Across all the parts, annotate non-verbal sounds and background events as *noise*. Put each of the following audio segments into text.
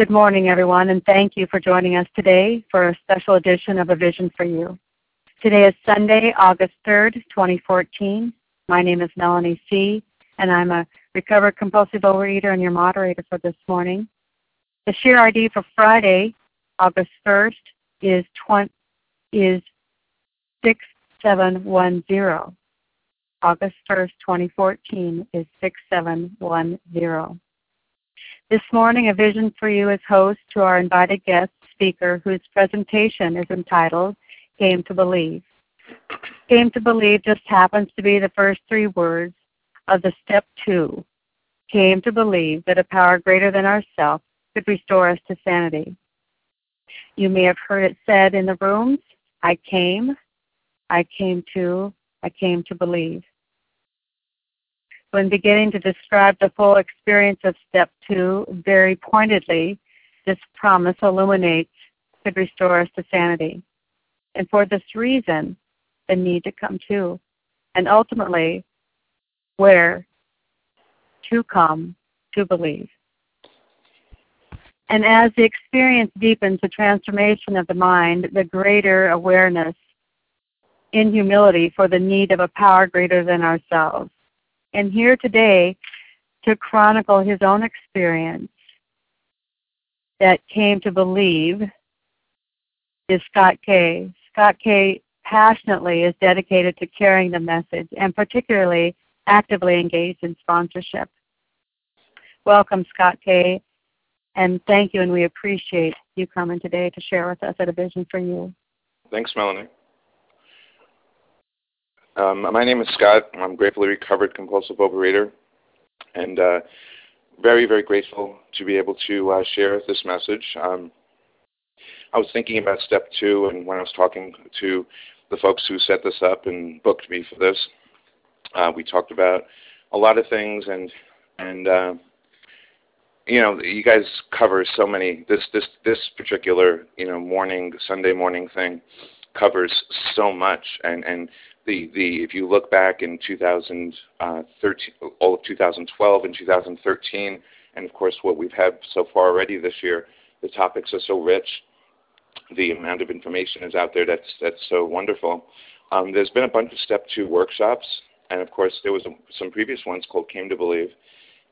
Good morning, everyone, and thank you for joining us today for a special edition of A Vision for You. Today is Sunday, August 3rd, 2014. My name is Melanie C., and I'm a recovered compulsive overeater and your moderator for this morning. The share ID for Friday, August 1st, is, 20, is 6710. August 1st, 2014 is 6710. This morning, A Vision for You is host to our invited guest speaker whose presentation is entitled Came to Believe. Came to Believe just happens to be the first three words of the step two. Came to believe that a power greater than ourselves could restore us to sanity. You may have heard it said in the rooms, I came, I came to, I came to believe. When beginning to describe the full experience of step two very pointedly, this promise illuminates could restore us to sanity. And for this reason, the need to come to, and ultimately, where to come to believe. And as the experience deepens the transformation of the mind, the greater awareness in humility for the need of a power greater than ourselves and here today to chronicle his own experience that came to believe is Scott K. Scott K. passionately is dedicated to carrying the message and particularly actively engaged in sponsorship. Welcome, Scott K. And thank you, and we appreciate you coming today to share with us at a vision for you. Thanks, Melanie. Um, my name is Scott. I'm gratefully recovered compulsive overeater, and uh, very, very grateful to be able to uh, share this message. Um, I was thinking about step two, and when I was talking to the folks who set this up and booked me for this, uh, we talked about a lot of things, and and uh, you know, you guys cover so many. This this this particular you know morning Sunday morning thing covers so much, and and the the if you look back in 2013, all of 2012 and 2013, and of course what we've had so far already this year, the topics are so rich. The amount of information is out there that's that's so wonderful. Um, there's been a bunch of step two workshops, and of course there was a, some previous ones called Came to Believe,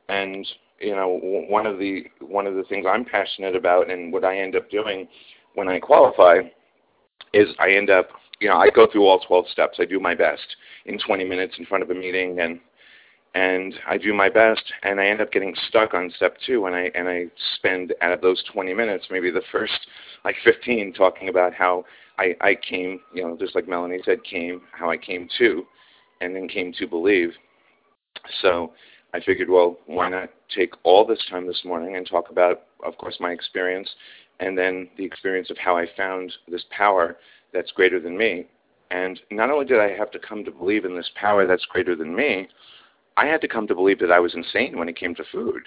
and you know one of the one of the things I'm passionate about, and what I end up doing when I qualify, is I end up you know, I go through all 12 steps. I do my best in 20 minutes in front of a meeting, and and I do my best, and I end up getting stuck on step two, and I and I spend out of those 20 minutes, maybe the first like 15, talking about how I I came, you know, just like Melanie said, came how I came to, and then came to believe. So I figured, well, why not take all this time this morning and talk about, of course, my experience, and then the experience of how I found this power that's greater than me. And not only did I have to come to believe in this power that's greater than me, I had to come to believe that I was insane when it came to food.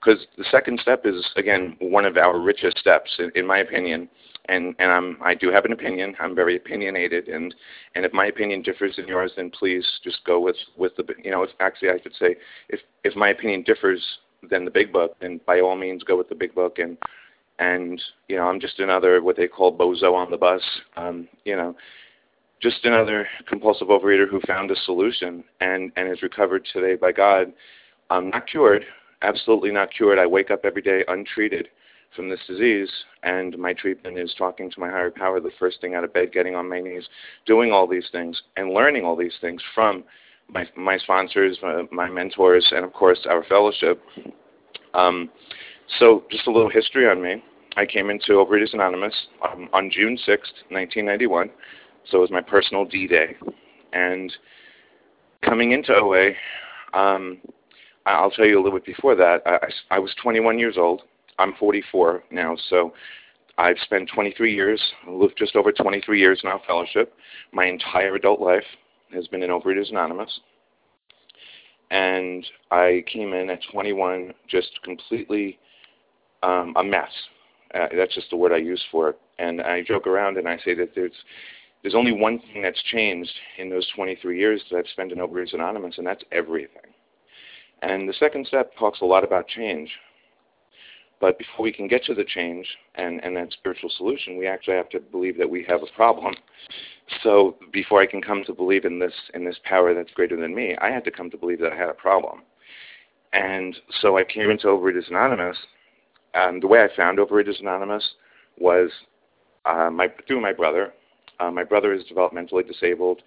Because the second step is, again, one of our richest steps, in, in my opinion. And, and I'm, I do have an opinion. I'm very opinionated. And, and if my opinion differs than yours, then please just go with, with the, you know, if, actually I should say, if, if my opinion differs than the big book, then by all means go with the big book. And and you know I'm just another what they call bozo on the bus. Um, you know, just another compulsive overeater who found a solution and and is recovered today by God. I'm not cured, absolutely not cured. I wake up every day untreated from this disease, and my treatment is talking to my higher power the first thing out of bed, getting on my knees, doing all these things, and learning all these things from my my sponsors, my, my mentors, and of course our fellowship. Um, so, just a little history on me. I came into Overeaters Anonymous um, on June 6th, 1991. So it was my personal D Day. And coming into OA, um, I'll tell you a little bit before that. I, I was 21 years old. I'm 44 now. So I've spent 23 years, just over 23 years in our fellowship. My entire adult life has been in Overeaters Anonymous. And I came in at 21 just completely um, a mess. Uh, that's just the word I use for it. And I joke around and I say that there's there's only one thing that's changed in those 23 years that I've spent in Overeaters Anonymous, and that's everything. And the second step talks a lot about change. but before we can get to the change and, and that spiritual solution, we actually have to believe that we have a problem. So before I can come to believe in this in this power that's greater than me, I had to come to believe that I had a problem. And so I came into Overeaters Anonymous, and the way I found Overeaters Anonymous was uh, my through my brother. Uh, my brother is developmentally disabled,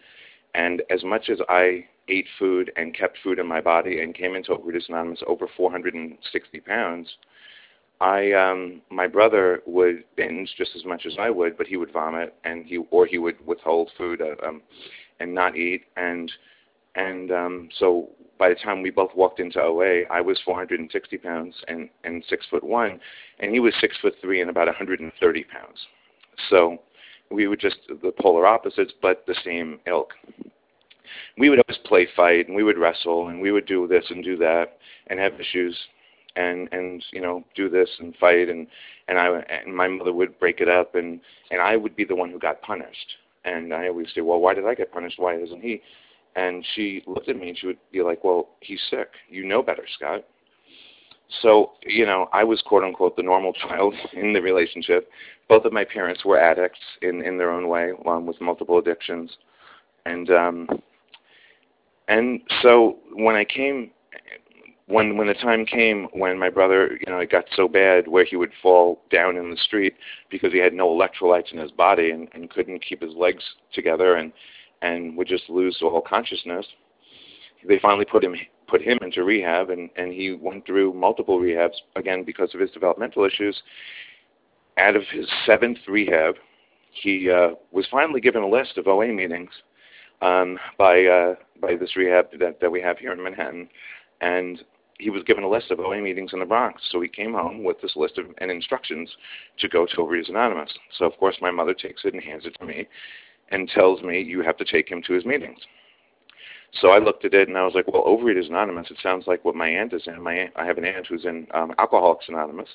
and as much as I ate food and kept food in my body and came into Overeaters Anonymous over 460 pounds, I um my brother would binge just as much as I would, but he would vomit and he or he would withhold food uh, um and not eat and and um so by the time we both walked into OA, I was 460 pounds and and six foot one, and he was six foot three and about 130 pounds. So we were just the polar opposites, but the same ilk. We would always play fight, and we would wrestle, and we would do this and do that, and have issues and and you know do this and fight and and I and my mother would break it up and and I would be the one who got punished and I always say well why did I get punished why isn't he and she looked at me and she would be like well he's sick. You know better Scott. So you know I was quote unquote the normal *laughs* child in the relationship. Both of my parents were addicts in in their own way one with multiple addictions. And um and so when I came when when the time came when my brother, you know, it got so bad where he would fall down in the street because he had no electrolytes in his body and, and couldn't keep his legs together and and would just lose all consciousness. They finally put him put him into rehab and and he went through multiple rehabs again because of his developmental issues. Out of his seventh rehab, he uh, was finally given a list of OA meetings um, by uh, by this rehab that, that we have here in Manhattan, and he was given a list of OA meetings in the Bronx. So he came home with this list of, and instructions to go to Overeaters Anonymous. So of course my mother takes it and hands it to me and tells me you have to take him to his meetings. So I looked at it and I was like, well, Overeaters Anonymous. It sounds like what my aunt is in. My aunt, I have an aunt who's in um, Alcoholics Anonymous,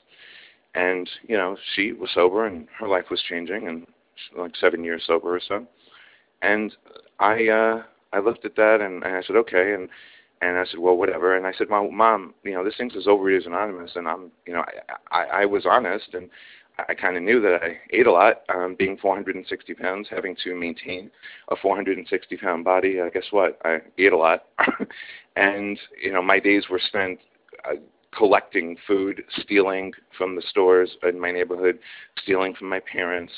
and you know she was sober and her life was changing and like seven years sober or so. And I uh, I looked at that and, and I said okay and and I said, well, whatever. And I said, well, mom, you know, this thing says Overeaters Anonymous, and I'm, you know, I, I, I was honest, and I kind of knew that I ate a lot, um, being 460 pounds, having to maintain a 460 pound body. Uh, guess what? I ate a lot, *laughs* and you know, my days were spent uh, collecting food, stealing from the stores in my neighborhood, stealing from my parents.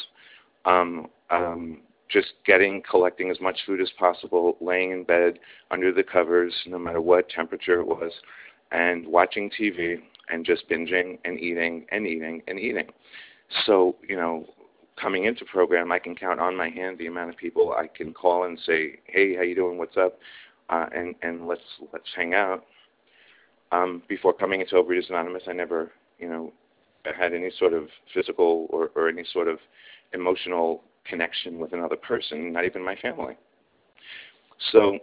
Um, um, just getting, collecting as much food as possible, laying in bed under the covers, no matter what temperature it was, and watching TV and just binging and eating and eating and eating. So, you know, coming into program, I can count on my hand the amount of people I can call and say, "Hey, how you doing? What's up?" Uh, and and let's let's hang out. Um, before coming into Overeaters Anonymous, I never, you know, had any sort of physical or, or any sort of emotional connection with another person, not even my family. So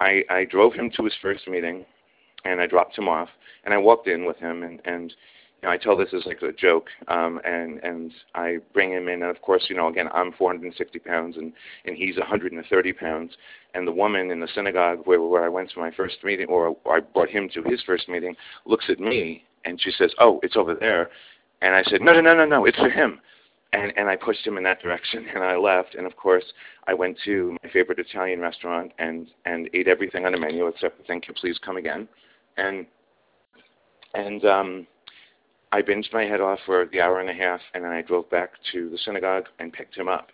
I, I drove him to his first meeting, and I dropped him off, and I walked in with him, and, and you know, I tell this as like a joke, um, and and I bring him in, and of course, you know, again, I'm 460 pounds, and and he's 130 pounds, and the woman in the synagogue where where I went to my first meeting, or I brought him to his first meeting, looks at me, and she says, "Oh, it's over there," and I said, "No, no, no, no, no, it's for him." and and I pushed him in that direction, *laughs* and I left. And of course, I went to my favorite Italian restaurant and and ate everything on the menu except the "Thank you, please come again," and and um, I binged my head off for the hour and a half, and then I drove back to the synagogue and picked him up.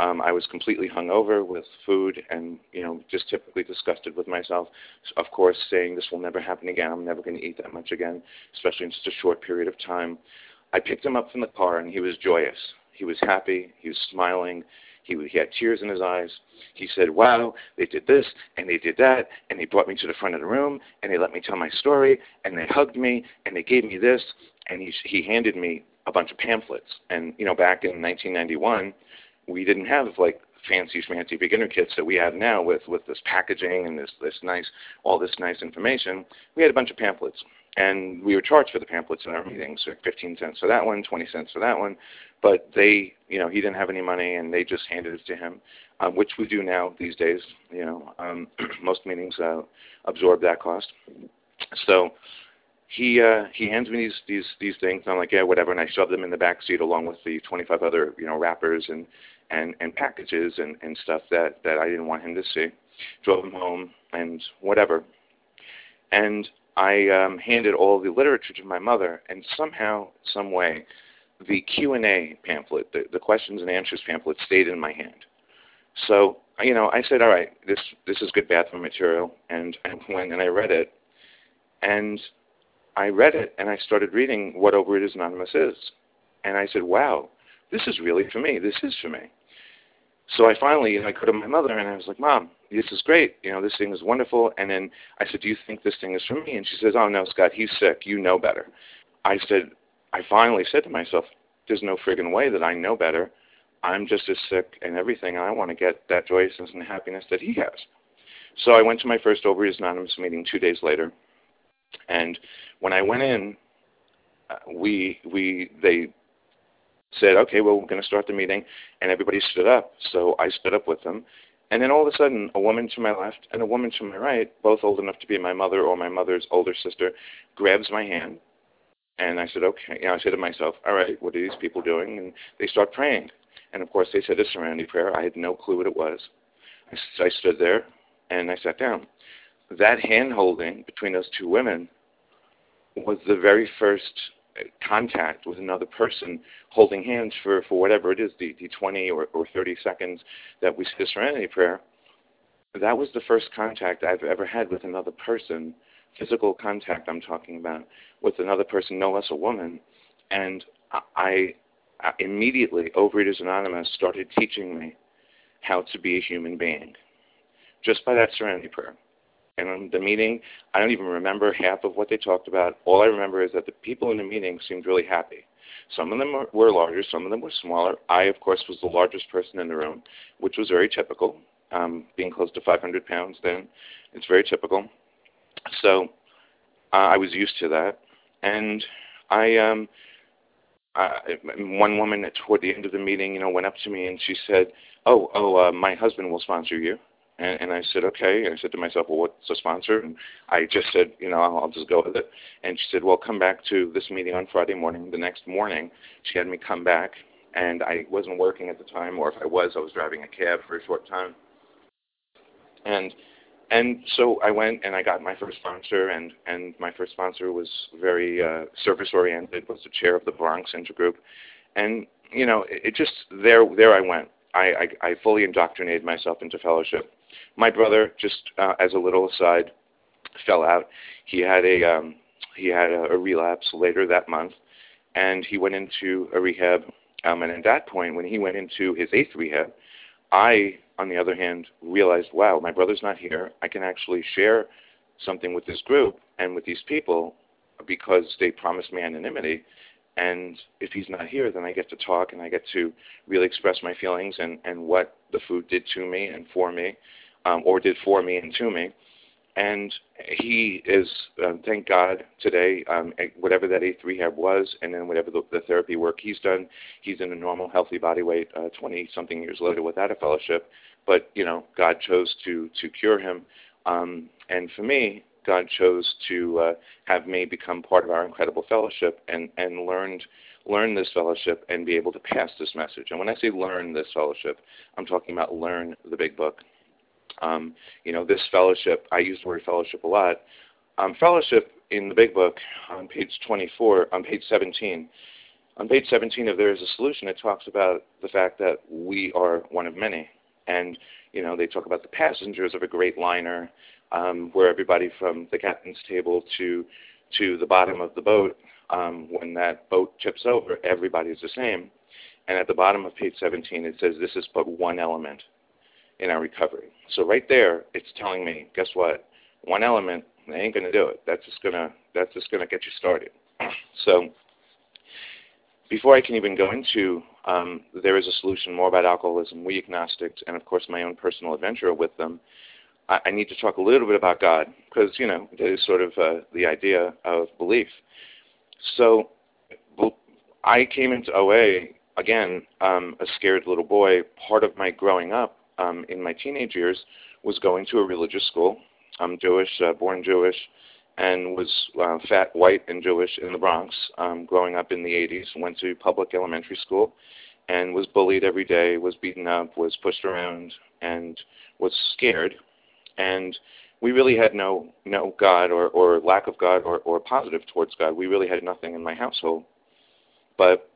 Um, I was completely hungover with food, and you know, just typically disgusted with myself. Of course, saying this will never happen again. I'm never going to eat that much again, especially in such a short period of time. I picked him up from the car, and he was joyous. He was happy. He was smiling. He, he had tears in his eyes. He said, Wow, they did this and they did that, and they brought me to the front of the room, and they let me tell my story, and they hugged me, and they gave me this, and he, he handed me a bunch of pamphlets. And, you know, back in 1991, we didn't have like fancy schmancy beginner kits that we have now with, with this packaging and this, this nice, all this nice information. We had a bunch of pamphlets and we were charged for the pamphlets in our meetings, so 15 cents for that one, 20 cents for that one. But they, you know, he didn't have any money, and they just handed it to him, um, which we do now these days. You know, um, *clears throat* most meetings uh, absorb that cost. So he uh, he hands me these these these things. And I'm like, yeah, whatever. And I shove them in the back seat along with the 25 other you know wrappers and and and packages and and stuff that that I didn't want him to see. Drove him home and whatever. And I um, handed all the literature to my mother, and somehow, some way, the Q and A pamphlet, the, the questions and answers pamphlet, stayed in my hand. So you know, I said, all right, this this is good bathroom material, and I went and I read it, and I read it and I started reading what Over Overeaters Anonymous is, and I said, wow, this is really for me. This is for me. So I finally, I go to my mother and I was like, Mom, this is great. You know, this thing is wonderful. And then I said, Do you think this thing is for me? And she says, Oh no, Scott, he's sick. You know better. I said, I finally said to myself, There's no friggin' way that I know better. I'm just as sick and everything, and I want to get that joyousness and happiness that he has. So I went to my first Overeaters Anonymous meeting two days later, and when I went in, uh, we we they said, okay, well, we're going to start the meeting, and everybody stood up. So I stood up with them, and then all of a sudden, a woman to my left and a woman to my right, both old enough to be my mother or my mother's older sister, grabs my hand, and I said, okay. You know, I said to myself, all right, what are these people doing? And they start praying, and of course, they said a serenity prayer. I had no clue what it was. I, I stood there and I sat down. That hand holding between those two women was the very first contact with another person holding hands for, for whatever it is, the, the 20 or, or 30 seconds that we say the serenity prayer, that was the first contact I've ever had with another person, physical contact I'm talking about, with another person, no less a woman. And I, I immediately, Overeaters Anonymous started teaching me how to be a human being just by that serenity prayer. And the meeting, I don't even remember half of what they talked about. All I remember is that the people in the meeting seemed really happy. Some of them were larger, some of them were smaller. I, of course, was the largest person in the room, which was very typical. Um, being close to 500 pounds then, it's very typical. So uh, I was used to that. And I, um, uh, one woman toward the end of the meeting, you know, went up to me and she said, "Oh, oh, uh, my husband will sponsor you." And, and I said, okay. I said to myself, well, what's a sponsor? And I just said, you know, I'll, I'll just go with it. And she said, well, come back to this meeting on Friday morning. The next morning, she had me come back, and I wasn't working at the time, or if I was, I was driving a cab for a short time. And and so I went and I got my first sponsor, and and my first sponsor was very uh, service oriented. Was the chair of the Bronx Intergroup, and you know, it, it just there there I went. I, I I fully indoctrinated myself into fellowship my brother, just uh, as a little aside, fell out. He had a um, he had a, a relapse later that month, and he went into a rehab. Um, and at that point, when he went into his eighth rehab, I, on the other hand, realized, wow, my brother's not here. I can actually share something with this group and with these people because they promised me anonymity. And if he's not here, then I get to talk and I get to really express my feelings and, and what the food did to me and for me um, or did for me and to me. And he is, uh, thank God, today, um, whatever that eighth rehab was, and then whatever the, the therapy work he's done, he's in a normal, healthy body weight, uh, 20 something years later without a fellowship. But you know, God chose to to cure him, um, and for me, God chose to uh, have me become part of our incredible fellowship and and learned learn this fellowship and be able to pass this message. And when I say learn this fellowship, I'm talking about learn the big book. Um, you know, this fellowship, I use the word fellowship a lot. Um, fellowship in the big book on page 24, on page 17, on page 17 of There is a Solution, it talks about the fact that we are one of many. And, you know, they talk about the passengers of a great liner um, where everybody from the captain's table to to the bottom of the boat, um, when that boat tips over, everybody's the same. And at the bottom of page 17, it says this is but one element in our recovery. So right there, it's telling me, guess what? One element ain't going to do it. That's just gonna that's just gonna get you started. *clears throat* so before I can even go into um, there is a solution more about alcoholism, we agnostics, and of course my own personal adventure with them. I, I need to talk a little bit about God because you know that is sort of uh, the idea of belief. So I came into OA again, um, a scared little boy. Part of my growing up um, in my teenage years was going to a religious school. I'm Jewish, uh, born Jewish, and was uh, fat, white, and Jewish in the Bronx um, growing up in the 80s. Went to public elementary school and was bullied every day, was beaten up, was pushed around, and was scared. And we really had no no God or, or lack of God or, or positive towards God. We really had nothing in my household. But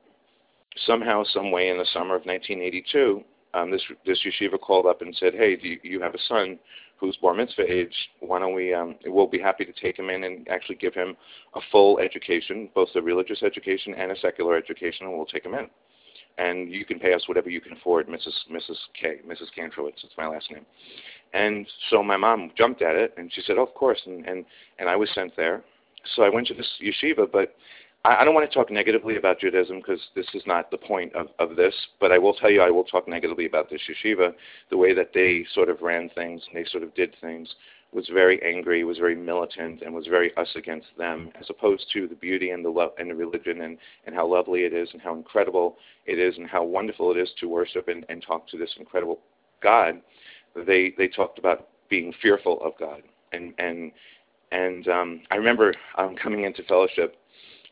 somehow, some way, in the summer of 1982, um, this this yeshiva called up and said, "Hey, do you, you have a son who's bar mitzvah age? Why don't we? Um, we'll be happy to take him in and actually give him a full education, both a religious education and a secular education, and we'll take him in." and you can pay us whatever you can afford, Mrs. Mrs. K, Mrs. Kantrowitz. It's my last name. And so my mom jumped at it, and she said, oh, "Of course," and and and I was sent there. So I went to this yeshiva, but I, don't want to talk negatively about Judaism because this is not the point of of this. But I will tell you, I will talk negatively about this yeshiva, the way that they sort of ran things and they sort of did things was very angry, was very militant, and was very us against them, as opposed to the beauty and the love and the religion and, and how lovely it is and how incredible it is and how wonderful it is to worship and, and talk to this incredible God. They they talked about being fearful of God and and and um, I remember um, coming into fellowship.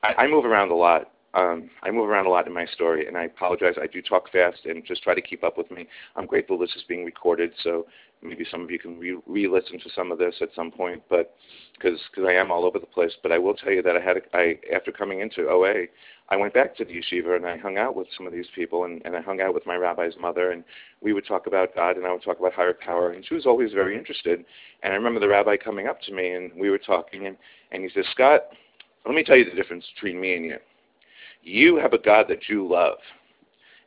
I, I move around a lot, um, I move around a lot in my story, and I apologize. I do talk fast, and just try to keep up with me. I'm grateful this is being recorded, so maybe some of you can re- re-listen to some of this at some point. But because I am all over the place, but I will tell you that I had a, I after coming into OA, I went back to the yeshiva and I hung out with some of these people, and, and I hung out with my rabbi's mother, and we would talk about God, and I would talk about higher power, and she was always very interested. And I remember the rabbi coming up to me, and we were talking, and and he says, Scott, let me tell you the difference between me and you you have a God that you love,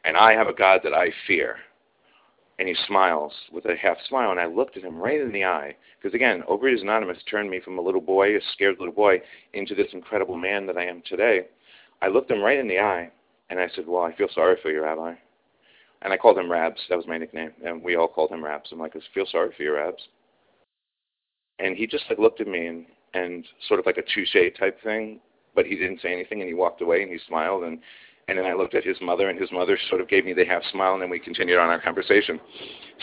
and I have a God that I fear. And he smiles with a half smile, and I looked at him right in the eye. Because again, Overeaters Anonymous turned me from a little boy, a scared little boy, into this incredible man that I am today. I looked him right in the eye, and I said, Well, I feel sorry for you, Rabbi. And I called him Rabs. That was my nickname. And we all called him Rabs. I'm like, I feel sorry for you, Rabs. And he just like looked at me and, and sort of like a touche type thing but he didn't say anything and he walked away and he smiled and and then I looked at his mother and his mother sort of gave me the half smile and then we continued on our conversation.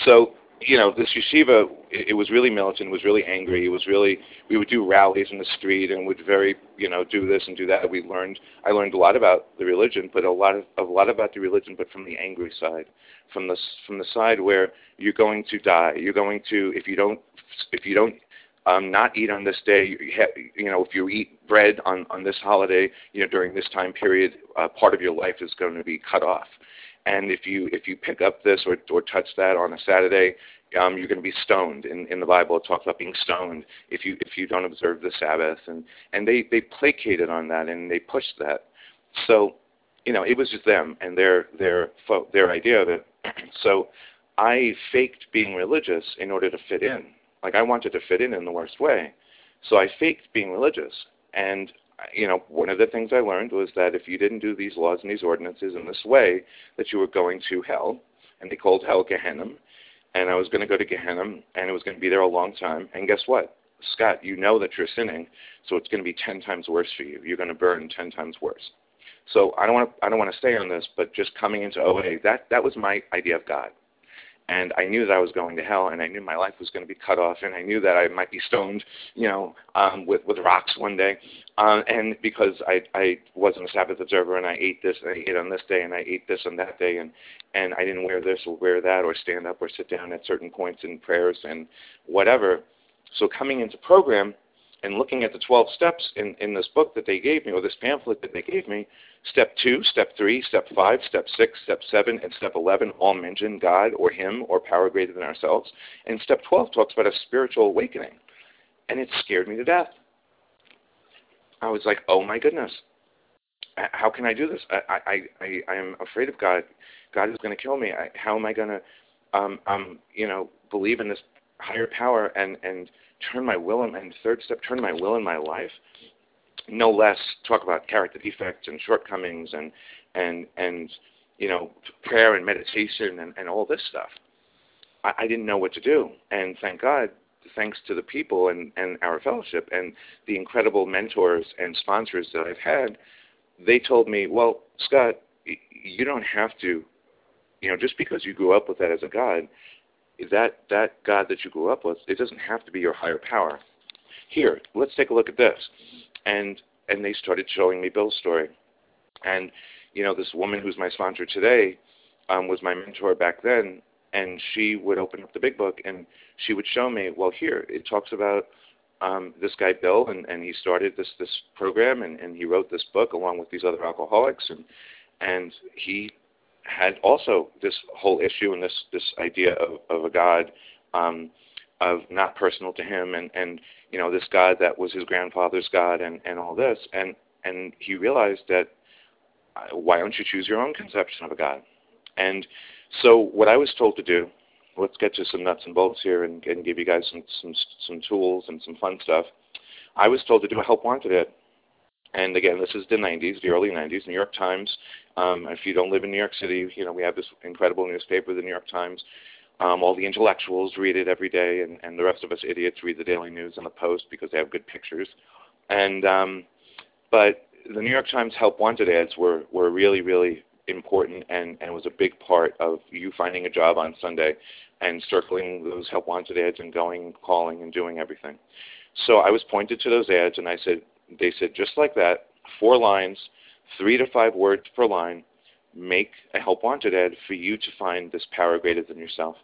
So you know, this yeshiva, it, it was really militant, it was really angry, it was really, we would do rallies in the street and would very, you know, do this and do that. We learned, I learned a lot about the religion, but a lot of, a lot about the religion, but from the angry side, from the, from the side where you're going to die, you're going to, if you don't, if you don't um, not eat on this day. You, know, if you eat bread on on this holiday, you know, during this time period, uh, part of your life is going to be cut off. And if you if you pick up this or or touch that on a Saturday, um, you're going to be stoned. In in the Bible, it talks about being stoned if you if you don't observe the Sabbath. And and they they placated on that and they pushed that. So, you know, it was just them and their their their idea of it. *clears throat* so, I faked being religious in order to fit in like I wanted to fit in in the worst way. So I faked being religious. And you know, one of the things I learned was that if you didn't do these laws and these ordinances in this way, that you were going to hell, and they called hell Gehenna. And I was going to go to Gehenna, and it was going to be there a long time. And guess what? Scott, you know that you're sinning, so it's going to be ten times worse for you. You're going to burn ten times worse. So I don't want to I don't want to stay on this, but just coming into OA, that that was my idea of God and I knew that I was going to hell, and I knew my life was going to be cut off, and I knew that I might be stoned, you know, um, with with rocks one day, um, and because I I wasn't a Sabbath observer, and I ate this, and I ate on this day, and I ate this on that day, and and I didn't wear this or wear that, or stand up or sit down at certain points in prayers and whatever. So coming into program and looking at the 12 steps in, in this book that they gave me, or this pamphlet that they gave me, step 2, step 3, step 5, step 6, step 7, and step 11 all mention God or Him or power greater than ourselves. And step 12 talks about a spiritual awakening. And it scared me to death. I was like, oh my goodness. How can I do this? I, I, I, I am afraid of God. God is going to kill me. I, how am I going to, um, um, you know, believe in this higher power and, and turn my will and, and third step, turn my will in my life. No less talk about character defects and shortcomings and and and you know prayer and meditation and, and all this stuff. I, I didn't know what to do, and thank God, thanks to the people and and our fellowship and the incredible mentors and sponsors that I've had, they told me, well, Scott, you don't have to, you know, just because you grew up with that as a God, that that God that you grew up with, it doesn't have to be your higher power. here, let's take a look at this. And and they started showing me Bill's story. And you know, this woman who's my sponsor today um, was my mentor back then, and she would open up the big book and she would show me, well, here it talks about um, this guy Bill, and, and he started this this program, and, and he wrote this book along with these other alcoholics, and and he had also this whole issue and this this idea of, of a God um, of not personal to him, and and you know this God that was his grandfather's God, and and all this, and and he realized that uh, why don't you choose your own conception of a God? And so what I was told to do let's get to some nuts and bolts here and, and give you guys some, some some tools and some fun stuff. I was told to do a help wanted ad. And again, this is the 90s, the early 90s. New York Times. Um, if you don't live in New York City, you know we have this incredible newspaper, the New York Times. Um, all the intellectuals read it every day, and, and the rest of us idiots read the Daily News and the Post because they have good pictures. And um, but the New York Times help wanted ads were were really really important and, and was a big part of you finding a job on Sunday and circling those help wanted ads and going, calling, and doing everything. So I was pointed to those ads, and I said, they said just like that, four lines, three to five words per line, make a help wanted ad for you to find this power greater than yourself.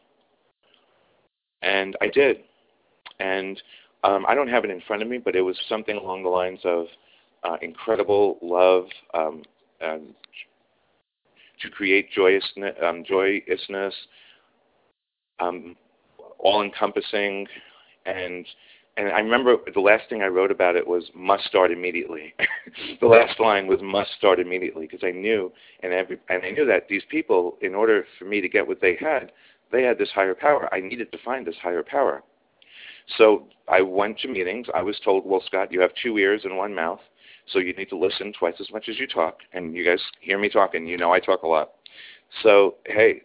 And I did. And um, I don't have it in front of me, but it was something along the lines of uh, incredible love, um, um, to create joyousness, um, joyousness um, all-encompassing, and and I remember the last thing I wrote about it was must start immediately. *laughs* the last line was must start immediately because I knew and every and I knew that these people, in order for me to get what they had, they had this higher power. I needed to find this higher power. So I went to meetings. I was told, well, Scott, you have two ears and one mouth, so you need to listen twice as much as you talk. And you guys hear me talking. You know I talk a lot. So hey,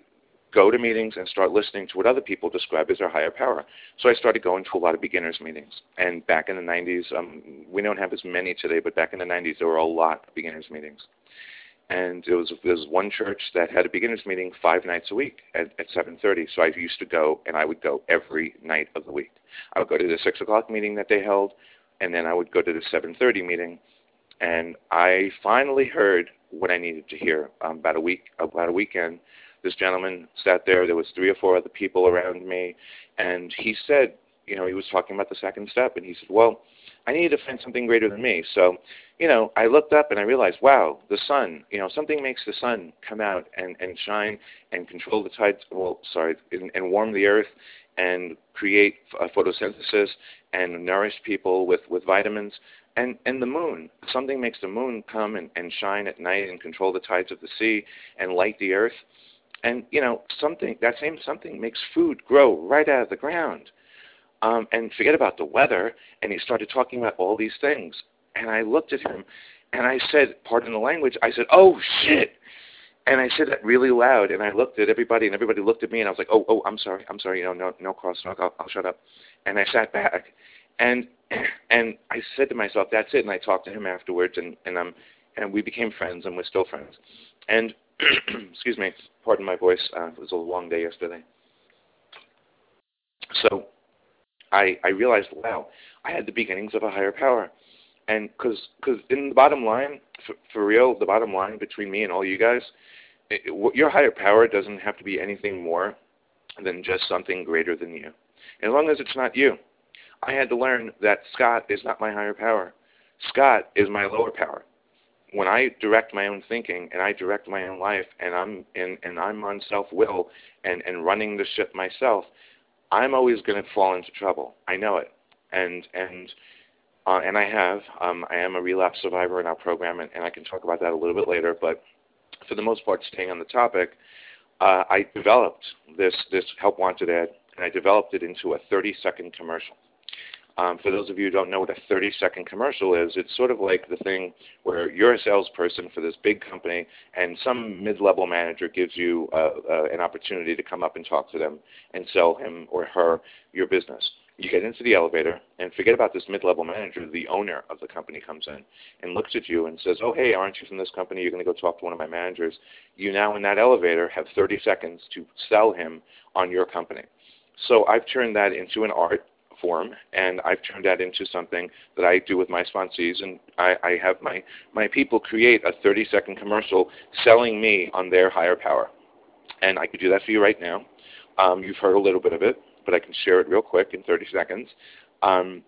go to meetings and start listening to what other people describe as their higher power. So I started going to a lot of beginners meetings. And back in the 90s, um, we don't have as many today, but back in the 90s, there were a lot of beginners meetings. And there was, there was one church that had a beginners meeting five nights a week at, at 7.30. So I used to go, and I would go every night of the week. I would go to the 6 o'clock meeting that they held, and then I would go to the 7.30 meeting. And I finally heard what I needed to hear um, about a week, about a weekend this gentleman sat there. There was three or four other people around me, and he said, you know, he was talking about the second step, and he said, well, I need to find something greater than me. So, you know, I looked up and I realized, wow, the sun. You know, something makes the sun come out and and shine and control the tides. Well, sorry, and, and warm the earth and create uh, photosynthesis and nourish people with with vitamins and and the moon something makes the moon come and, and shine at night and control the tides of the sea and light the earth and you know, something that same something makes food grow right out of the ground. Um, and forget about the weather. And he started talking about all these things. And I looked at him, and I said, pardon the language, I said, "Oh shit." And I said that really loud, and I looked at everybody, and everybody looked at me, and I was like, "Oh, oh, I'm sorry, I'm sorry, you know, no, no crosstalk, I'll, I'll shut up." And I sat back, and *clears throat* and I said to myself, "That's it." And I talked to him afterwards, and and um, and we became friends, and we're still friends. And *clears throat* excuse me, pardon my voice. Uh, it was a long day yesterday. So I, I realized, wow, I had the beginnings of a higher power. And because cause in the bottom line, for, for real, the bottom line between me and all you guys, it, it, your higher power doesn't have to be anything more than just something greater than you. As long as it's not you. I had to learn that Scott is not my higher power. Scott is my lower power when I direct my own thinking and I direct my own life and I'm and, I'm on self will and, and running the ship myself, I'm always going to fall into trouble. I know it, and and uh, and I have. Um, I am a relapse survivor in our program, and, and I can talk about that a little bit later. But for the most part, staying on the topic, uh, I developed this this help wanted ad, and I developed it into a 30 second commercial. Um, for those of you who don't know what a 30 second commercial is, it's sort of like the thing where you're a salesperson for this big company and some mid level manager gives you uh, uh, an opportunity to come up and talk to them and sell him or her your business. You get into the elevator and forget about this mid level manager, the owner of the company comes in and looks at you and says, Oh, hey, aren't you from this company? You're going to go talk to one of my managers. You now, in that elevator, have 30 seconds to sell him on your company. So I've turned that into an art form, and I've turned that into something that I do with my sponsees, and I, I have my, my people create a 30-second commercial selling me on their higher power. And I could do that for you right now. Um, you've heard a little bit of it, but I can share it real quick in 30 seconds. Um,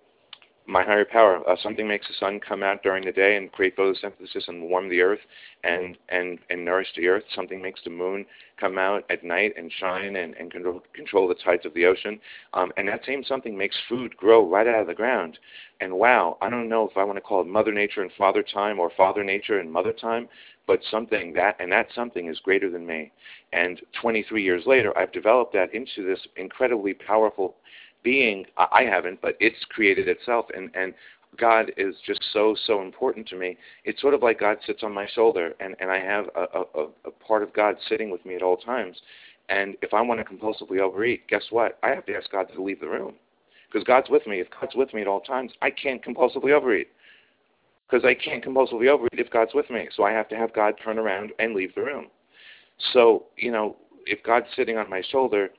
my higher power. Uh, something makes the sun come out during the day and create photosynthesis and warm the earth and, and, and nourish the earth. Something makes the moon come out at night and shine and, and control, control the tides of the ocean. Um, and that same something makes food grow right out of the ground. And wow, I don't know if I want to call it Mother Nature and Father Time or Father Nature and Mother Time, but something that, and that something is greater than me. And 23 years later, I've developed that into this incredibly powerful being I haven't, but it's created itself, and and God is just so so important to me. It's sort of like God sits on my shoulder, and and I have a, a, a part of God sitting with me at all times. And if I want to compulsively overeat, guess what? I have to ask God to leave the room, because God's with me. If God's with me at all times, I can't compulsively overeat, because I can't compulsively overeat if God's with me. So I have to have God turn around and leave the room. So you know, if God's sitting on my shoulder,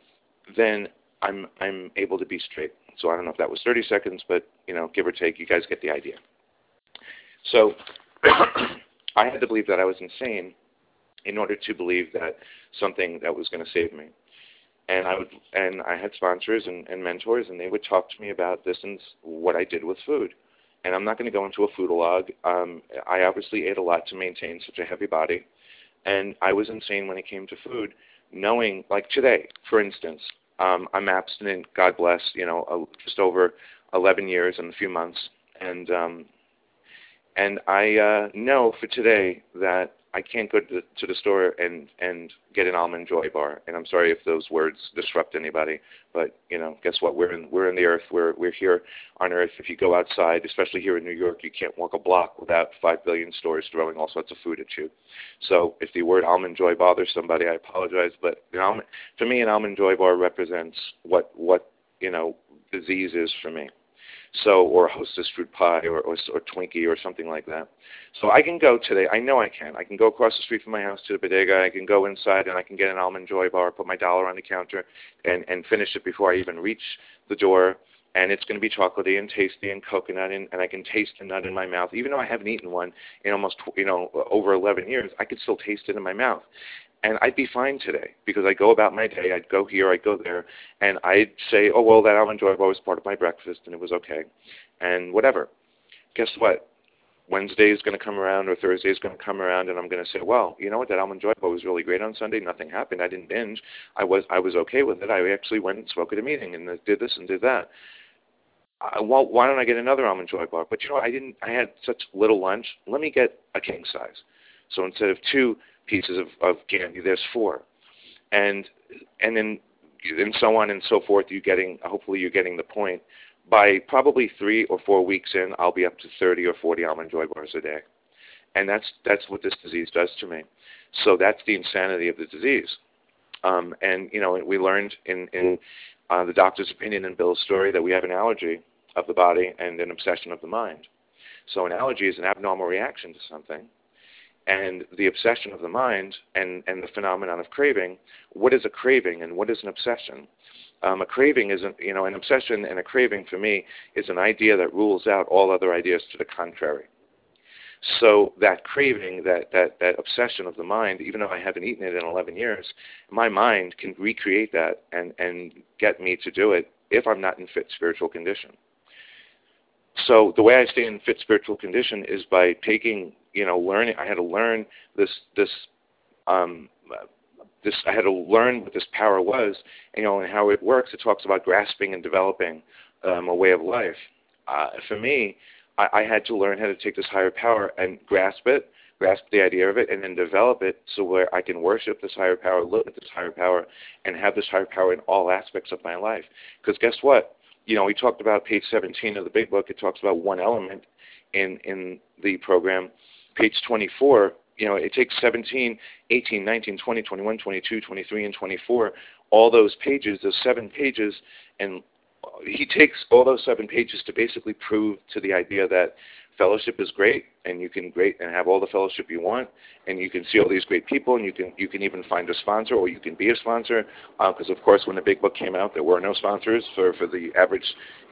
then I'm I'm able to be straight. So I don't know if that was 30 seconds, but you know, give or take, you guys get the idea. So *coughs* I had to believe that I was insane in order to believe that something that was going to save me. And I would, and I had sponsors and, and mentors, and they would talk to me about this and what I did with food. And I'm not going to go into a foodalog. Um, I obviously ate a lot to maintain such a heavy body, and I was insane when it came to food. Knowing, like today, for instance, um, I'm abstinent, God bless, you know, uh, just over 11 years and a few months, and um, and I uh, know for today that I can't go to the, to the store and and get an almond joy bar. And I'm sorry if those words disrupt anybody, but you know, guess what? We're in we're in the earth. We're we're here on earth. If you go outside, especially here in New York, you can't walk a block without five billion stores throwing all sorts of food at you. So if the word almond joy bothers somebody, I apologize. But the almond, for me, an almond joy bar represents what what you know disease is for me so or a hostess fruit pie or, or, or Twinkie or something like that. So I can go today. I know I can. I can go across the street from my house to the bodega. I can go inside and I can get an almond joy bar, put my dollar on the counter, and and finish it before I even reach the door. And it's going to be chocolatey and tasty and coconut, and, and I can taste the nut in my mouth. Even though I haven't eaten one in almost you know over 11 years, I could still taste it in my mouth and I'd be fine today because I go about my day. I'd go here, I'd go there, and I'd say, oh well, that almond joy was part of my breakfast, and it was okay, and whatever. Guess what? Wednesday is going to come around or Thursday is going to come around, and I'm going to say, well, you know what? That almond joy bar was really great on Sunday. Nothing happened. I didn't binge. I was I was okay with it. I actually went and spoke at a meeting and did this and did that. I, well, why don't I get another almond joy bar? But you know, I didn't. I had such little lunch. Let me get a king size. So instead of two pieces of, of candy. There's four, and and then and so on and so forth. You're getting hopefully you're getting the point. By probably three or four weeks in, I'll be up to 30 or 40 almond joy bars a day, and that's that's what this disease does to me. So that's the insanity of the disease. Um, and you know, we learned in in uh, the doctor's opinion in Bill's story that we have an allergy of the body and an obsession of the mind. So an allergy is an abnormal reaction to something, and the obsession of the mind and, and the phenomenon of craving, what is a craving and what is an obsession? Um, a craving is, an, you know, an obsession and a craving for me is an idea that rules out all other ideas to the contrary. So that craving, that, that, that obsession of the mind, even though I haven't eaten it in 11 years, my mind can recreate that and, and get me to do it if I'm not in fit spiritual condition. So the way I stay in fit spiritual condition is by taking you know, learning. I had to learn this this um, this. I had to learn what this power was, you know, and how it works. It talks about grasping and developing um, a way of life. Uh, for me, I, I had to learn how to take this higher power and grasp it, grasp the idea of it, and then develop it so where I can worship this higher power, look at this higher power, and have this higher power in all aspects of my life. Because guess what? You know, we talked about page 17 of the big book. It talks about one element in in the program page 24, you know, it takes 17, 18, 19, 20, 21, 22, 23, and 24, all those pages, those seven pages, and he takes all those seven pages to basically prove to the idea that fellowship is great and you can great and have all the fellowship you want and you can see all these great people and you can you can even find a sponsor or you can be a sponsor. Because uh, of course when the big book came out there were no sponsors for for the average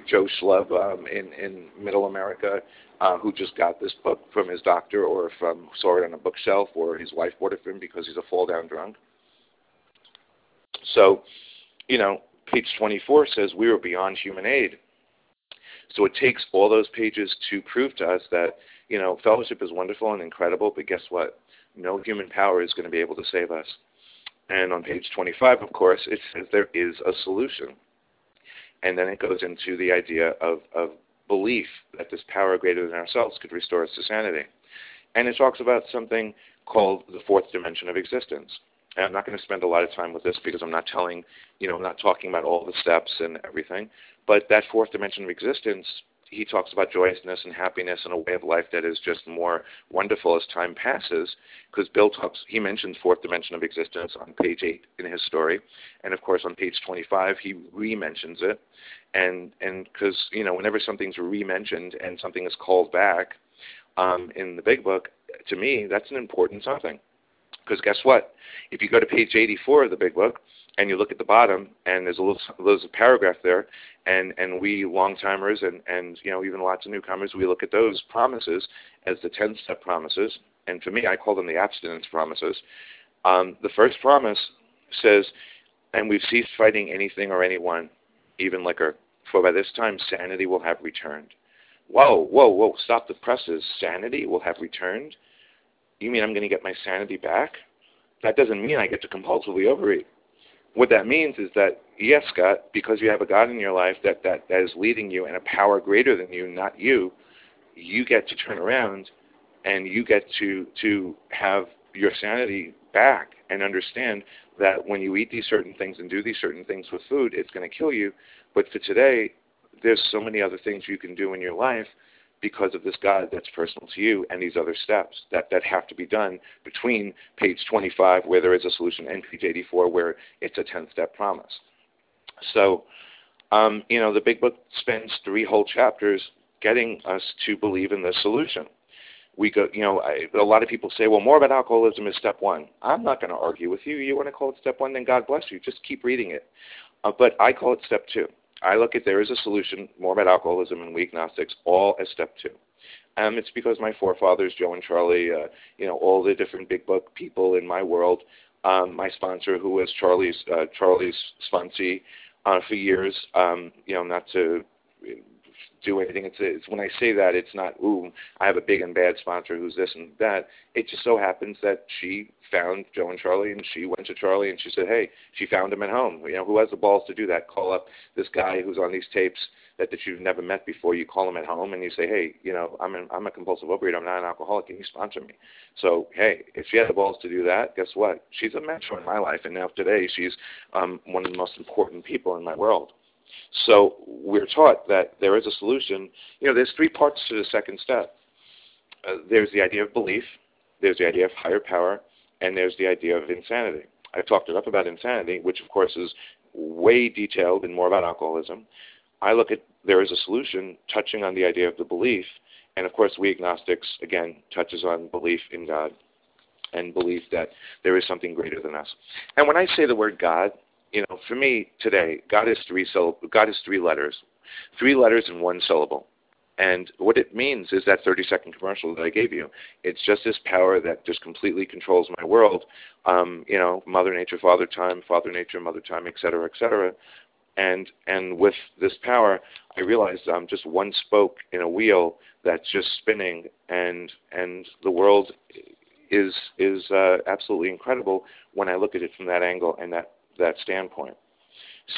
Joe Schlub um, in in Middle America uh, who just got this book from his doctor or from saw it on a bookshelf or his wife bought it for him because he's a fall down drunk. So, you know, page 24 says we are beyond human aid. So it takes all those pages to prove to us that, you know, fellowship is wonderful and incredible, but guess what? No human power is going to be able to save us. And on page 25, of course, it says there is a solution. And then it goes into the idea of, of belief that this power greater than ourselves could restore us to sanity. And it talks about something called the fourth dimension of existence. And I'm not going to spend a lot of time with this because I'm not telling, you know, I'm not talking about all the steps and everything. But that fourth dimension of existence he talks about joyousness and happiness and a way of life that is just more wonderful as time passes. Because Bill talks, he mentions fourth dimension of existence on page eight in his story, and of course on page 25 he re-mentions it, and and because you know whenever something's re-mentioned and something is called back um, in the big book, to me that's an important something. Because guess what? If you go to page 84 of the big book, and you look at the bottom, and there's a little there's a paragraph there, and and we long timers and and you know even lots of newcomers, we look at those promises as the ten step promises, and for me, I call them the abstinence promises. Um, the first promise says, "And we've ceased fighting anything or anyone, even liquor, for by this time sanity will have returned." Whoa, whoa, whoa! Stop the presses. Sanity will have returned. You mean I'm going to get my sanity back? That doesn't mean I get to compulsively overeat what that means is that yes, Scott, because you have a God in your life that, that, that is leading you and a power greater than you, not you, you get to turn around and you get to to have your sanity back and understand that when you eat these certain things and do these certain things with food, it's going to kill you. But for today, there's so many other things you can do in your life because of this God that's personal to you and these other steps that, that have to be done between page 25 where there is a solution and page 84 where it's a 10 step promise. So, um, you know, the big book spends three whole chapters getting us to believe in the solution. We go, you know, I, a lot of people say, well, more about alcoholism is step one. I'm not going to argue with you. You want to call it step one, then God bless you. Just keep reading it. Uh, but I call it step two. I look at there is a solution, more about alcoholism and We Agnostics, all as step two. Um, it's because my forefathers, Joe and Charlie, uh, you know, all the different big book people in my world, um, my sponsor, who was Charlie's uh, Charlie's sponsee uh, for years, um, you know, not to do anything. It's, it's when I say that, it's not ooh, I have a big and bad sponsor who's this and that. It just so happens that she found Joe and Charlie, and she went to Charlie and she said, hey, she found him at home. You know, who has the balls to do that? Call up this guy who's on these tapes that that you've never met before. You call him at home and you say, hey, you know, I'm an, I'm a compulsive overeater. I'm not an alcoholic. Can you sponsor me? So hey, if she had the balls to do that, guess what? She's a mentor in my life, and now today she's um, one of the most important people in my world. So we're taught that there is a solution. You know, there's three parts to the second step. Uh, there's the idea of belief, there's the idea of higher power, and there's the idea of insanity. I've talked enough about insanity, which of course is way detailed and more about alcoholism. I look at there is a solution touching on the idea of the belief, and of course we agnostics again touches on belief in God and belief that there is something greater than us. And when I say the word God, you know, for me today, God is three syllab- God is three letters, three letters in one syllable. And what it means is that 30 second commercial that I gave you. It's just this power that just completely controls my world. Um, you know, Mother Nature, Father Time, Father Nature, Mother Time, et cetera, et cetera. And and with this power, I realized I'm just one spoke in a wheel that's just spinning, and and the world is is uh, absolutely incredible when I look at it from that angle and that that standpoint.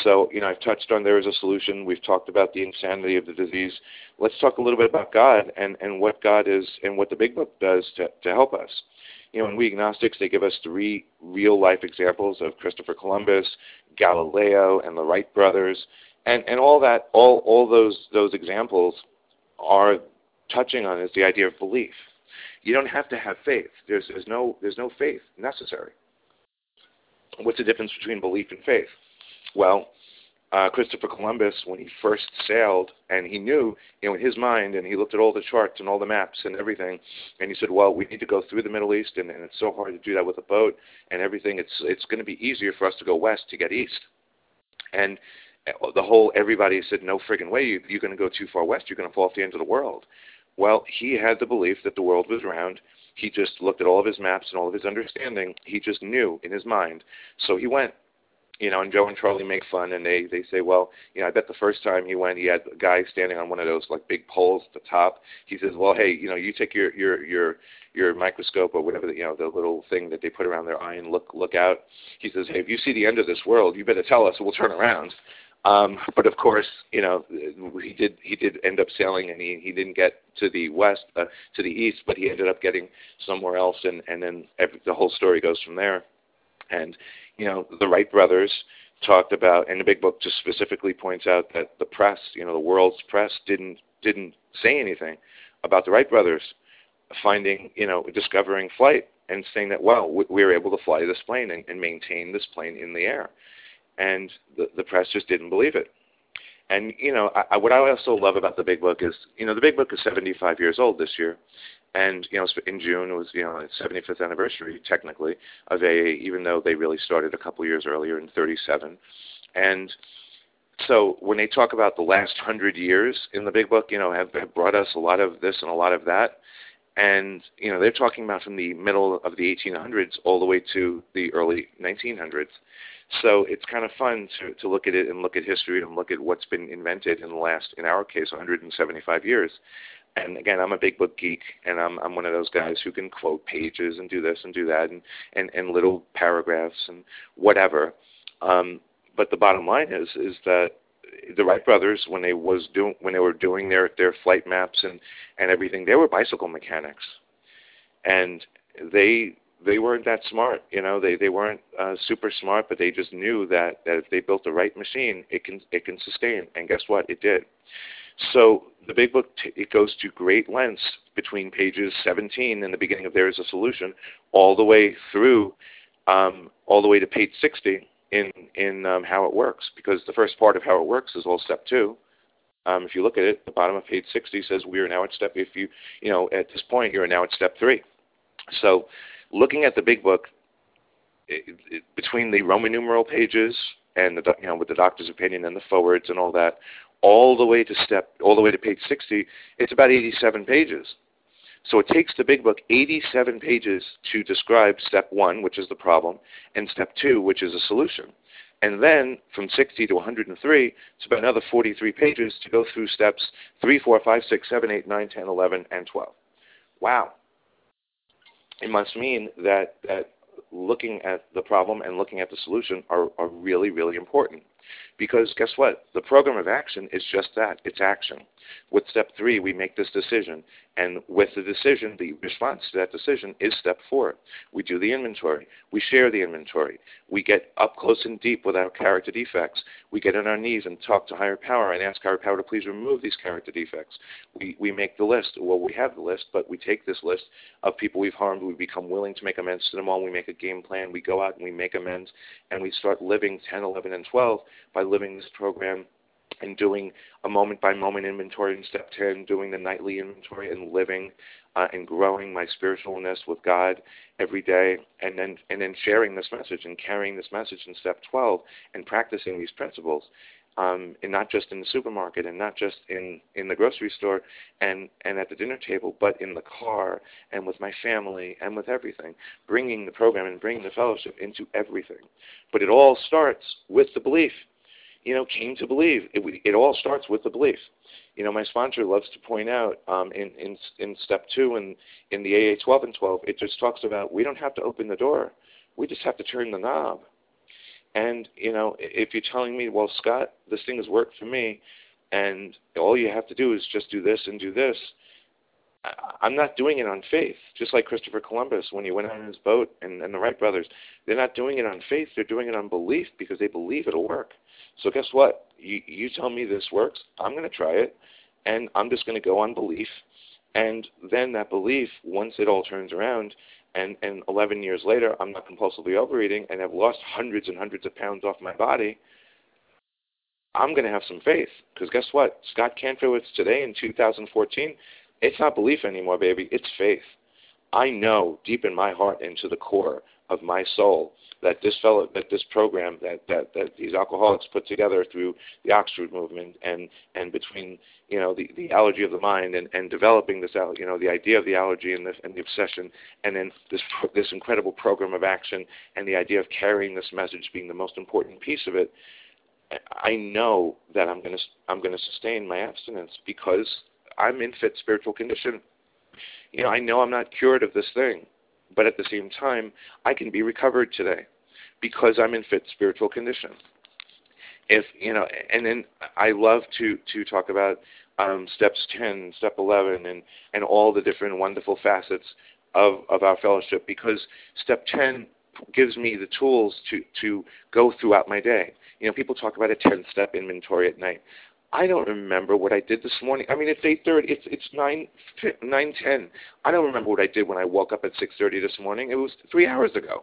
So, you know, I've touched on there is a solution. We've talked about the insanity of the disease. Let's talk a little bit about God and, and what God is and what the Big Book does to, to help us. You know, in We Agnostics, they give us three real life examples of Christopher Columbus, Galileo, and the Wright brothers. And, and all that, all, all those, those examples are touching on is the idea of belief. You don't have to have faith. There's, there's, no, there's no faith necessary. What's the difference between belief and faith? Well, uh, Christopher Columbus, when he first sailed, and he knew, you know, in his mind, and he looked at all the charts and all the maps and everything, and he said, "Well, we need to go through the Middle East, and, and it's so hard to do that with a boat and everything. It's it's going to be easier for us to go west to get east." And the whole everybody said no friggin' way you, you're going to go too far west you're going to fall off the end of the world well he had the belief that the world was round he just looked at all of his maps and all of his understanding he just knew in his mind so he went you know, and Joe and Charlie make fun, and they they say, well, you know, I bet the first time he went, he had a guy standing on one of those like big poles at the top. He says, well, hey, you know, you take your your your your microscope or whatever, the, you know, the little thing that they put around their eye and look look out. He says, hey, if you see the end of this world, you better tell us, we'll turn around. Um, but of course, you know, he did he did end up sailing, and he he didn't get to the west uh, to the east, but he ended up getting somewhere else, and and then every, the whole story goes from there. And you know, the Wright brothers talked about, and the big book just specifically points out that the press, you know, the world's press didn't didn't say anything about the Wright brothers finding, you know, discovering flight and saying that, well, we, we were able to fly this plane and, and maintain this plane in the air, and the the press just didn't believe it. And you know, I, what I also love about the Big Book is, you know, the Big Book is 75 years old this year, and you know, in June it was you know its 75th anniversary technically of AA, even though they really started a couple years earlier in 37. And so when they talk about the last hundred years in the Big Book, you know, have, have brought us a lot of this and a lot of that. And you know, they're talking about from the middle of the 1800s all the way to the early 1900s. So it's kind of fun to, to look at it and look at history and look at what's been invented in the last, in our case, 175 years and again, I'm a big book geek, and I'm I'm one of those guys who can quote pages and do this and do that, and and and little paragraphs and whatever. Um, but the bottom line is is that the Wright brothers, when they was doing when they were doing their their flight maps and and everything, they were bicycle mechanics, and they they weren't that smart, you know. They they weren't uh, super smart, but they just knew that that if they built the right machine, it can it can sustain. And guess what? It did. So the big book t- it goes to great lengths between pages 17 in the beginning of there is a solution all the way through um, all the way to page 60 in in um, how it works because the first part of how it works is all step two um, if you look at it the bottom of page 60 says we are now at step if you you know at this point you're now at step three so looking at the big book it, it, between the roman numeral pages and the you know with the doctor's opinion and the forwards and all that all the way to step all the way to page 60 it's about 87 pages. So it takes the big book 87 pages to describe step 1 which is the problem and step 2 which is a solution. And then from 60 to 103 it's about another 43 pages to go through steps 3 4 5 6 7 8 9 10 11 and 12 wow it must mean that that looking at the problem and looking at the solution are, are really really important because guess what? The program of action is just that it's action. With step three, we make this decision. And with the decision, the response to that decision is step four. We do the inventory. We share the inventory. We get up close and deep with our character defects. We get on our knees and talk to higher power and ask higher power to please remove these character defects. We, we make the list. Well, we have the list, but we take this list of people we've harmed. We become willing to make amends to them all. We make a game plan. We go out and we make amends. And we start living 10, 11, and 12 by living this program and doing a moment by moment inventory in step 10, doing the nightly inventory and living uh, and growing my spiritualness with God every day, and then and then sharing this message and carrying this message in step 12 and practicing these principles. Um, and not just in the supermarket and not just in, in the grocery store and, and at the dinner table, but in the car and with my family and with everything, bringing the program and bringing the fellowship into everything. But it all starts with the belief you know, came to believe. It, it all starts with the belief. You know, my sponsor loves to point out um, in, in in step two in in the AA 12 and 12, it just talks about we don't have to open the door, we just have to turn the knob. And you know, if you're telling me, well, Scott, this thing has worked for me, and all you have to do is just do this and do this. I'm not doing it on faith, just like Christopher Columbus when he went on his boat and, and the Wright brothers. They're not doing it on faith, they're doing it on belief because they believe it'll work. So guess what? You, you tell me this works, I'm going to try it, and I'm just going to go on belief. And then that belief, once it all turns around, and, and 11 years later, I'm not compulsively overeating and have lost hundreds and hundreds of pounds off my body, I'm going to have some faith. Because guess what? Scott Canfield today in 2014, it's not belief anymore, baby. It's faith. I know deep in my heart and to the core of my soul that this fellow, that this program, that, that, that these alcoholics put together through the Oxford movement and, and between, you know, the, the allergy of the mind and, and developing this, you know, the idea of the allergy and the, and the obsession, and then this, this incredible program of action and the idea of carrying this message being the most important piece of it, I know that I'm going to, I'm going to sustain my abstinence because I'm in fit spiritual condition. You know, I know I'm not cured of this thing, but at the same time, I can be recovered today because I'm in fit spiritual condition. If you know, and then I love to to talk about um, steps 10, step 11, and and all the different wonderful facets of of our fellowship because step 10 gives me the tools to to go throughout my day. You know, people talk about a 10 step inventory at night. I don't remember what I did this morning. I mean, it's 8:30. It's it's 9 9:10. I don't remember what I did when I woke up at 6:30 this morning. It was 3 hours ago.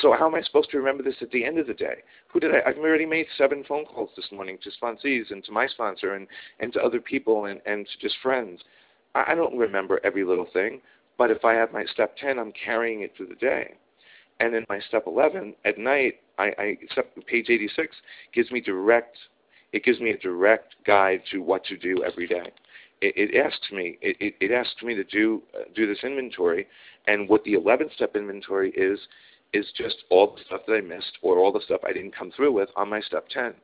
So how am I supposed to remember this at the end of the day? Who did I? I've already made seven phone calls this morning to sponsees and to my sponsor and and to other people and and to just friends. I, I don't remember every little thing, but if I have my step ten, I'm carrying it through the day. And then my step eleven at night, I, I step page eighty six gives me direct. It gives me a direct guide to what to do every day. It, it asks me. It, it, asks me to do uh, do this inventory, and what the 11 step inventory is is just all the stuff that I missed or all the stuff I didn't come through with on my step 10.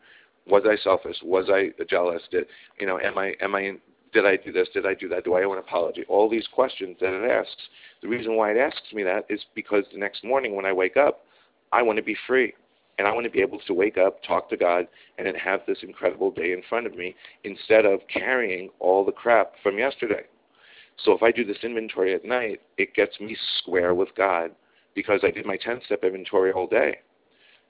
Was I selfish? Was I jealous? Did you know? Am I am I did I do this? Did I do that? Do I owe an apology? All these questions that it asks. The reason why it asks me that is because the next morning when I wake up, I want to be free. And I want to be able to wake up, talk to God, and then have this incredible day in front of me instead of carrying all the crap from yesterday. So if I do this inventory at night, it gets me square with God because I did my 10 step inventory all day.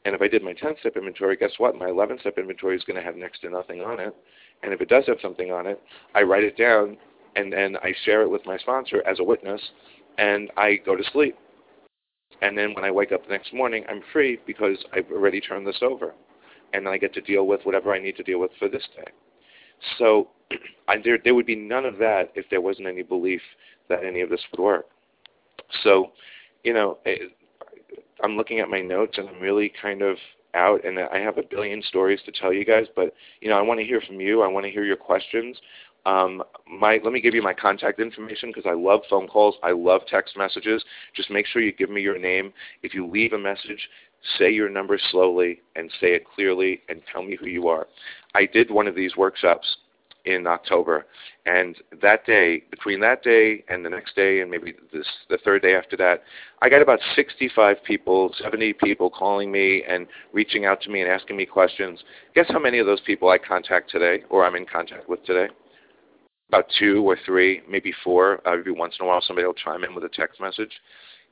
And if I did my 10 step inventory, guess what? My 11 step inventory is going to have next to nothing on it. And if it does have something on it, I write it down and then I share it with my sponsor as a witness and I go to sleep. And then when I wake up the next morning, I'm free because I've already turned this over. And I get to deal with whatever I need to deal with for this day. So *clears throat* I, there, there would be none of that if there wasn't any belief that any of this would work. So you know, eh, I'm looking at my notes and I'm really kind of out and I have a billion stories to tell you guys, but you know, I want to hear from you. I want to hear your questions. Um, my, let me give you my contact information because I love phone calls. I love text messages. Just make sure you give me your name. If you leave a message, say your number slowly and say it clearly and tell me who you are. I did one of these workshops in October. And that day, between that day and the next day, and maybe this, the third day after that, I got about 65 people, 70 people calling me and reaching out to me and asking me questions. Guess how many of those people I contact today, or I'm in contact with today? About two or three, maybe four. Uh, every once in a while, somebody will chime in with a text message.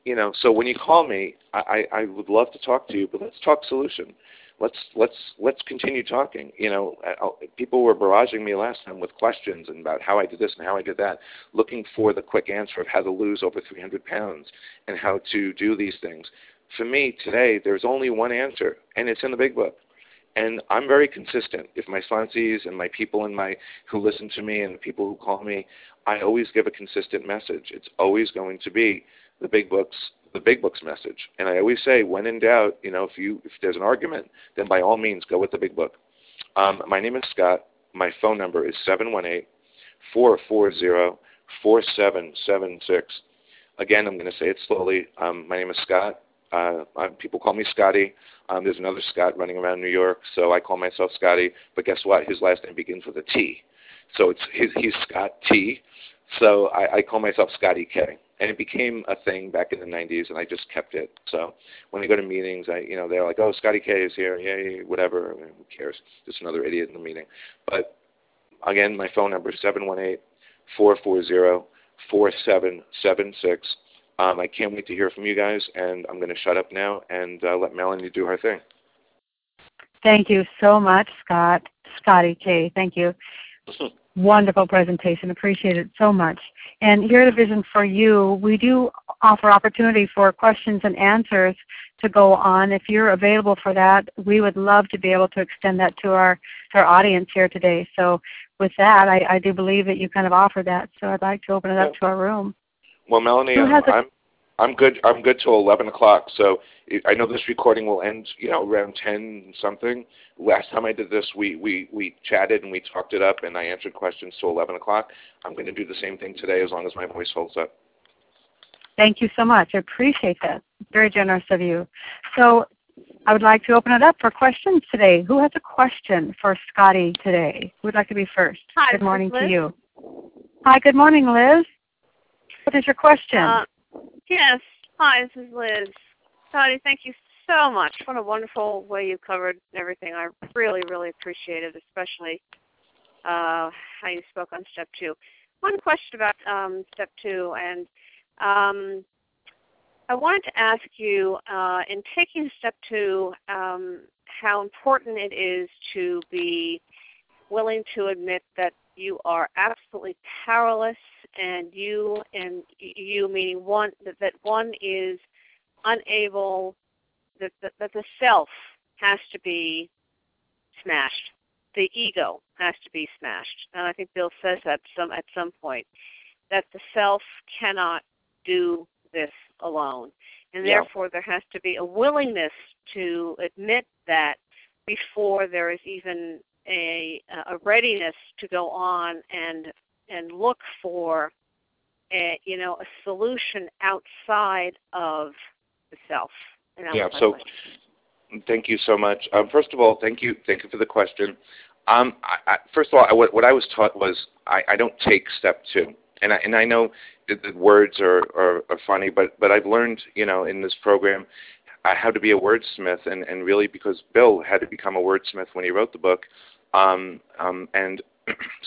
You know, so when you call me, I, I, I would love to talk to you, but let's talk solution let's let's let's continue talking. You know, uh, people were barraging me last time with questions about how I did this and how I did that, looking for the quick answer of how to lose over 300 pounds and how to do these things. For me today, there's only one answer, and it's in the big book. And I'm very consistent. If my sponsees and my people in my who listen to me and the people who call me, I always give a consistent message. It's always going to be the big books the big books message. And I always say, when in doubt, you know, if you if there's an argument, then by all means go with the big book. Um, my name is Scott. My phone number is seven one eight four four zero four seven seven six. Again, I'm going to say it slowly. Um, my name is Scott. Uh, people call me Scotty. Um, there's another Scott running around New York, so I call myself Scotty. But guess what? His last name begins with a T, so it's his, he's Scott T. So I, I call myself Scotty K and it became a thing back in the 90s, and I just kept it. So when I go to meetings, I you know they're like, "Oh, Scotty K is here, yay, whatever." I who cares? Just another idiot in the meeting. But again, my phone number is seven one eight four four zero four seven seven six. Um, I can't wait to hear from you guys, and I'm going to shut up now and uh, let Melanie do her thing. Thank you so much, Scott. Scotty K. Thank you. *laughs* Wonderful presentation. Appreciate it so much. And here at A Vision for You, we do offer opportunity for questions and answers to go on. If you're available for that, we would love to be able to extend that to our, to our audience here today. So with that, I, I do believe that you kind of offer that. So I'd like to open it up to our room. Well, Melanie, um, I'm, I'm good. I'm good till 11 o'clock. So I know this recording will end, you know, around 10 something. Last time I did this, we we we chatted and we talked it up, and I answered questions till 11 o'clock. I'm going to do the same thing today as long as my voice holds up. Thank you so much. I appreciate that. Very generous of you. So I would like to open it up for questions today. Who has a question for Scotty today? Who would like to be first? Hi, good morning to you. Hi, good morning, Liz. What is your question? Uh, yes. Hi, this is Liz. Scotty, thank you so much. What a wonderful way you covered everything. I really, really appreciate it, especially uh, how you spoke on step two. One question about um, step two, and um, I wanted to ask you, uh, in taking step two, um, how important it is to be willing to admit that you are absolutely powerless, and you and you meaning one that, that one is unable that, that that the self has to be smashed, the ego has to be smashed, and I think Bill says that some at some point that the self cannot do this alone. And yeah. therefore, there has to be a willingness to admit that before there is even a, a readiness to go on and and look for a you know a solution outside of the self. yeah. So, question. thank you so much. Um, first of all, thank you thank you for the question. Um, I, I, first of all, I, what, what I was taught was I, I don't take step two and I, and I know the words are, are, are funny, but but I've learned you know in this program uh, how to be a wordsmith, and and really because Bill had to become a wordsmith when he wrote the book, um, um, and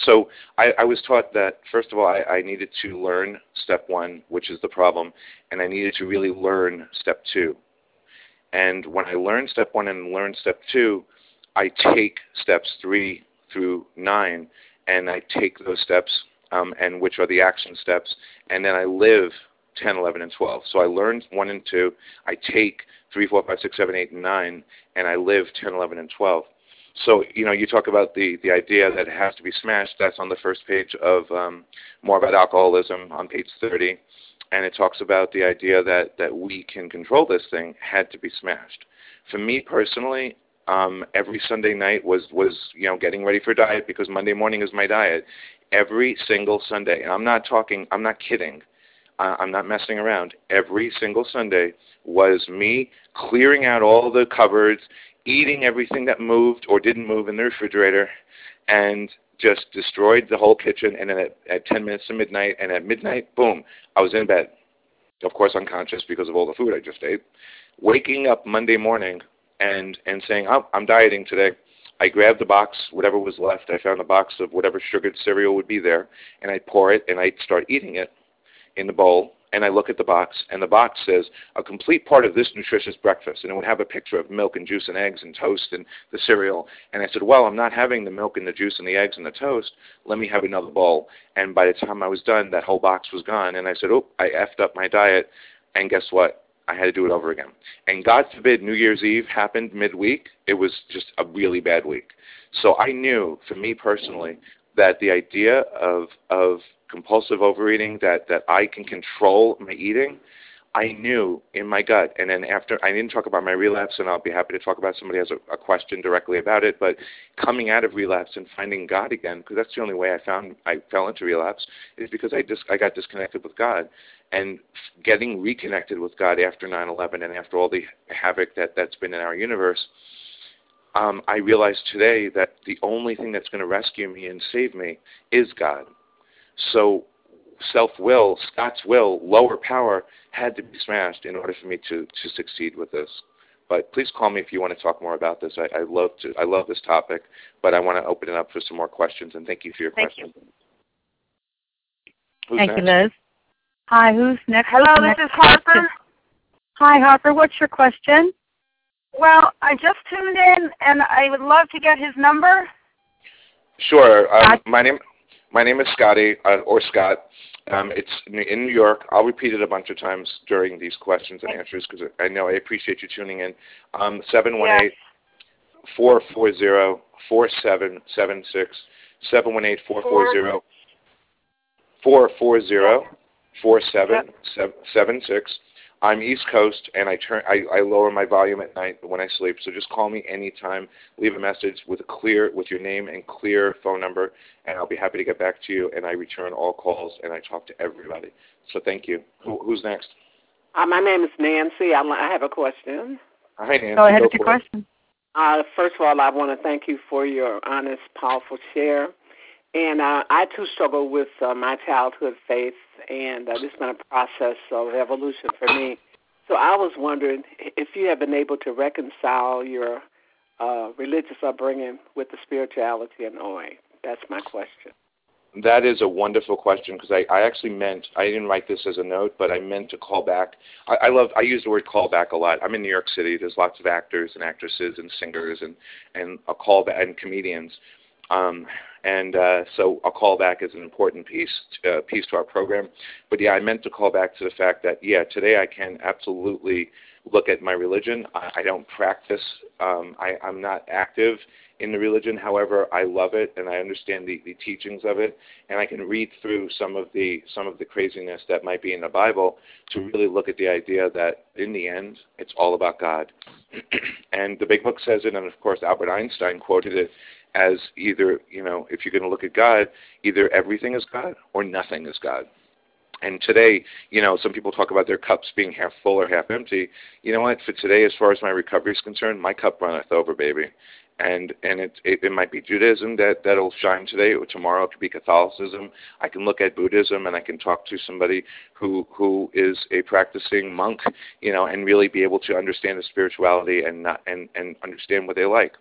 so I, I was taught that first of all I, I needed to learn step one, which is the problem, and I needed to really learn step two. And when I learned step one and learned step two, I take steps three through nine, and I take those steps um, and which are the action steps, and then I live 10, 11, and 12. So I learned 1 and 2, I take 3, 4, 5, 6, 7, 8, and 9, and I live 10, 11, and 12. So, you know, you talk about the, the idea that it has to be smashed. That's on the first page of um, More About Alcoholism on page 30. And it talks about the idea that, that we can control this thing had to be smashed. For me personally, um, every Sunday night was, was, you know, getting ready for diet because Monday morning is my diet every single Sunday. And I'm not talking, I'm not kidding. I'm not messing around. Every single Sunday was me clearing out all the cupboards, eating everything that moved or didn't move in the refrigerator, and just destroyed the whole kitchen. And then at, at 10 minutes to midnight, and at midnight, boom, I was in bed. Of course, unconscious because of all the food I just ate. Waking up Monday morning and and saying, "Oh, I'm dieting today." I grabbed the box, whatever was left. I found a box of whatever sugared cereal would be there, and I'd pour it and I'd start eating it in the bowl. And I look at the box, and the box says a complete part of this nutritious breakfast, and it would have a picture of milk and juice and eggs and toast and the cereal. And I said, well, I'm not having the milk and the juice and the eggs and the toast. Let me have another bowl. And by the time I was done, that whole box was gone. And I said, oh, I effed up my diet. And guess what? I had to do it over again. And God forbid New Year's Eve happened midweek. It was just a really bad week. So I knew, for me personally, that the idea of of compulsive overeating, that that I can control my eating, I knew in my gut. And then after, I didn't talk about my relapse, and I'll be happy to talk about somebody has a, a question directly about it. But coming out of relapse and finding God again, because that's the only way I found I fell into relapse, is because I just I got disconnected with God, and getting reconnected with God after 9/11 and after all the havoc that that's been in our universe. Um, I realize today that the only thing that's going to rescue me and save me is God. So self will, Scott's will, lower power had to be smashed in order for me to, to succeed with this. But please call me if you want to talk more about this. I, I love to I love this topic, but I want to open it up for some more questions and thank you for your thank question. You. Who's thank next? you, Liz. Hi, who's next? Hello, Who's this next is Harper. Hi, Harper. What's your question? Well, I just tuned in, and I would love to get his number. Sure. Um, my name my name is Scotty uh, or Scott. Um, it's in New York. I'll repeat it a bunch of times during these questions and answers because I know I appreciate you tuning in. Um, seven one eight four four zero four seven seven six seven one eight four four zero four four zero four seven seven six. I'm East Coast, and I turn I, I lower my volume at night when I sleep. So just call me anytime. Leave a message with a clear with your name and clear phone number, and I'll be happy to get back to you. And I return all calls and I talk to everybody. So thank you. Who, who's next? Uh, my name is Nancy. I'm, I have a question. Hi, Nancy. Go ahead Go with your for it. question. Uh, first of all, I want to thank you for your honest, powerful share. And uh, I too struggle with uh, my childhood faith, and uh, this has been a process of evolution for me. So I was wondering if you have been able to reconcile your uh, religious upbringing with the spirituality in OA. That's my question. That is a wonderful question because I, I actually meant I didn't write this as a note, but I meant to call back. I, I love I use the word call back a lot. I'm in New York City. There's lots of actors and actresses and singers and and a call back and comedians. Um, and uh, so a callback is an important piece to, uh, piece to our program. But yeah, I meant to call back to the fact that yeah, today I can absolutely look at my religion. I, I don't practice. Um, I, I'm not active in the religion. However, I love it and I understand the, the teachings of it, and I can read through some of the some of the craziness that might be in the Bible to really look at the idea that in the end, it's all about God. *clears throat* and the Big Book says it, and of course Albert Einstein quoted it as either you know if you're going to look at God, either everything is God or nothing is God. And today, you know, some people talk about their cups being half full or half empty. You know what? For today, as far as my recovery is concerned, my cup runneth over, baby and and it, it it might be Judaism that that'll shine today or tomorrow it could be Catholicism. I can look at Buddhism and I can talk to somebody who who is a practicing monk, you know, and really be able to understand the spirituality and not and and understand what they like.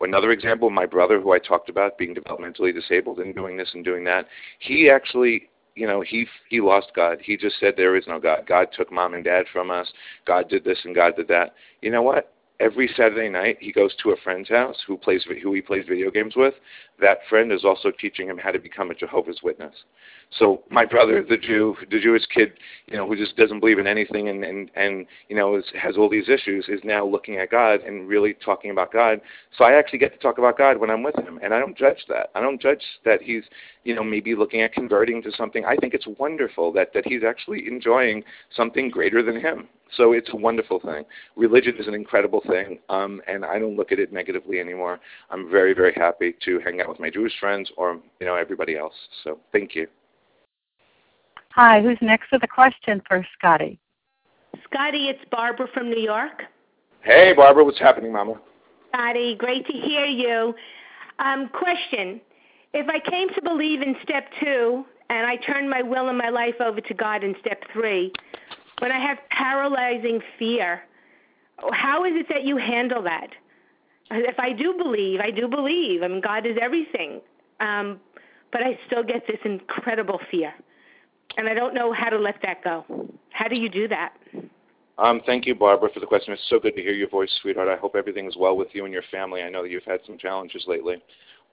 Another example, my brother, who I talked about being developmentally disabled and doing this and doing that, he actually you know he he lost god. He just said there is no god. God took mom and dad from us. God did this and god did that. You know what? Every Saturday night he goes to a friend's house who plays who he plays video games with. That friend is also teaching him how to become a Jehovah's Witness. So my brother, the Jew, the Jewish kid, you know, who just doesn't believe in anything and and and you know is, has all these issues, is now looking at God and really talking about God. So I actually get to talk about God when I'm with him, and I don't judge that. I don't judge that he's you know maybe looking at converting to something. I think it's wonderful that that he's actually enjoying something greater than him. So it's a wonderful thing. Religion is an incredible thing, um, and I don't look at it negatively anymore. I'm very, very happy to hang out with my Jewish friends or you know everybody else. So thank you. Hi, who's next with a question for Scotty? Scotty, it's Barbara from New York. Hey, Barbara, what's happening, Mama? Scotty, great to hear you. Um, question: If I came to believe in step two and I turned my will and my life over to God in step three, when I have paralyzing fear, how is it that you handle that? If I do believe, I do believe. I mean, God is everything. Um, but I still get this incredible fear. And I don't know how to let that go. How do you do that? Um, thank you, Barbara, for the question. It's so good to hear your voice, sweetheart. I hope everything is well with you and your family. I know that you've had some challenges lately.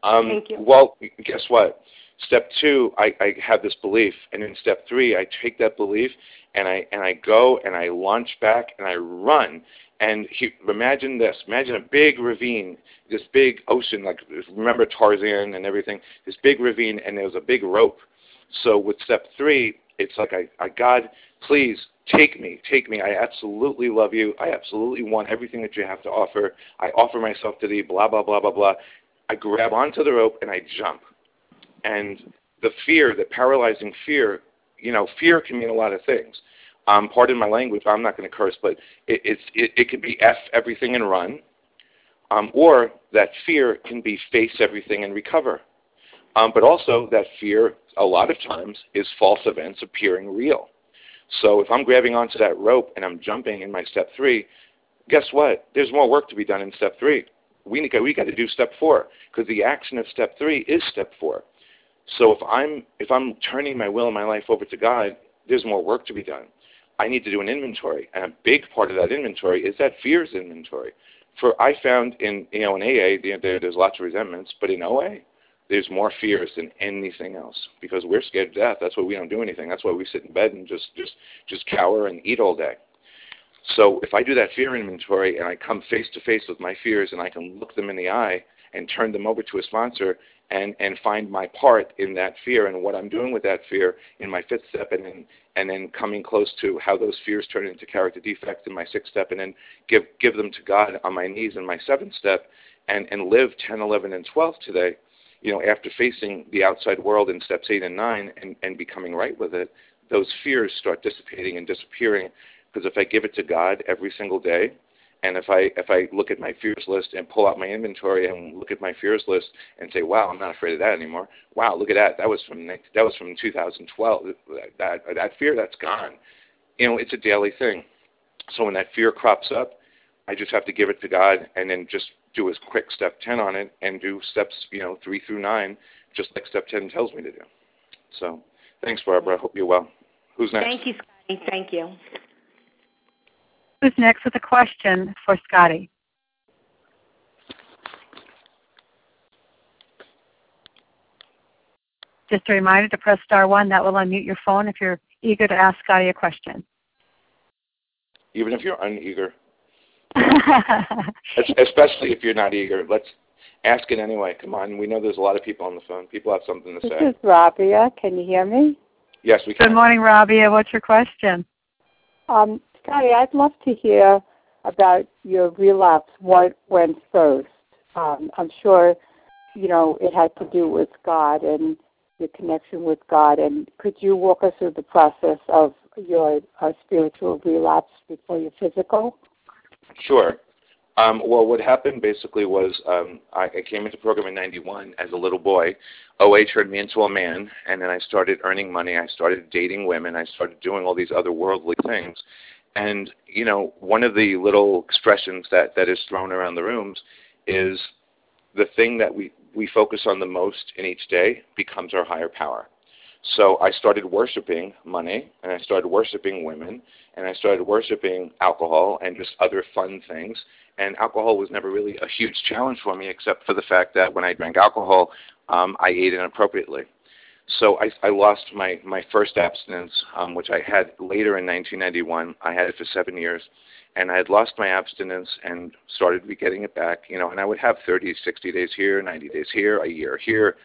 Um, Thank you. Well, guess what? Step two, I, I have this belief, and in step three, I take that belief and I and I go and I launch back and I run. And he, imagine this: imagine a big ravine, this big ocean, like remember Tarzan and everything. This big ravine, and there's a big rope. So with step three, it's like I, I God, please take me, take me. I absolutely love you. I absolutely want everything that you have to offer. I offer myself to thee. Blah blah blah blah blah. I grab onto the rope and I jump. And the fear, the paralyzing fear, you know, fear can mean a lot of things. Um, pardon my language, I'm not going to curse, but it, it's, it, it could be F everything and run, um, or that fear can be face everything and recover. Um, but also, that fear, a lot of times, is false events appearing real. So if I'm grabbing onto that rope and I'm jumping in my step three, guess what? There's more work to be done in step three. We we got to do step four because the action of step three is step four. So if I'm if I'm turning my will and my life over to God, there's more work to be done. I need to do an inventory, and a big part of that inventory is that fears inventory. For I found in you know in AA there, there's lots of resentments, but in OA there's more fears than anything else because we're scared to death. That's why we don't do anything. That's why we sit in bed and just just just cower and eat all day. So if I do that fear inventory and I come face to face with my fears and I can look them in the eye and turn them over to a sponsor, and and find my part in that fear and what I'm doing with that fear in my fifth step, and then and then coming close to how those fears turn into character defects in my sixth step, and then give give them to God on my knees in my seventh step, and and live 10, 11, and 12 today. You know, after facing the outside world in steps eight and nine, and and becoming right with it, those fears start dissipating and disappearing. Because if I give it to God every single day, and if I if I look at my fears list and pull out my inventory and look at my fears list and say, "Wow, I'm not afraid of that anymore." Wow, look at that. That was from that was from 2012. That that fear that's gone. You know, it's a daily thing. So when that fear crops up, I just have to give it to God and then just do a quick step 10 on it and do steps, you know, 3 through 9 just like step 10 tells me to do. So, thanks Barbara. I hope you're well. Who's next? Thank you, Scotty. Thank you. Who's next with a question for Scotty? Just a reminder to press star one. That will unmute your phone if you're eager to ask Scotty a question. Even if you're uneager. *laughs* Especially if you're not eager. Let's ask it anyway. Come on. We know there's a lot of people on the phone. People have something to this say. This is Rabia. Can you hear me? Yes, we can. Good morning, Rabia. What's your question? Um, Scotty, I'd love to hear about your relapse. What went first? Um, I'm sure, you know, it had to do with God and your connection with God. And could you walk us through the process of your uh, spiritual relapse before your physical? Sure. Um, well, what happened basically was um, I, I came into the program in '91 as a little boy. OA turned me into a man, and then I started earning money. I started dating women. I started doing all these other worldly things. And you know, one of the little expressions that that is thrown around the rooms is the thing that we we focus on the most in each day becomes our higher power. So I started worshiping money, and I started worshiping women, and I started worshiping alcohol and just other fun things. And alcohol was never really a huge *laughs* challenge for me, except for the fact that when I drank alcohol, um, I ate inappropriately. So I, I lost my, my first abstinence, um, which I had later in 1991. I had it for seven years, and I had lost my abstinence and started getting it back. You know, and I would have 30, 60 days here, 90 days here, a year here,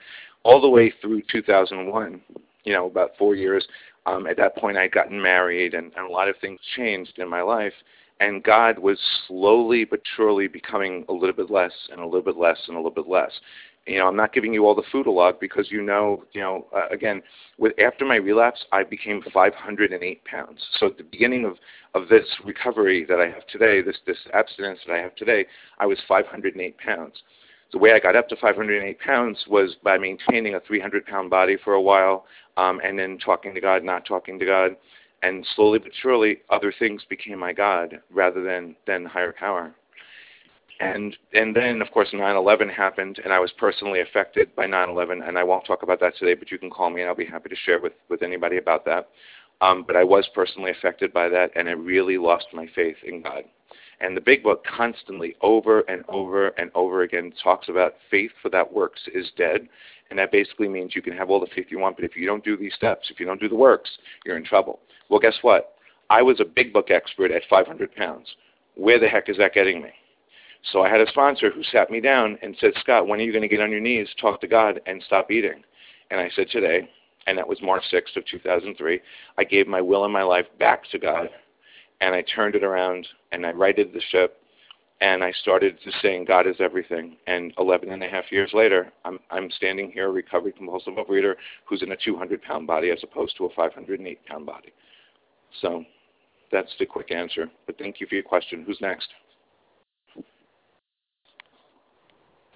all the way through 2001. You know, about four years. Um, at that point, I'd gotten married, and, and a lot of things changed in my life. And God was slowly but surely becoming a little bit less and a little bit less and a little bit less you know, I'm not giving you all the food log because you know, you know, uh, again, with after my relapse, I became 508 pounds. So at the beginning of of this recovery that I have today, this this abstinence that I have today, I was 508 pounds. The way I got up to 508 pounds was by maintaining a 300 pound body for a while, um, and then talking to God, not talking to God, and slowly but surely, other things became my God rather than than higher power and and then of course 9/11 happened, and I was personally affected by 9/11, and I won't talk about that today, but you can call me, and I'll be happy to share with with anybody about that. Um, but I was personally affected by that, and I really lost my faith in God. And the Big Book constantly, over and over and over again, talks about faith for that works is dead, and that basically means you can have all the faith you want, but if you don't do these steps, if you don't do the works, you're in trouble. Well, guess what? I was a Big Book expert at 500 pounds. Where the heck is that getting me? So I had a sponsor who sat me down and said, Scott, when are you going to get on your knees, talk to God, and stop eating? And I said, today. And that was March 6th of 2003. I gave my will and my life back to God, and I turned it around, and I righted the ship, and I started to saying, God is everything. And 11 and a half years later, I'm, I'm standing here, a recovered compulsive overeater who's in a 200-pound body as opposed to a 508-pound body. So that's the quick answer. But thank you for your question. Who's next?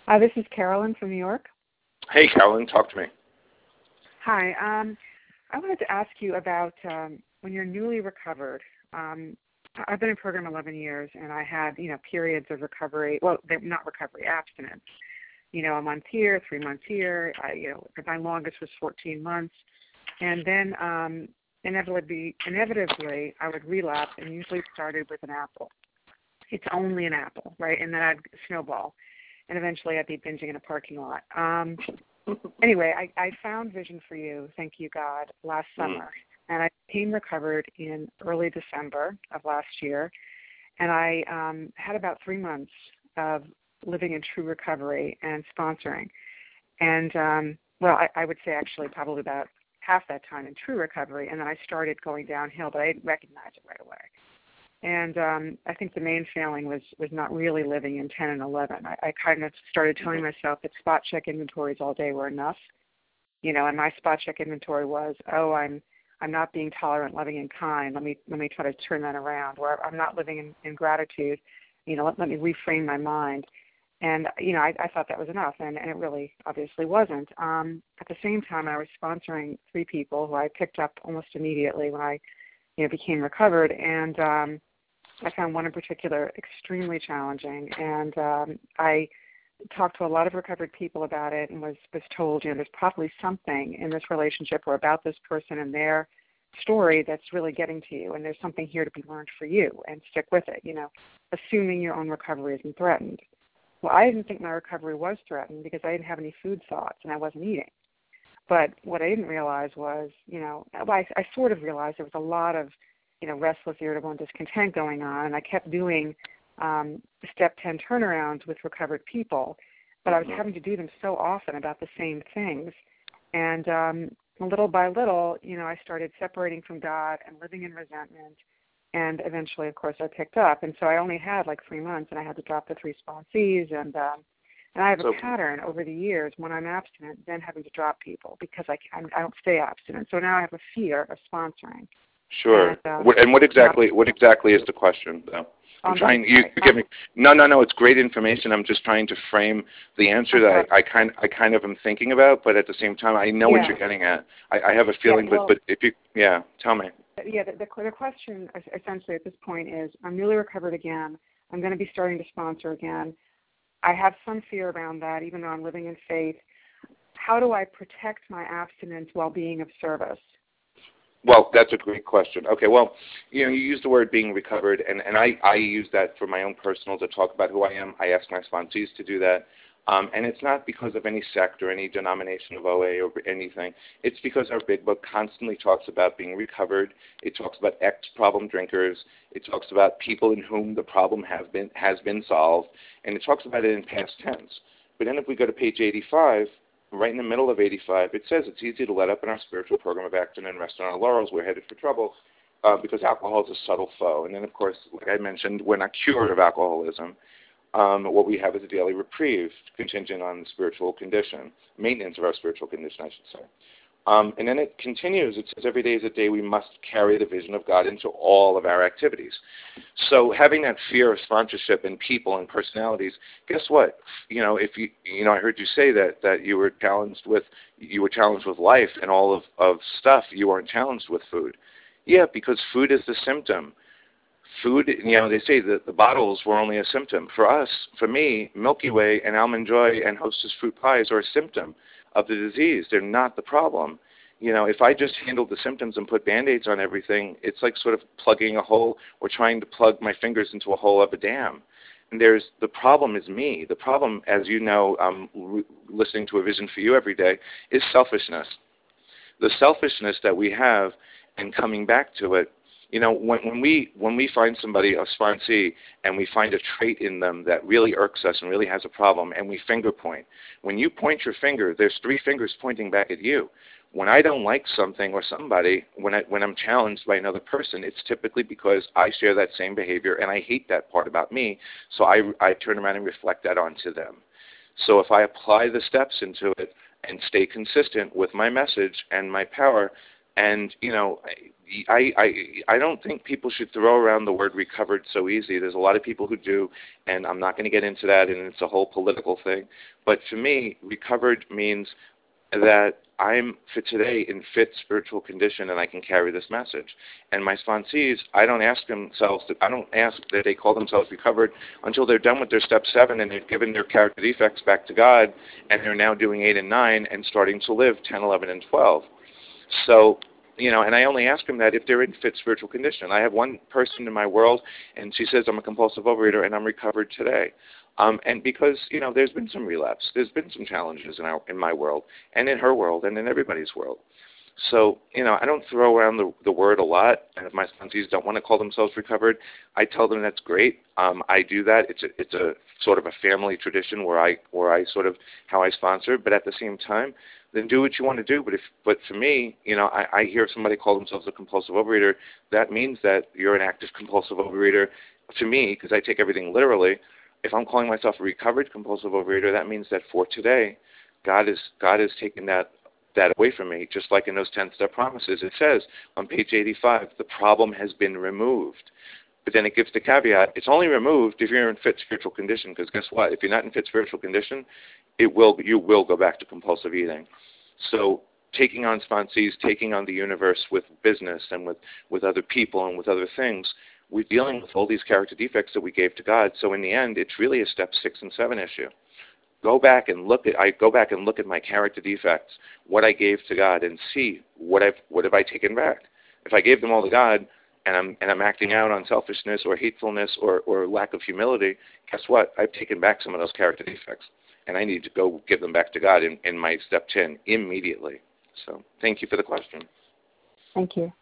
Uh, this is Carolyn from New York. Hey, Carolyn, talk to me. Hi. Um, I wanted to ask you about um, when you're newly recovered. Um, I've been in program 11 years, and I had you know periods of recovery. Well, they're not recovery, abstinence. You know, a month here, three months here. I, you know, my longest was 14 months, and then um, inevitably, inevitably, I would relapse, and usually started with an apple. It's only an apple, right? And then I'd snowball and eventually I'd be binging in a parking lot. Um, anyway, I, I found Vision for You, thank you God, last mm. summer, mm. and I became recovered in early December of last year, and I um, had about three months of living in true recovery and sponsoring. and um, well, I, I would say actually probably about half that time in true recovery, and then I started going downhill, but I didn't recognize it right away. And um, I think the main failing was was not really living in 10 and 11. I, I kind of started telling myself that spot check inventories all day were enough, you know, and my spot check inventory was, oh, I'm I'm not being tolerant, loving, and kind. Let me let me try to turn that around. Where I'm not living in, in gratitude, you know, let, let me reframe my mind. And you know, I, I thought that was enough, and, and it really obviously wasn't. Um, at the same time, I was sponsoring three people who I picked up almost immediately when I, you know, became recovered, and um, I found one in particular extremely challenging. And um, I talked to a lot of recovered people about it, and was was told, you know, there's probably something in this relationship or about this person and their story that's really getting to you, and there's something here to be learned for you, and stick with it. You know, assuming your own recovery isn't threatened. Well, I didn't think my recovery was threatened because I didn't have any food thoughts and I wasn't eating. But what I didn't realize was, you know, I, I sort of realized there was a lot of, you know, restless, irritable, and discontent going on, and I kept doing um, step 10 turnarounds with recovered people, but I was mm-hmm. having to do them so often about the same things. And um, little by little, you know, I started separating from God and living in resentment and eventually, of course, I picked up. And so I only had like three months, and I had to drop the three sponsees, and um, and I have a pattern over the years when I'm abstinent, then having to drop people because I can I don't stay abstinent. So now I have a fear of sponsoring. Sure. And, um, what, and what exactly what exactly is the question though? I'm um, trying. You, you give me no, no, no. It's great information. I'm just trying to frame the answer okay. that I, I kind, I kind of am thinking about, but at the same time, I know yeah. what you're getting at. I, I have a feeling, yeah, well, but, but if you, yeah, tell me yeah, the, the, the question essentially at this point is I'm newly recovered again. I'm going to be starting to sponsor again. I have some fear around that, even though I'm living in faith. How do I protect my abstinence while being of service? Well, that's a great question. Okay, well, you know, you use the word being recovered, and, and I, I use that for my own personal to talk about who I am. I ask my sponsees to do that. Um, and it's not because of any sect or any denomination of OA or anything. It's because our big book constantly talks about being recovered. It talks about ex-problem drinkers. It talks about people in whom the problem have been, has been solved. And it talks about it in past tense. But then if we go to page 85, right in the middle of 85, it says it's easy to let up in our spiritual program of action and rest on our laurels. We're headed for trouble uh, because alcohol is a subtle foe. And then, of course, like I mentioned, we're not cured of alcoholism um, what we have is a daily reprieve contingent on spiritual condition, maintenance of our spiritual condition, I should say. Um, and then it continues. It says every day is a day we must carry the vision of God into all of our activities. So having that fear of sponsorship and people and personalities, guess what? You know, if you you know, I heard you say that that you were challenged with you were challenged with life and all of of stuff. You weren't challenged with food. Yeah, because food is the symptom food, you know, they say that the bottles were only a symptom. For us, for me, Milky Way and Almond Joy and Hostess fruit pies are a symptom of the disease. They're not the problem. You know, if I just handled the symptoms and put band-aids on everything, it's like sort of plugging a hole or trying to plug my fingers into a hole of a dam. And there's the problem is me. The problem, as you know, um, re- listening to a vision for you every day, is selfishness. The selfishness that we have and coming back to it you know, when, when we when we find somebody a sponsee and we find a trait in them that really irks us and really has a problem, and we finger point. When you point your finger, there's three fingers pointing back at you. When I don't like something or somebody, when I when I'm challenged by another person, it's typically because I share that same behavior and I hate that part about me. So I I turn around and reflect that onto them. So if I apply the steps into it and stay consistent with my message and my power, and you know I, I I don't think people should throw around the word recovered so easy. There's a lot of people who do, and I'm not going to get into that, and it's a whole political thing. But to me, recovered means that I'm for today in fit spiritual condition, and I can carry this message. And my sponsees, I don't ask themselves, that, I don't ask that they call themselves recovered until they're done with their step seven and they've given their character defects back to God, and they're now doing eight and nine and starting to live 10, 11, and 12. So you know, and I only ask them that if they're in fit spiritual condition. I have one person in my world, and she says I'm a compulsive overeater, and I'm recovered today. Um, and because you know, there's been some relapse, there's been some challenges in our in my world, and in her world, and in everybody's world. So, you know, I don't throw around the, the word a lot. And if my sponsees don't want to call themselves recovered, I tell them that's great. Um, I do that. It's a, it's a sort of a family tradition where I, where I sort of, how I sponsor. But at the same time, then do what you want to do. But if, but for me, you know, I, I hear somebody call themselves a compulsive overeater. That means that you're an active compulsive overeater. To me, because I take everything literally, if I'm calling myself a recovered compulsive overeater, that means that for today, God is God has taken that that away from me, just like in those 10 step promises. It says on page 85, the problem has been removed. But then it gives the caveat, it's only removed if you're in fit spiritual condition, because guess what? If you're not in fit spiritual condition, it will you will go back to compulsive eating. So taking on sponsees, taking on the universe with business and with, with other people and with other things, we're dealing with all these character defects that we gave to God. So in the end, it's really a step six and seven issue go back and look at I go back and look at my character defects, what I gave to God, and see what I've what have I taken back. If I gave them all to God and I'm and I'm acting out on selfishness or hatefulness or, or lack of humility, guess what? I've taken back some of those character defects. And I need to go give them back to God in, in my step ten immediately. So thank you for the question. Thank you.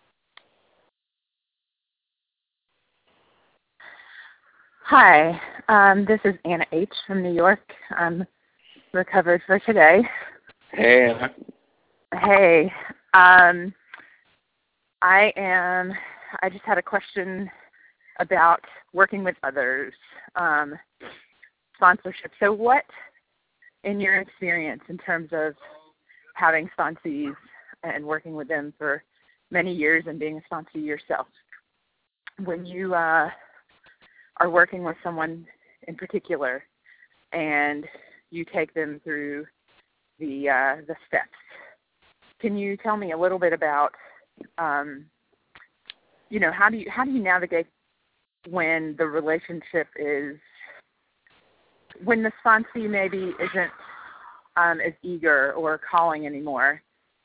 Hi, um, this is Anna H. from New York. I'm recovered for today. Hey, Anna. Hey, um, I am. I just had a question about working with others, um, sponsorship. So, what, in your experience, in terms of having sponsees and working with them for many years and being a sponsee yourself, when you uh, are working with someone in particular and you take them through the uh, the steps. Can you tell me a little bit about um, you know how do you how do you navigate when the relationship is when the sponsee maybe isn't um, as eager or calling anymore?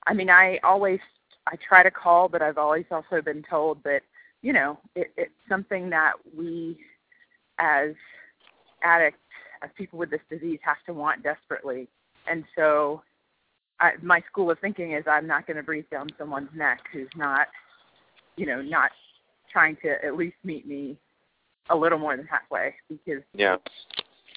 I mean, I always I try to call, but I've always also been told that you know it, it's something that we as addicts, as people with this disease, have to want desperately. And so, I, my school of thinking is I'm not going to breathe down someone's neck who's not, you know, not trying to at least meet me a little more than halfway because yeah,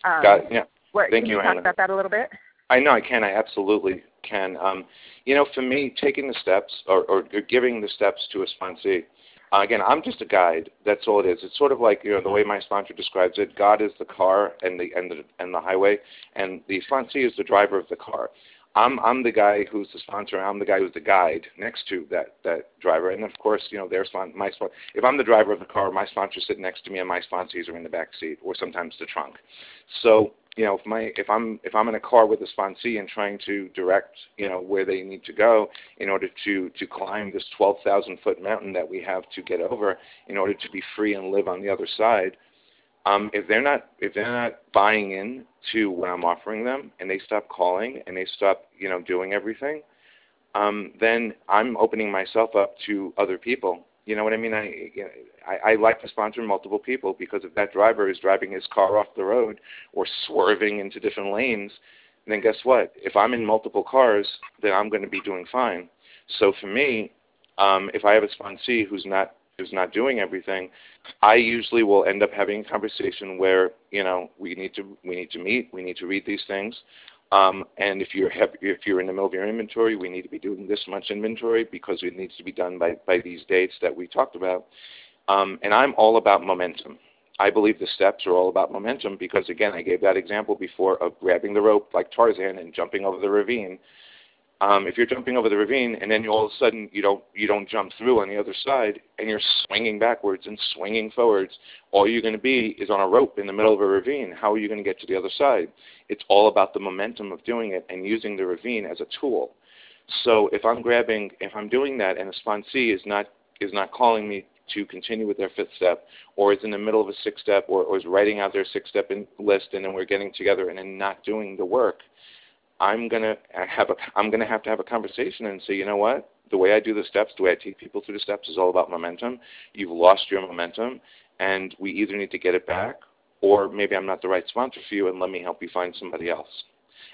um, got it. yeah. What, Thank can you, you talk Anna. about that a little bit? I know I can. I absolutely can. Um, you know, for me, taking the steps or, or giving the steps to a sponsee uh, again, I'm just a guide. That's all it is. It's sort of like you know the way my sponsor describes it. God is the car and the and the and the highway, and the sponsee is the driver of the car. I'm I'm the guy who's the sponsor. I'm the guy who's the guide next to that that driver. And of course, you know, their spon- my spon- if I'm the driver of the car, my sponsor's sitting next to me, and my sponsees are in the back seat or sometimes the trunk. So you know, if my if I'm if I'm in a car with a sponsee and trying to direct, you know, where they need to go in order to to climb this 12,000 foot mountain that we have to get over in order to be free and live on the other side, um, if they're not if they're not buying in to what I'm offering them and they stop calling and they stop, you know, doing everything, um, then I'm opening myself up to other people you know what I mean? I, you know, I I like to sponsor multiple people because if that driver is driving his car off the road or swerving into different lanes, then guess what? If I'm in multiple cars, then I'm going to be doing fine. So for me, um, if I have a sponsee who's not who's not doing everything, I usually will end up having a conversation where you know we need to we need to meet, we need to read these things. Um, and if you're if you're in the middle of your inventory, we need to be doing this much inventory because it needs to be done by by these dates that we talked about. Um, and I'm all about momentum. I believe the steps are all about momentum because again, I gave that example before of grabbing the rope like Tarzan and jumping over the ravine. Um, if you're jumping over the ravine and then you, all of a sudden you don't you don't jump through on the other side and you're swinging backwards and swinging forwards, all you're going to be is on a rope in the middle of a ravine. How are you going to get to the other side? It's all about the momentum of doing it and using the ravine as a tool. So if I'm grabbing, if I'm doing that, and a sponsee is not is not calling me to continue with their fifth step, or is in the middle of a sixth step, or, or is writing out their six step list, and then we're getting together and then not doing the work, I'm gonna have a I'm gonna have to have a conversation and say, you know what? The way I do the steps, the way I take people through the steps is all about momentum. You've lost your momentum, and we either need to get it back, or maybe I'm not the right sponsor for you, and let me help you find somebody else.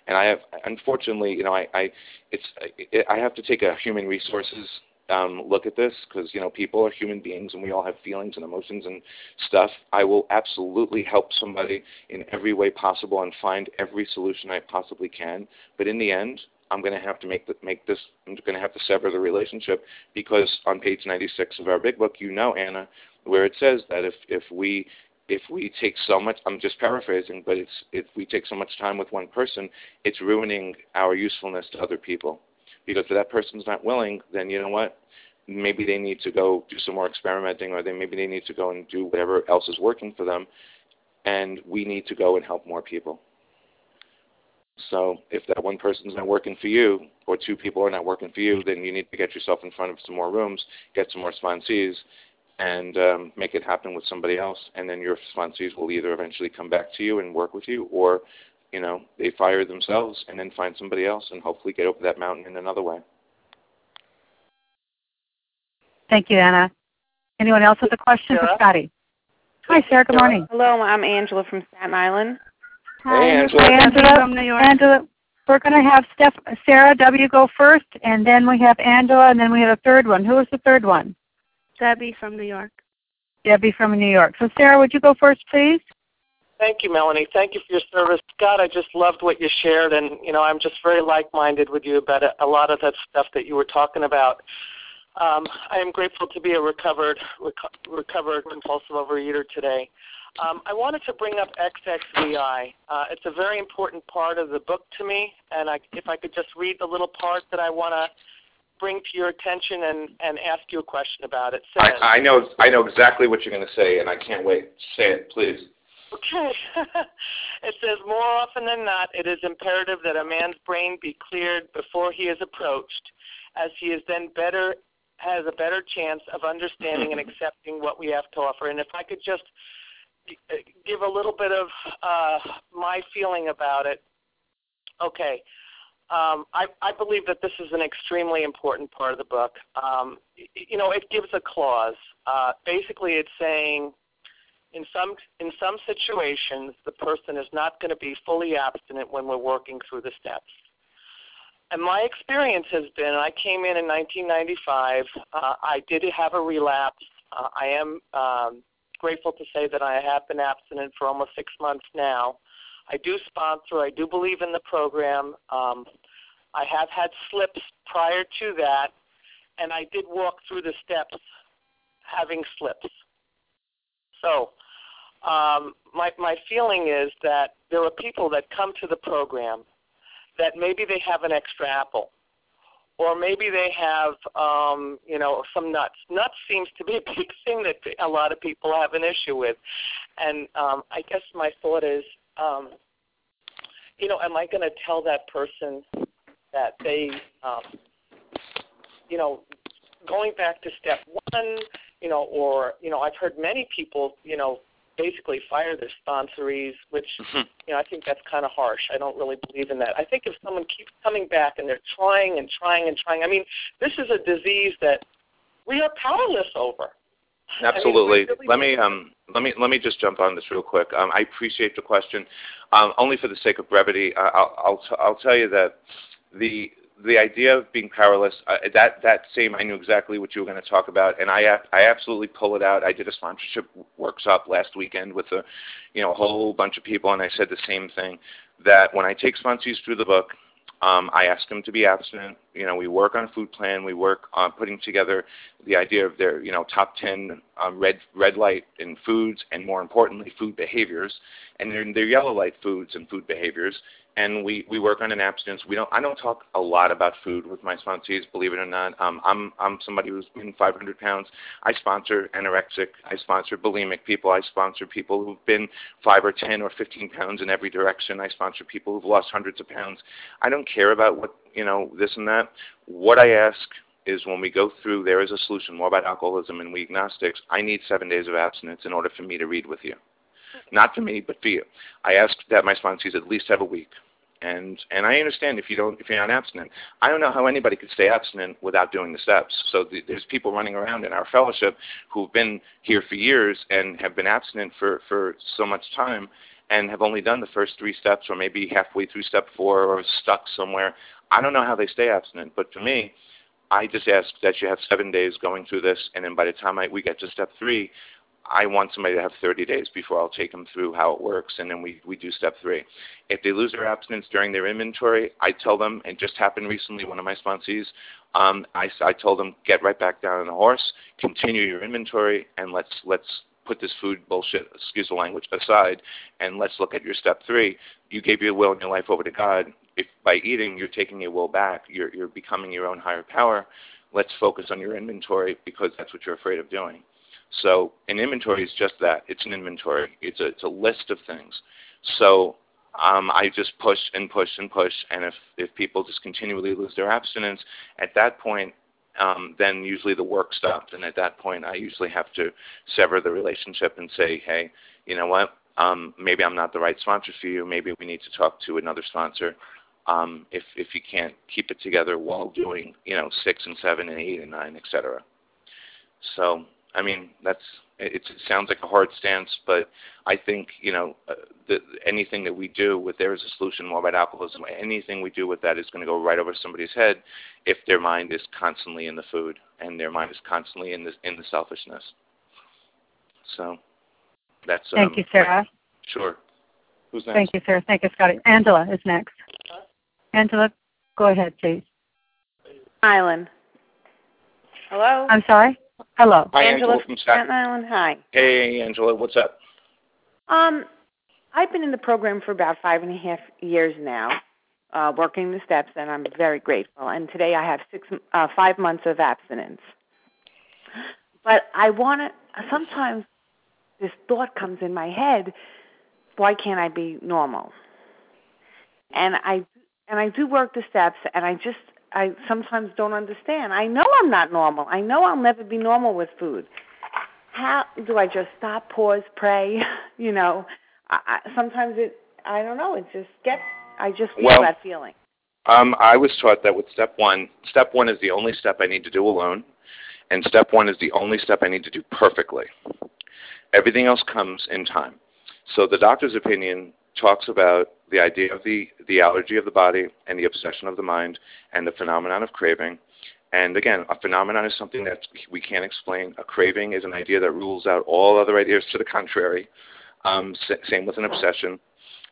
And I have, unfortunately, you know, I, I it's I have to take a human resources um, look at this because you know people are human beings and we all have feelings and emotions and stuff. I will absolutely help somebody in every way possible and find every solution I possibly can. But in the end, I'm going to have to make the, make this. I'm going to have to sever the relationship because on page 96 of our big book, you know, Anna, where it says that if if we if we take so much I'm just paraphrasing, but it's if we take so much time with one person, it's ruining our usefulness to other people. Because if that person's not willing, then you know what? Maybe they need to go do some more experimenting or they maybe they need to go and do whatever else is working for them and we need to go and help more people. So if that one person's not working for you, or two people are not working for you, then you need to get yourself in front of some more rooms, get some more sponsees, and um, make it happen with somebody else. And then your sponsees will either eventually come back to you and work with you, or you know they fire themselves and then find somebody else and hopefully get over that mountain in another way. Thank you, Anna. Anyone else with a question Sarah? for Scotty? Hi, Sarah. Good morning. Hello, I'm Angela from Staten Island. Hey, Angela. Hi, Angela. from New York. Angela, we're going to have Steph, Sarah W. go first, and then we have Angela, and then we have a third one. Who is the third one? Debbie from New York. Debbie from New York. So, Sarah, would you go first, please? Thank you, Melanie. Thank you for your service. Scott, I just loved what you shared, and, you know, I'm just very like-minded with you about a, lot of that stuff that you were talking about. Um, I am grateful to be a recovered, reco- recovered compulsive overeater today. Um, I wanted to bring up XXVI. Uh, it's a very important part of the book to me, and I, if I could just read the little part that I want to bring to your attention and, and ask you a question about it. Says, I, I know I know exactly what you're going to say, and I can't wait. Say it, please. Okay. *laughs* it says more often than not, it is imperative that a man's brain be cleared before he is approached, as he is then better has a better chance of understanding and *laughs* accepting what we have to offer. And if I could just uh, give a little bit of uh, my feeling about it. Okay. Um, I, I believe that this is an extremely important part of the book. Um, you know, it gives a clause. Uh, basically, it's saying in some in some situations the person is not going to be fully abstinent when we're working through the steps. And my experience has been, I came in in 1995. Uh, I did have a relapse. Uh, I am um, grateful to say that I have been abstinent for almost six months now. I do sponsor. I do believe in the program. Um, I have had slips prior to that, and I did walk through the steps having slips. So, um, my my feeling is that there are people that come to the program that maybe they have an extra apple, or maybe they have um, you know some nuts. Nuts seems to be a *laughs* big thing that a lot of people have an issue with, and um, I guess my thought is, um, you know, am I going to tell that person that they, um, you know, going back to step one, you know, or you know, I've heard many people, you know, basically fire their sponsorees, which you know I think that's kind of harsh. I don't really believe in that. I think if someone keeps coming back and they're trying and trying and trying, I mean, this is a disease that we are powerless over. Absolutely. I mean, really let me um, let me let me just jump on this real quick. Um, I appreciate the question. Um, only for the sake of brevity, I- I'll I'll, t- I'll tell you that the the idea of being powerless uh, that that same I knew exactly what you were going to talk about, and I I absolutely pull it out. I did a sponsorship workshop last weekend with a you know a whole bunch of people, and I said the same thing that when I take sponsees through the book, um, I ask them to be abstinent. You know, we work on a food plan. We work on putting together the idea of their, you know, top 10 um, red red light in foods, and more importantly, food behaviors, and their, their yellow light foods and food behaviors. And we, we work on an abstinence. We don't. I don't talk a lot about food with my sponsees, believe it or not. Um, I'm I'm somebody who's been 500 pounds. I sponsor anorexic. I sponsor bulimic people. I sponsor people who've been five or 10 or 15 pounds in every direction. I sponsor people who've lost hundreds of pounds. I don't care about what you know this and that. What I ask is when we go through, there is a solution. More about alcoholism and we agnostics. I need seven days of abstinence in order for me to read with you, not for me, but for you. I ask that my sponsees at least have a week. And and I understand if you don't if you're not abstinent. I don't know how anybody could stay abstinent without doing the steps. So th- there's people running around in our fellowship who've been here for years and have been abstinent for for so much time, and have only done the first three steps or maybe halfway through step four or stuck somewhere. I don't know how they stay abstinent, but for me, I just ask that you have seven days going through this, and then by the time I, we get to step three, I want somebody to have 30 days before I'll take them through how it works, and then we, we do step three. If they lose their abstinence during their inventory, I tell them, and just happened recently, one of my sponsees, um, I, I told them, get right back down on the horse, continue your inventory, and let's let's put this food bullshit, excuse the language, aside, and let's look at your step three. You gave your will and your life over to God. If by eating you're taking your will back, you're you're becoming your own higher power. Let's focus on your inventory because that's what you're afraid of doing. So an inventory is just that. It's an inventory. It's a it's a list of things. So um, I just push and push and push, and if if people just continually lose their abstinence, at that point, um, then usually the work stops, and at that point, I usually have to sever the relationship and say, hey, you know what? Um, maybe I'm not the right sponsor for you. Maybe we need to talk to another sponsor. Um, if if you can't keep it together while doing, you know, six and seven and eight and nine, etc. So I mean, that's it, it sounds like a hard stance, but I think you know uh, the, anything that we do with there is a solution more about alcoholism. Anything we do with that is going to go right over somebody's head if their mind is constantly in the food and their mind is constantly in the in the selfishness. So that's thank um, you, Sarah. Sure. Who's next? Thank you, Sarah. Thank you, Scotty. Angela is next. Angela, go ahead, please. Island. Hello. I'm sorry. Hello. Hi, Angela, Angela from Staten Island. Hi. Hey, Angela, what's up? Um, I've been in the program for about five and a half years now, uh, working the steps, and I'm very grateful. And today I have six, uh, five months of abstinence. But I want to. Sometimes this thought comes in my head: Why can't I be normal? And I and I do work the steps, and I just I sometimes don't understand. I know I'm not normal. I know I'll never be normal with food. How do I just stop, pause, pray? *laughs* You know, I, I, sometimes it. I don't know. It just gets. I just feel Well, that feeling. Um, I was taught that with step one, step one is the only step I need to do alone, and step one is the only step I need to do perfectly. Everything else comes in time. So the doctor's opinion talks about the idea of the, the allergy of the body and the obsession of the mind and the phenomenon of craving. And again, a phenomenon is something that we can't explain. A craving is an idea that rules out all other ideas to the contrary. Um, s- same with an obsession.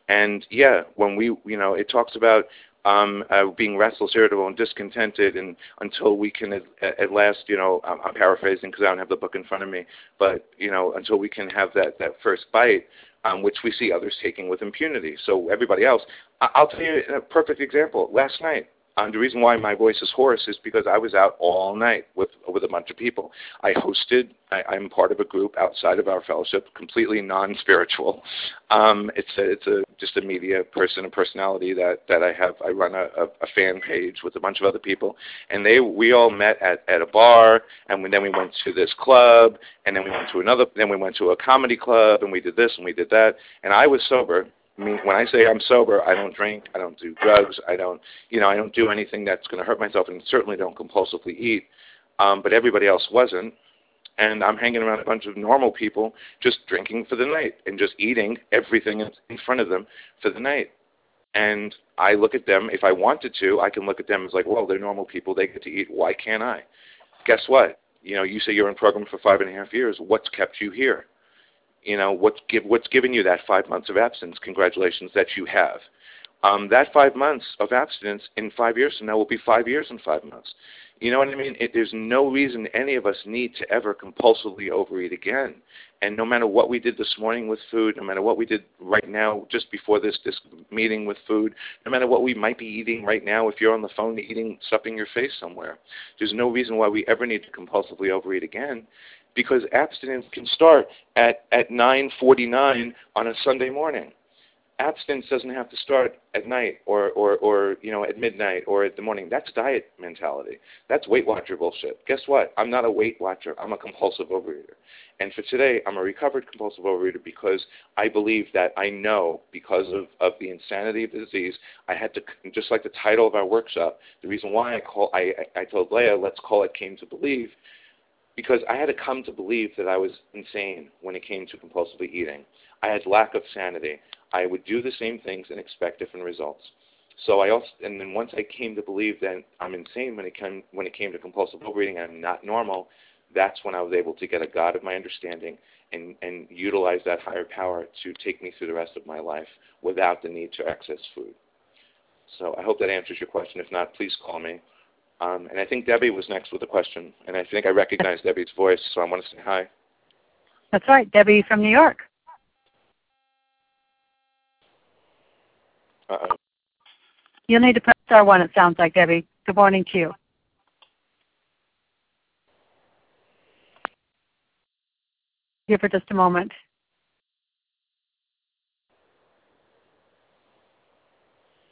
And yeah, when we, you know, it talks about um, uh, being restless, irritable, and discontented, and until we can at, at last, you know, I'm, I'm paraphrasing because I don't have the book in front of me, but you know, until we can have that that first bite, um, which we see others taking with impunity. So everybody else, I- I'll tell you a perfect example. Last night, um, the reason why my voice is hoarse is because I was out all night with with a bunch of people. I hosted. I, I'm part of a group outside of our fellowship, completely non-spiritual. Um, it's a, it's a just a media person, a personality that that I have. I run a, a, a fan page with a bunch of other people, and they we all met at at a bar, and we, then we went to this club, and then we went to another. Then we went to a comedy club, and we did this and we did that, and I was sober. Mean, when I say I'm sober, I don't drink, I don't do drugs, I don't, you know, I don't do anything that's going to hurt myself, and certainly don't compulsively eat. Um, but everybody else wasn't, and I'm hanging around a bunch of normal people, just drinking for the night and just eating everything in in front of them for the night. And I look at them. If I wanted to, I can look at them as like, well, they're normal people. They get to eat. Why can't I? Guess what? You know, you say you're in program for five and a half years. What's kept you here? You know what's give what's given you that five months of abstinence congratulations that you have. Um, that five months of abstinence in five years from now will be five years and five months. You know what i mean? It, there's no reason any of us need to ever compulsively overeat again. And no matter what we did this morning with food no matter what we did right now just before this this meeting with food no matter what we might be eating right now if you're on the phone eating stuffing your face somewhere there's no reason why we ever need to compulsively overeat again because abstinence can start at at 9:49 on a Sunday morning. Abstinence doesn't have to start at night or or or you know at midnight or at the morning. That's diet mentality. That's Weight Watcher bullshit. Guess what? I'm not a Weight Watcher. I'm a compulsive overeater. And for today, I'm a recovered compulsive overeater because I believe that I know because of, of the insanity of the disease, I had to, just like the title of our workshop, the reason why I call, I, I told Leah, let's call it Came to Believe, because I had to come to believe that I was insane when it came to compulsively eating. I had lack of sanity. I would do the same things and expect different results. So I also, and then once I came to believe that I'm insane when it came when it came to compulsive overeating, I'm not normal. That's when I was able to get a God of my understanding and and utilize that higher power to take me through the rest of my life without the need to access food. So I hope that answers your question. If not, please call me. Um, and I think Debbie was next with a question, and I think I recognize Debbie's voice, so I want to say hi. That's right, Debbie from New York. Uh-oh. You'll need to press star one, it sounds like, Debbie. Good morning to you. Here for just a moment.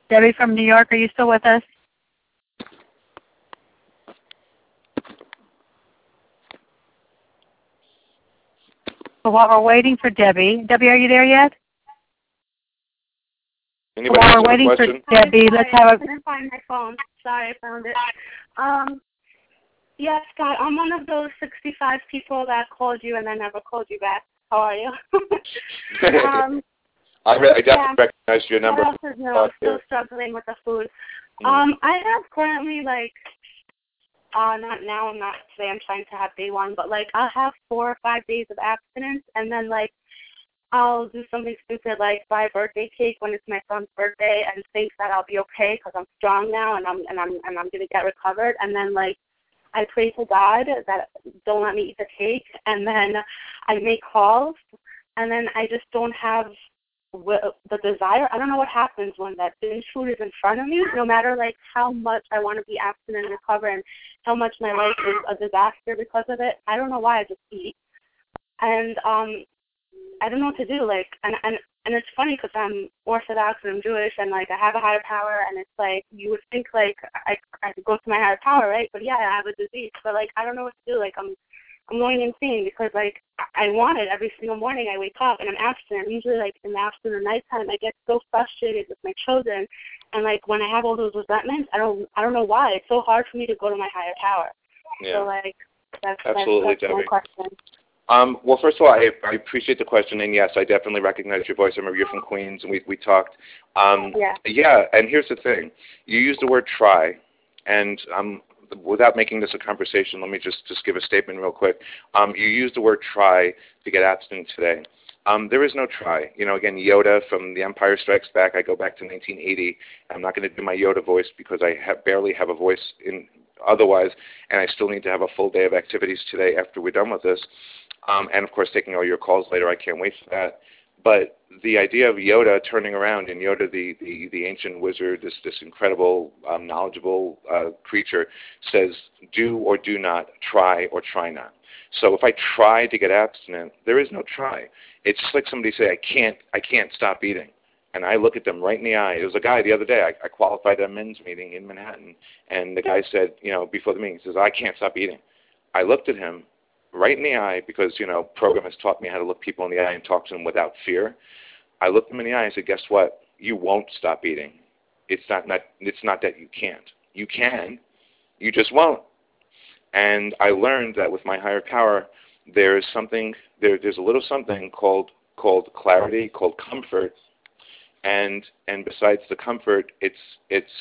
Debbie from New York, are you still with us? So while we're waiting for Debbie, Debbie, are you there yet? Anybody while we're waiting question? for Debbie, let's have I a. couldn't find my phone. Sorry, I found it. Um, yes, Scott, I'm one of those 65 people that called you and then never called you back. How are you? *laughs* um, I, re- I definitely yeah. recognize your number. What else is new? I'm still struggling with the food. Mm. Um, I have currently like uh not now not today. I'm trying to have day one, but like I'll have four or five days of abstinence and then like I'll do something stupid like buy a birthday cake when it's my son's birthday and think that I'll be okay because I'm strong now and I'm and I'm and I'm gonna get recovered. And then like I pray to God that don't let me eat the cake and then I make calls and then I just don't have the desire. I don't know what happens when that binge food is in front of me. No matter like how much I want to be abstinent and recover, and how much my life is a disaster because of it. I don't know why I just eat, and um, I don't know what to do. Like, and and and it's funny because I'm Orthodox and I'm Jewish, and like I have a higher power, and it's like you would think like I I could go to my higher power, right? But yeah, I have a disease, but like I don't know what to do. Like I'm I'm going insane because like I want it every single morning. I wake up and I'm abstinent. Usually like in the afternoon or nighttime, I get so frustrated with my children, and like when I have all those resentments, I don't I don't know why. It's so hard for me to go to my higher power. Yeah. So like that's Absolutely, that's, that's question. Um, well, first of all, I, I appreciate the question, and yes, I definitely recognize your voice. I remember you're from Queens, and we we talked. Um, Yeah. Yeah, and here's the thing: you used the word try, and um, without making this a conversation, let me just just give a statement real quick. Um, you used the word try to get abstinent today. Um, there is no try. You know, again, Yoda from The Empire Strikes Back. I go back to 1980. I'm not going to do my Yoda voice because I have, barely have a voice in otherwise, and I still need to have a full day of activities today after we're done with this. Um, and of course, taking all your calls later. I can't wait for that. But the idea of Yoda turning around and Yoda, the, the, the ancient wizard, this, this incredible, um, knowledgeable uh, creature, says, do or do not, try or try not. So if I try to get abstinent, there is no try. It's just like somebody say, I can't, I can't stop eating. And I look at them right in the eye. There was a guy the other day, I, I qualified at a men's meeting in Manhattan, and the guy said, you know, before the meeting, he says, I can't stop eating. I looked at him right in the eye because, you know, program has taught me how to look people in the eye and talk to them without fear. I looked them in the eye and said, guess what? You won't stop eating. It's not, not, it's not that you can't. You can. You just won't. And I learned that with my higher power, there's something, there, there's a little something called, called clarity, called comfort. And, and besides the comfort, it's, it's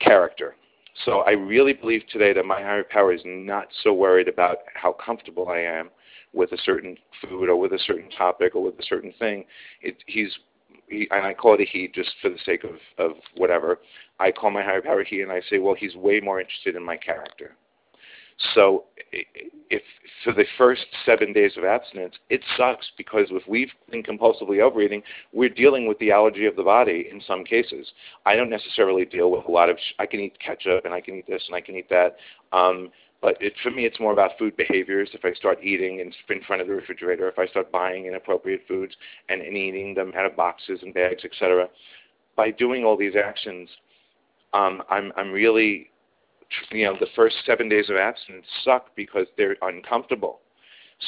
character. So I really believe today that my higher power is not so worried about how comfortable I am with a certain food or with a certain topic or with a certain thing. It, he's he, and I call it a he just for the sake of, of whatever. I call my higher power he, and I say, well, he's way more interested in my character. So if for the first seven days of abstinence, it sucks because if we've been compulsively overeating, we're dealing with the allergy of the body in some cases. I don't necessarily deal with a lot of. Sh- I can eat ketchup and I can eat this and I can eat that. Um, but it, for me, it's more about food behaviors. If I start eating in, in front of the refrigerator, if I start buying inappropriate foods and, and eating them out of boxes and bags, etc. By doing all these actions, um, I'm I'm really you know, the first seven days of abstinence suck because they're uncomfortable.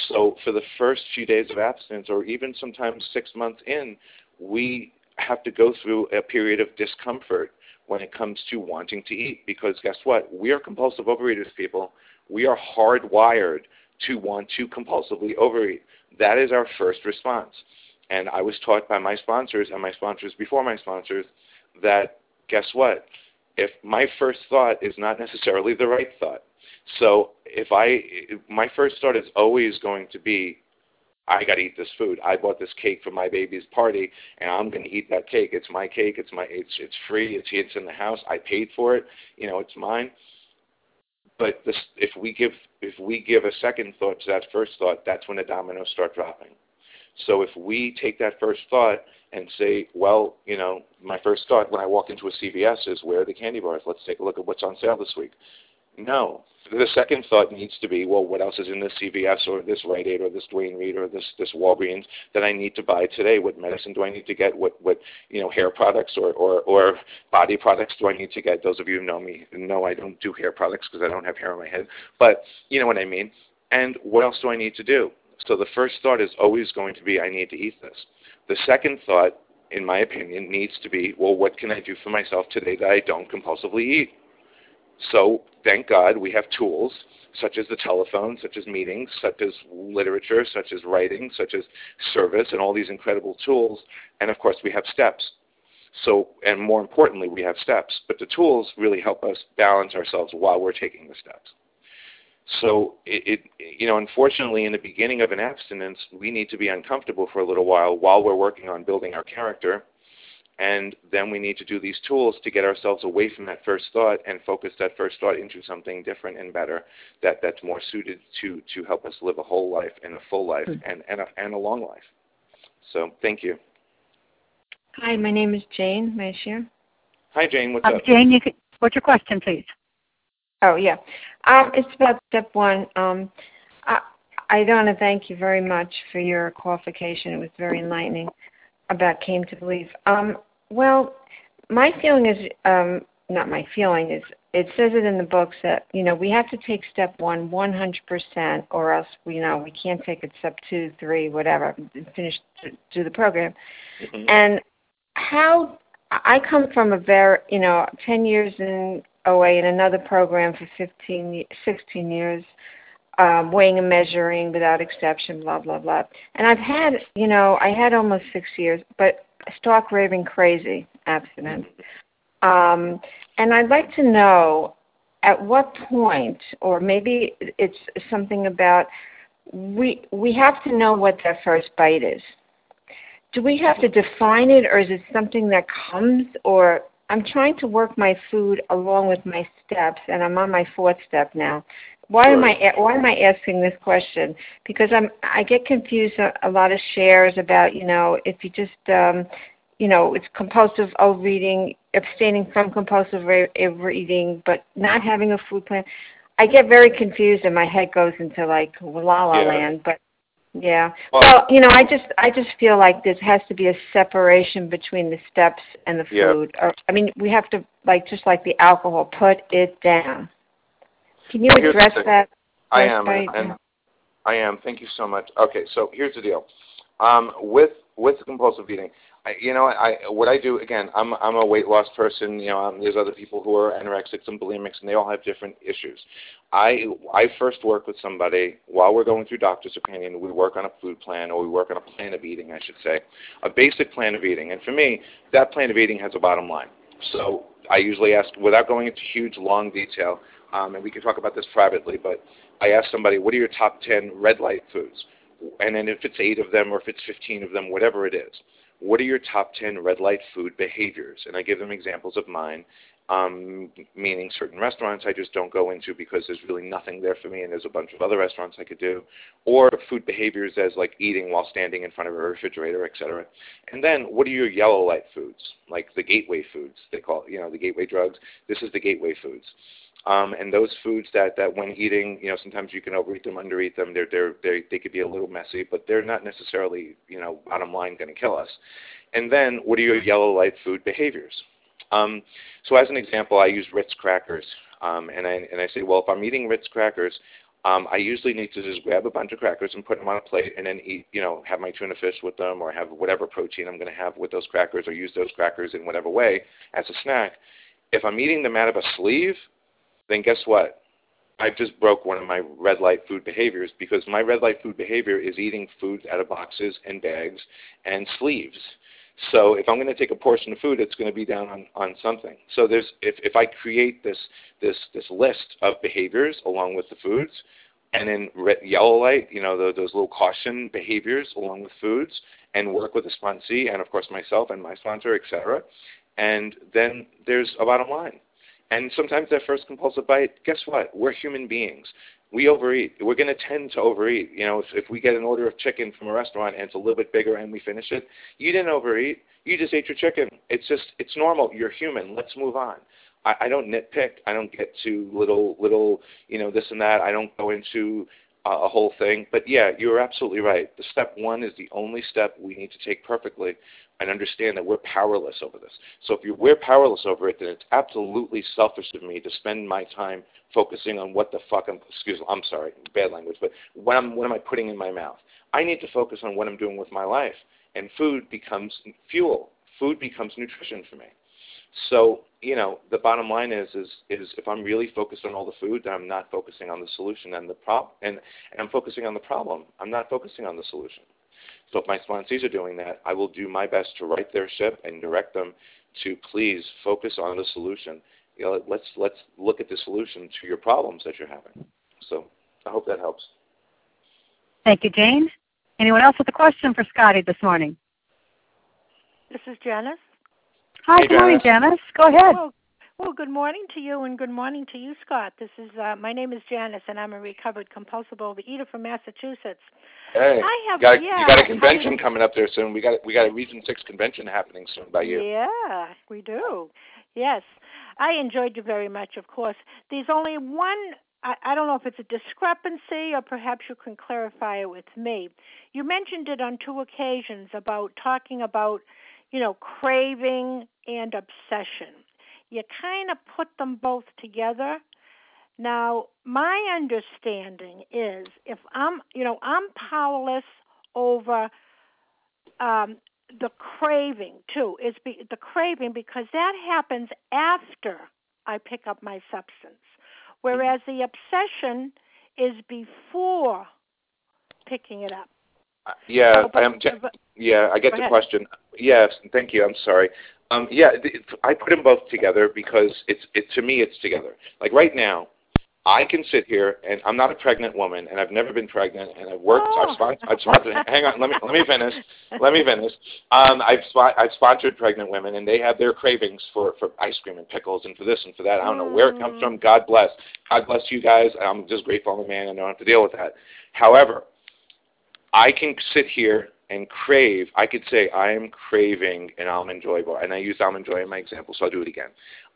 So for the first few days of abstinence, or even sometimes six months in, we have to go through a period of discomfort when it comes to wanting to eat. Because guess what? We are compulsive overeaters, people. We are hardwired to want to compulsively overeat. That is our first response. And I was taught by my sponsors and my sponsors before my sponsors that guess what? If my first thought is not necessarily the right thought. So if I, my first thought is always going to be, I got to eat this food. I bought this cake for my baby's party, and I'm going to eat that cake. It's my cake. It's my. It's it's free. It's it's in the house. I paid for it. You know, it's mine. But this, if we give if we give a second thought to that first thought, that's when the dominoes start dropping. So if we take that first thought and say, well, you know, my first thought when I walk into a CVS is where are the candy bars? Let's take a look at what's on sale this week. No. The second thought needs to be, well, what else is in this CVS or this Rite Aid or this Duane Reade or this this Walgreens that I need to buy today? What medicine do I need to get? What what you know hair products or or, or body products do I need to get? Those of you who know me know I don't do hair products because I don't have hair on my head, but you know what I mean. And what else do I need to do? So the first thought is always going to be, I need to eat this. The second thought, in my opinion, needs to be, well, what can I do for myself today that I don't compulsively eat? So thank God we have tools such as the telephone, such as meetings, such as literature, such as writing, such as service, and all these incredible tools. And of course, we have steps. So, and more importantly, we have steps. But the tools really help us balance ourselves while we're taking the steps. So, it, it, you know, unfortunately, in the beginning of an abstinence, we need to be uncomfortable for a little while while we're working on building our character and then we need to do these tools to get ourselves away from that first thought and focus that first thought into something different and better that, that's more suited to, to help us live a whole life and a full life mm-hmm. and, and, a, and a long life. So thank you. Hi, my name is Jane. May I share? Hi, Jane. What's um, up? Jane, you could, what's your question, please? Oh, yeah. Um, it's about step one. Um, I, I want to thank you very much for your qualification. It was very enlightening about came to believe. Um, well, my feeling is um, not my feeling is it says it in the books that you know we have to take step one 100% or else you know we can't take it step two, three, whatever, finish do the program. Mm-hmm. And how I come from a very you know 10 years in OA and another program for 15, 16 years um, weighing and measuring without exception, blah blah blah. And I've had, you know, I had almost six years, but stark raving crazy abstinence. Um, and I'd like to know at what point, or maybe it's something about we we have to know what that first bite is. Do we have to define it, or is it something that comes, or I'm trying to work my food along with my steps, and I'm on my fourth step now. Why sure. am I why am I asking this question? Because I'm I get confused a, a lot of shares about you know if you just um, you know it's compulsive overeating, abstaining from compulsive overeating, but not having a food plan. I get very confused and my head goes into like la la yeah. land. But yeah, well, well, you know I just I just feel like there has to be a separation between the steps and the food. Yeah. Or I mean we have to like just like the alcohol, put it down. Can you well, address that? I am, and, and I am. Thank you so much. Okay, so here's the deal. Um, with with compulsive eating, You know, I what I do again. I'm I'm a weight loss person. You know, um, there's other people who are anorexics and bulimics, and they all have different issues. I I first work with somebody while we're going through doctor's opinion. We work on a food plan, or we work on a plan of eating, I should say, a basic plan of eating. And for me, that plan of eating has a bottom line. So I usually ask, without going into huge long detail, um, and we can talk about this privately, but I ask somebody, what are your top 10 red light foods? And then if it's eight of them or if it's 15 of them, whatever it is, what are your top 10 red light food behaviors? And I give them examples of mine, um, meaning certain restaurants I just don't go into because there's really nothing there for me and there's a bunch of other restaurants I could do, or food behaviors as like eating while standing in front of a refrigerator, etc. And then what are your yellow light foods, like the gateway foods they call, you know, the gateway drugs? This is the gateway foods. Um, and those foods that, that when eating, you know, sometimes you can overeat them, undereat them. They're, they're, they they could be a little messy, but they're not necessarily, you know, bottom line going to kill us. And then what are your yellow light food behaviors? Um, so as an example, I use Ritz crackers, um, and I and I say, well, if I'm eating Ritz crackers, um, I usually need to just grab a bunch of crackers and put them on a plate, and then eat, you know, have my tuna fish with them, or have whatever protein I'm going to have with those crackers, or use those crackers in whatever way as a snack. If I'm eating them out of a sleeve, then guess what? I've just broke one of my red light food behaviors because my red light food behavior is eating food out of boxes and bags and sleeves. So if I'm going to take a portion of food, it's going to be down on, on something. So there's if, if I create this this this list of behaviors along with the foods, and then red, yellow light, you know, those, those little caution behaviors along with foods, and work with the sponsee and of course myself and my sponsor, etc. And then there's a bottom line. And sometimes that first compulsive bite, guess what? We're human beings. We overeat. We're going to tend to overeat. You know, if, if we get an order of chicken from a restaurant and it's a little bit bigger and we finish it, you didn't overeat. You just ate your chicken. It's just, it's normal. You're human. Let's move on. I, I don't nitpick. I don't get to little, little, you know, this and that. I don't go into a whole thing. But yeah, you're absolutely right. The step one is the only step we need to take perfectly and understand that we're powerless over this. So if you, we're powerless over it, then it's absolutely selfish of me to spend my time focusing on what the fuck I'm. Excuse me, I'm sorry, bad language, but what am what am I putting in my mouth? I need to focus on what I'm doing with my life, and food becomes fuel. Food becomes nutrition for me. So you know, the bottom line is is is if I'm really focused on all the food, then I'm not focusing on the solution and the problem, and, and I'm focusing on the problem. I'm not focusing on the solution. So if my sponsees are doing that, I will do my best to right their ship and direct them to please focus on the solution. You know, let's let's look at the solution to your problems that you're having. So I hope that helps. Thank you, Jane. Anyone else with a question for Scotty this morning? This is Janice. Hi, hey, good morning, Janice. Go ahead. Oh, well, good morning to you, and good morning to you, Scott. This is uh, my name is Janice, and I'm a recovered compulsive overeater from Massachusetts. Hey, I have you got, yeah, you got a convention coming up there soon. We got we got a Region Six convention happening soon by you. Yeah, we do. Yes, I enjoyed you very much. Of course, there's only one. I, I don't know if it's a discrepancy, or perhaps you can clarify it with me. You mentioned it on two occasions about talking about, you know, craving and obsession. You kind of put them both together. Now, my understanding is if I'm, you know, I'm powerless over um, the craving too. Is be, the craving because that happens after I pick up my substance, whereas the obsession is before picking it up. Uh, yeah, So, but- I'm, but- yeah, I get the ahead. question. Yes, thank you. I'm sorry. Um, yeah, th- I put them both together because it's it to me it's together. Like right now, I can sit here and I'm not a pregnant woman and I've never been pregnant and I've worked. Oh. I've, spon- I've *laughs* sponsored. hang on, let me let me finish. Let me finish. Um, I've I've sponsored pregnant women and they have their cravings for for ice cream and pickles and for this and for that. I don't know where it comes from. God bless. God bless you guys. I'm just grateful I'm a man and I don't have to deal with that. However, I can sit here and crave. I could say I am craving an almond joy bar, and I used almond joy in my example, so I'll do it again.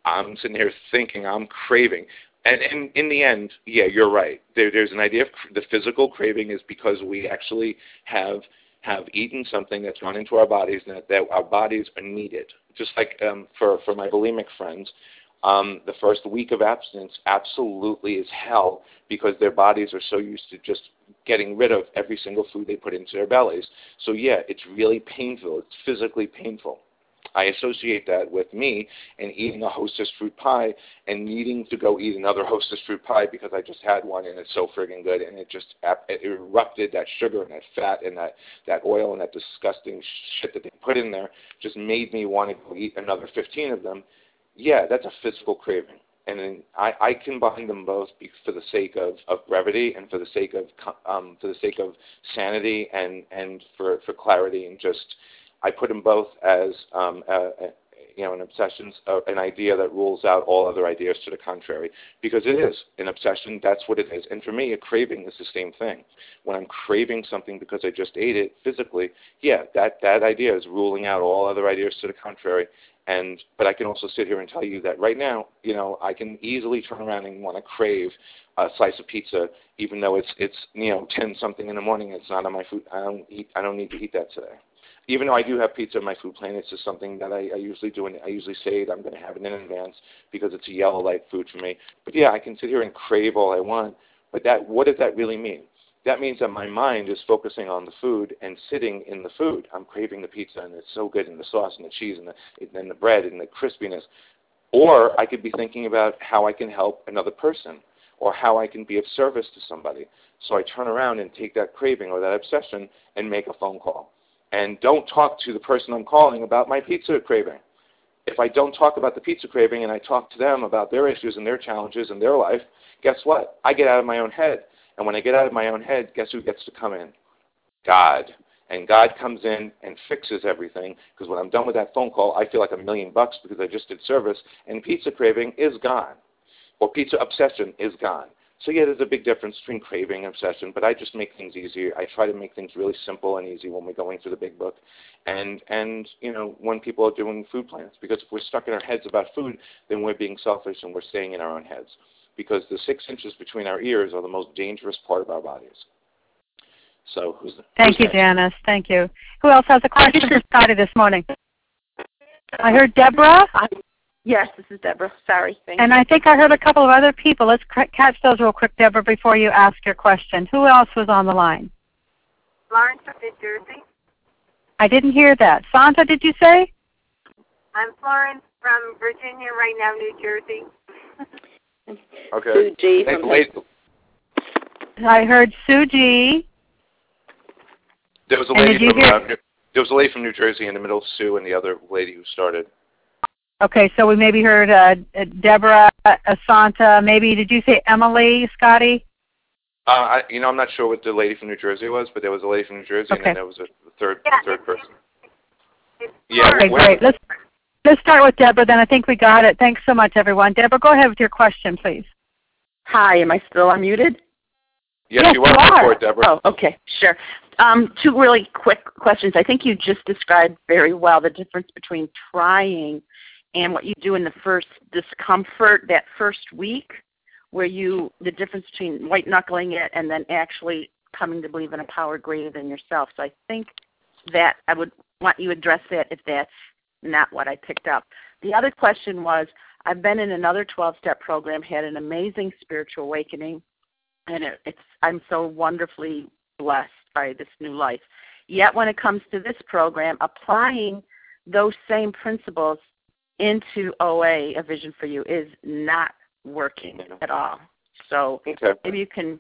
I'm sitting here thinking I'm craving, and in in the end, yeah, you're right. There, there's an idea of the physical craving is because we actually have have eaten something that's gone into our bodies and that, that our bodies are needed. Just like um, for for my bulimic friends, um, the first week of abstinence absolutely is hell because their bodies are so used to just getting rid of every single food they put into their bellies. So yeah, it's really painful. It's physically painful. I associate that with me and eating a hostess fruit pie and needing to go eat another hostess fruit pie because I just had one and it's so friggin' good and it just it erupted that sugar and that fat and that that oil and that disgusting shit that they put in there just made me want to go eat another 15 of them. Yeah, that's a physical craving. And then I, I combine them both for the sake of, of brevity and for the sake of um, for the sake of sanity and, and for, for clarity and just I put them both as um, a, a, you know an obsession, uh, an idea that rules out all other ideas to the contrary. Because it is an obsession. That's what it is. And for me, a craving is the same thing. When I'm craving something because I just ate it physically, yeah, that that idea is ruling out all other ideas to the contrary. And but I can also sit here and tell you that right now, you know, I can easily turn around and want to crave a slice of pizza, even though it's it's you know ten something in the morning. It's not on my food. I don't eat. I don't need to eat that today even though I do have pizza in my food plan, it's just something that I, I usually do, and I usually say that I'm going to have it in advance because it's a yellow light food for me. But yeah, I can sit here and crave all I want, but that what does that really mean? That means that my mind is focusing on the food and sitting in the food. I'm craving the pizza, and it's so good, and the sauce, and the cheese, and the and the bread, and the crispiness. Or I could be thinking about how I can help another person or how I can be of service to somebody. So I turn around and take that craving or that obsession and make a phone call. And don't talk to the person I'm calling about my pizza craving. If I don't talk about the pizza craving and I talk to them about their issues and their challenges and their life, guess what? I get out of my own head. And when I get out of my own head, guess who gets to come in? God. And God comes in and fixes everything because when I'm done with that phone call, I feel like a million bucks because I just did service and pizza craving is gone or pizza obsession is gone. So yeah, there's a big difference between craving and obsession, but I just make things easier. I try to make things really simple and easy when we're going through the big book, and and you know when people are doing food plans, because if we're stuck in our heads about food, then we're being selfish and we're staying in our own heads, because the six inches between our ears are the most dangerous part of our bodies. So who's Thank who's you, Janice. Thank you. Who else has a question for Scotty this morning? I heard Deborah. Yes, this is Deborah. Sorry. Thank And you. I think I heard a couple of other people. Let's cr- catch those real quick, Deborah, before you ask your question. Who else was on the line? Florence from New Jersey. I didn't hear that. Santa, did you say? I'm Florence from Virginia, right now, New Jersey. Okay. Sue G. Hey, from I heard Sue G. there was a lady from hear- uh, New- there was a lady from New Jersey in the middle, Sue, and the other lady who started. Okay, so we maybe heard uh, Deborah, Asanta. Maybe did you say Emily, Scotty? Uh, I, you know, I'm not sure what the lady from New Jersey was, but there was a lady from New Jersey, and then there was a third the third person. Yeah, Okay, great. Let's let's start with Deborah. Then I think we got it. Thanks so much, everyone. Deborah, go ahead with your question, please. Hi, am I still unmuted? Yes, Yes, you are. you are. Before, Deborah. Oh, okay, sure. Um, two really quick questions. I think you just described very well the difference between trying and what you do in the first discomfort that first week, where you the difference between white knuckling it and then actually coming to believe in a power greater than yourself. So I think that I would want you to address that if that's not what I picked up. The other question was I've been in another 12 step program, had an amazing spiritual awakening, and it, it's I'm so wonderfully blessed by this new life. Yet when it comes to this program, applying those same principles into OA, a vision for you, is not working at all. So Okay. maybe you can,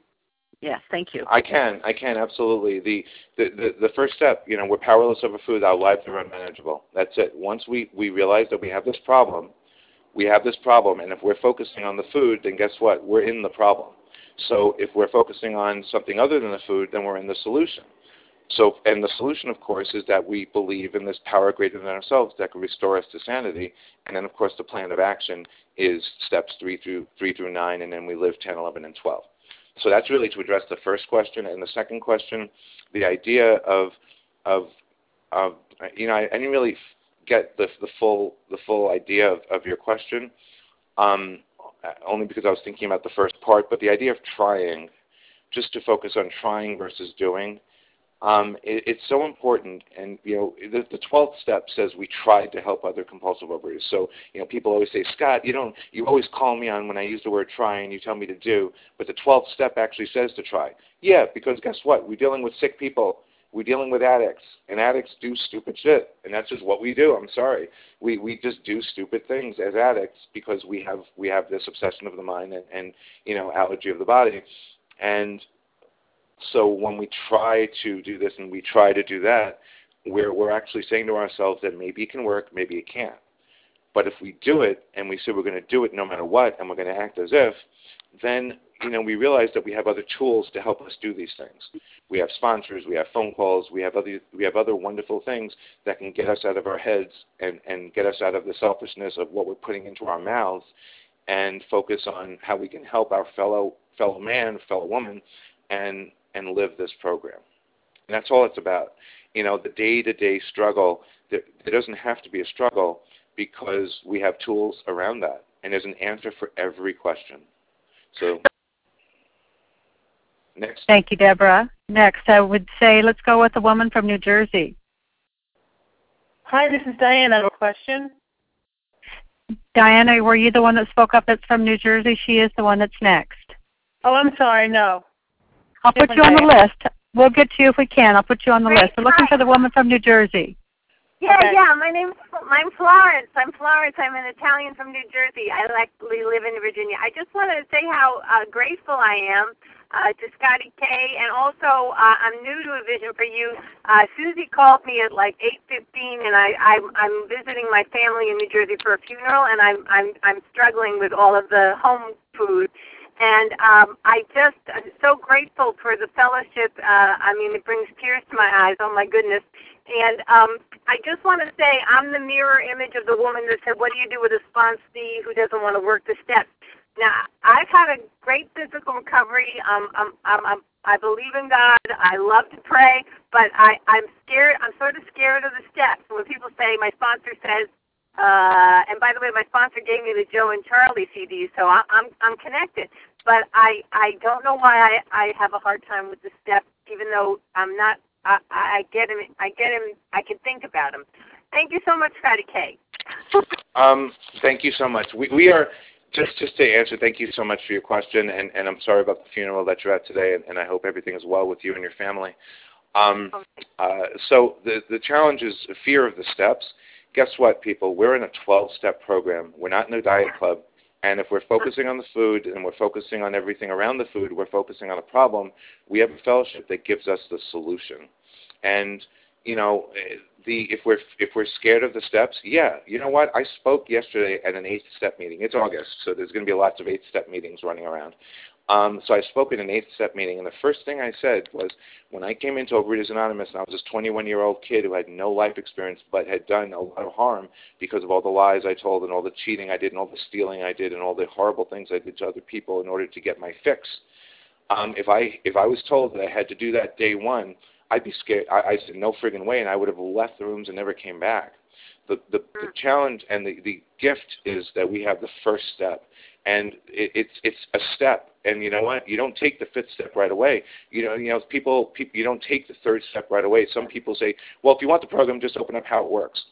yes, thank you. I can, I can absolutely. The, the the the first step, you know, we're powerless over food. Our lives are unmanageable. That's it. Once we we realize that we have this problem, we have this problem, and if we're focusing on the food, then guess what? We're in the problem. So if we're focusing on something other than the food, then we're in the solution. So, and the solution, of course, is that we believe in this power greater than ourselves that can restore us to sanity. And then, of course, the plan of action is steps three through three through nine, and then we live 10, 11, and 12. So that's really to address the first question. And the second question, the idea of of of you know, I, I didn't really get the the full the full idea of, of your question, um, only because I was thinking about the first part. But the idea of trying, just to focus on trying versus doing, um, it, it's so important. And you know, the, the 12th step says we tried to help other compulsive overeaters. So you know, people always say, Scott, you don't, you always call me on when I use the word try, and you tell me to do. But the 12th step actually says to try. Yeah, because guess what? We're dealing with sick people. We're dealing with addicts, and addicts do stupid shit, and that's just what we do. I'm sorry, we we just do stupid things as addicts because we have we have this obsession of the mind and, and you know allergy of the body, and so when we try to do this and we try to do that, we're we're actually saying to ourselves that maybe it can work, maybe it can't. But if we do it and we say we're going to do it no matter what, and we're going to act as if, then you know we realize that we have other tools to help us do these things. We have sponsors, we have phone calls, we have other we have other wonderful things that can get us out of our heads and and get us out of the selfishness of what we're putting into our mouths, and focus on how we can help our fellow fellow man, fellow woman, and and live this program. And that's all it's about. You know, the day-to-day struggle. There, there doesn't have to be a struggle because we have tools around that, and there's an answer for every question. So, next. Thank you, Deborah. Next, I would say let's go with a woman from New Jersey. Hi, this is Diane. I have a question. Diana, were you the one that spoke up that's from New Jersey? She is the one that's next. Oh, I'm sorry. No. I'll put you on the list. We'll get to you if we can. I'll put you on the list. We're looking for the woman from New Jersey. Yeah, Okay. yeah. My name's I'm Florence. I'm Florence. I'm an Italian from New Jersey. I actually live in Virginia. I just wanted to say how uh, grateful I am uh, to Scotty K, and also uh, I'm new to a Vision for You. Uh, Susie called me at like 8:15, and I I'm, I'm visiting my family in New Jersey for a funeral, and I'm I'm I'm struggling with all of the home food. And um, I just I'm so grateful for the fellowship. Uh, I mean, it brings tears to my eyes. Oh my goodness! And um, I just want to say I'm the mirror image of the woman that said, "What do you do with a sponsee who doesn't want to work the steps?" Now, I've had a great physical recovery. Um, I'm, I'm, I'm, I believe in God. I love to pray, but I, I'm scared. I'm sort of scared of the steps. When people say, my sponsor says, uh, and by the way, my sponsor gave me the Joe and Charlie CD, so I, I'm, I'm connected. But I, I don't know why I, I have a hard time with the steps, even though I'm not. I, I get him. I get him. I can think about him. Thank you so much, Scotty K. *laughs* Um, thank you so much. We, we are just just to answer. Thank you so much for your question, and, and I'm sorry about the funeral that you're at today, and, and I hope everything is well with you and your family. Um, uh, so the the challenge is fear of the steps. Guess what, people? We're in a 12-step program. We're not in a diet club. And if we're focusing on the food and we're focusing on everything around the food, we're focusing on a problem. We have a fellowship that gives us the solution. And you know, the if we're if we're scared of the steps, yeah, you know what? I spoke yesterday at an eighth step meeting. It's August, so there's going to be lots of eighth step meetings running around. Um, so I spoke at an eighth step meeting, and the first thing I said was, when I came into Overeaters Anonymous, and I was this 21 year old kid who had no life experience but had done a lot of harm because of all the lies I told, and all the cheating I did, and all the stealing I did, and all the horrible things I did to other people in order to get my fix. Um, if I if I was told that I had to do that day one, I'd be scared. I, I said no friggin' way, and I would have left the rooms and never came back. The, the the challenge and the the gift is that we have the first step, and it, it's it's a step. And you know what? You don't take the fifth step right away. You know, you know, people, people, you don't take the third step right away. Some people say, well, if you want the program, just open up how it works.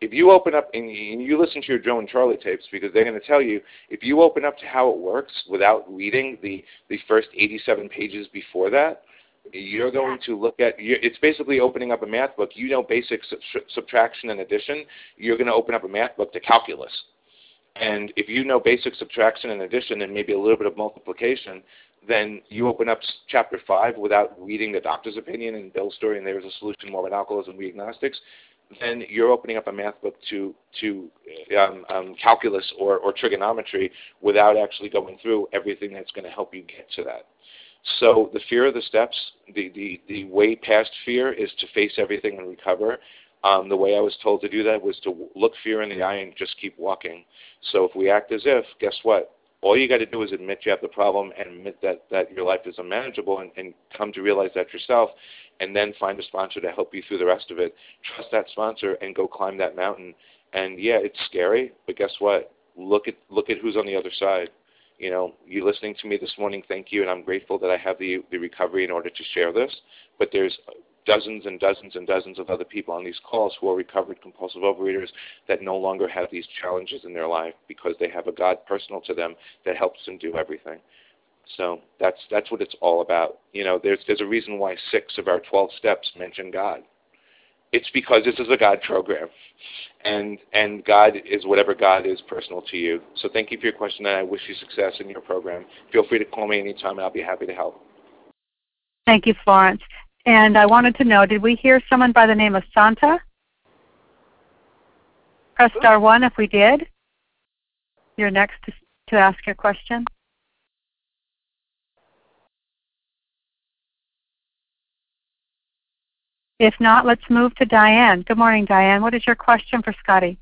If you open up and you, listen to your Joe and Charlie tapes, because they're going to tell you, if you open up to how it works without reading the the first 87 pages before that, you're going to look at it's basically opening up a math book you know basic sub- subtraction and addition you're going to open up a math book to calculus and if you know basic subtraction and addition and maybe a little bit of multiplication then you open up chapter 5 without reading the doctor's opinion and bill's story and there's a solution more about alcoholism We Agnostics then you're opening up a math book to to um, um, calculus or, or trigonometry without actually going through everything that's going to help you get to that. So the fear of the steps, the, the, the way past fear is to face everything and recover. Um, the way I was told to do that was to look fear in the eye and just keep walking. So if we act as if, guess what? All you got to do is admit you have the problem and admit that, that your life is unmanageable and, and come to realize that yourself and then find a sponsor to help you through the rest of it. Trust that sponsor and go climb that mountain. And yeah, it's scary, but guess what? Look at look at who's on the other side you know, you listening to me this morning, thank you, and I'm grateful that I have the the recovery in order to share this. But there's dozens and dozens and dozens of other people on these calls who are recovered compulsive overeaters that no longer have these challenges in their life because they have a God personal to them that helps them do everything. So that's that's what it's all about. You know, there's there's a reason why six of our twelve steps mention God. It's because this is a God program, and and God is whatever God is personal to you. So thank you for your question, and I wish you success in your program. Feel free to call me anytime, and I'll be happy to help. Thank you, Florence. And I wanted to know, did we hear someone by the name of Santa? Press star one if we did. You're next to, to ask your question. If not, let's move to Diane. Good morning, Diane. What is your question for Scotty?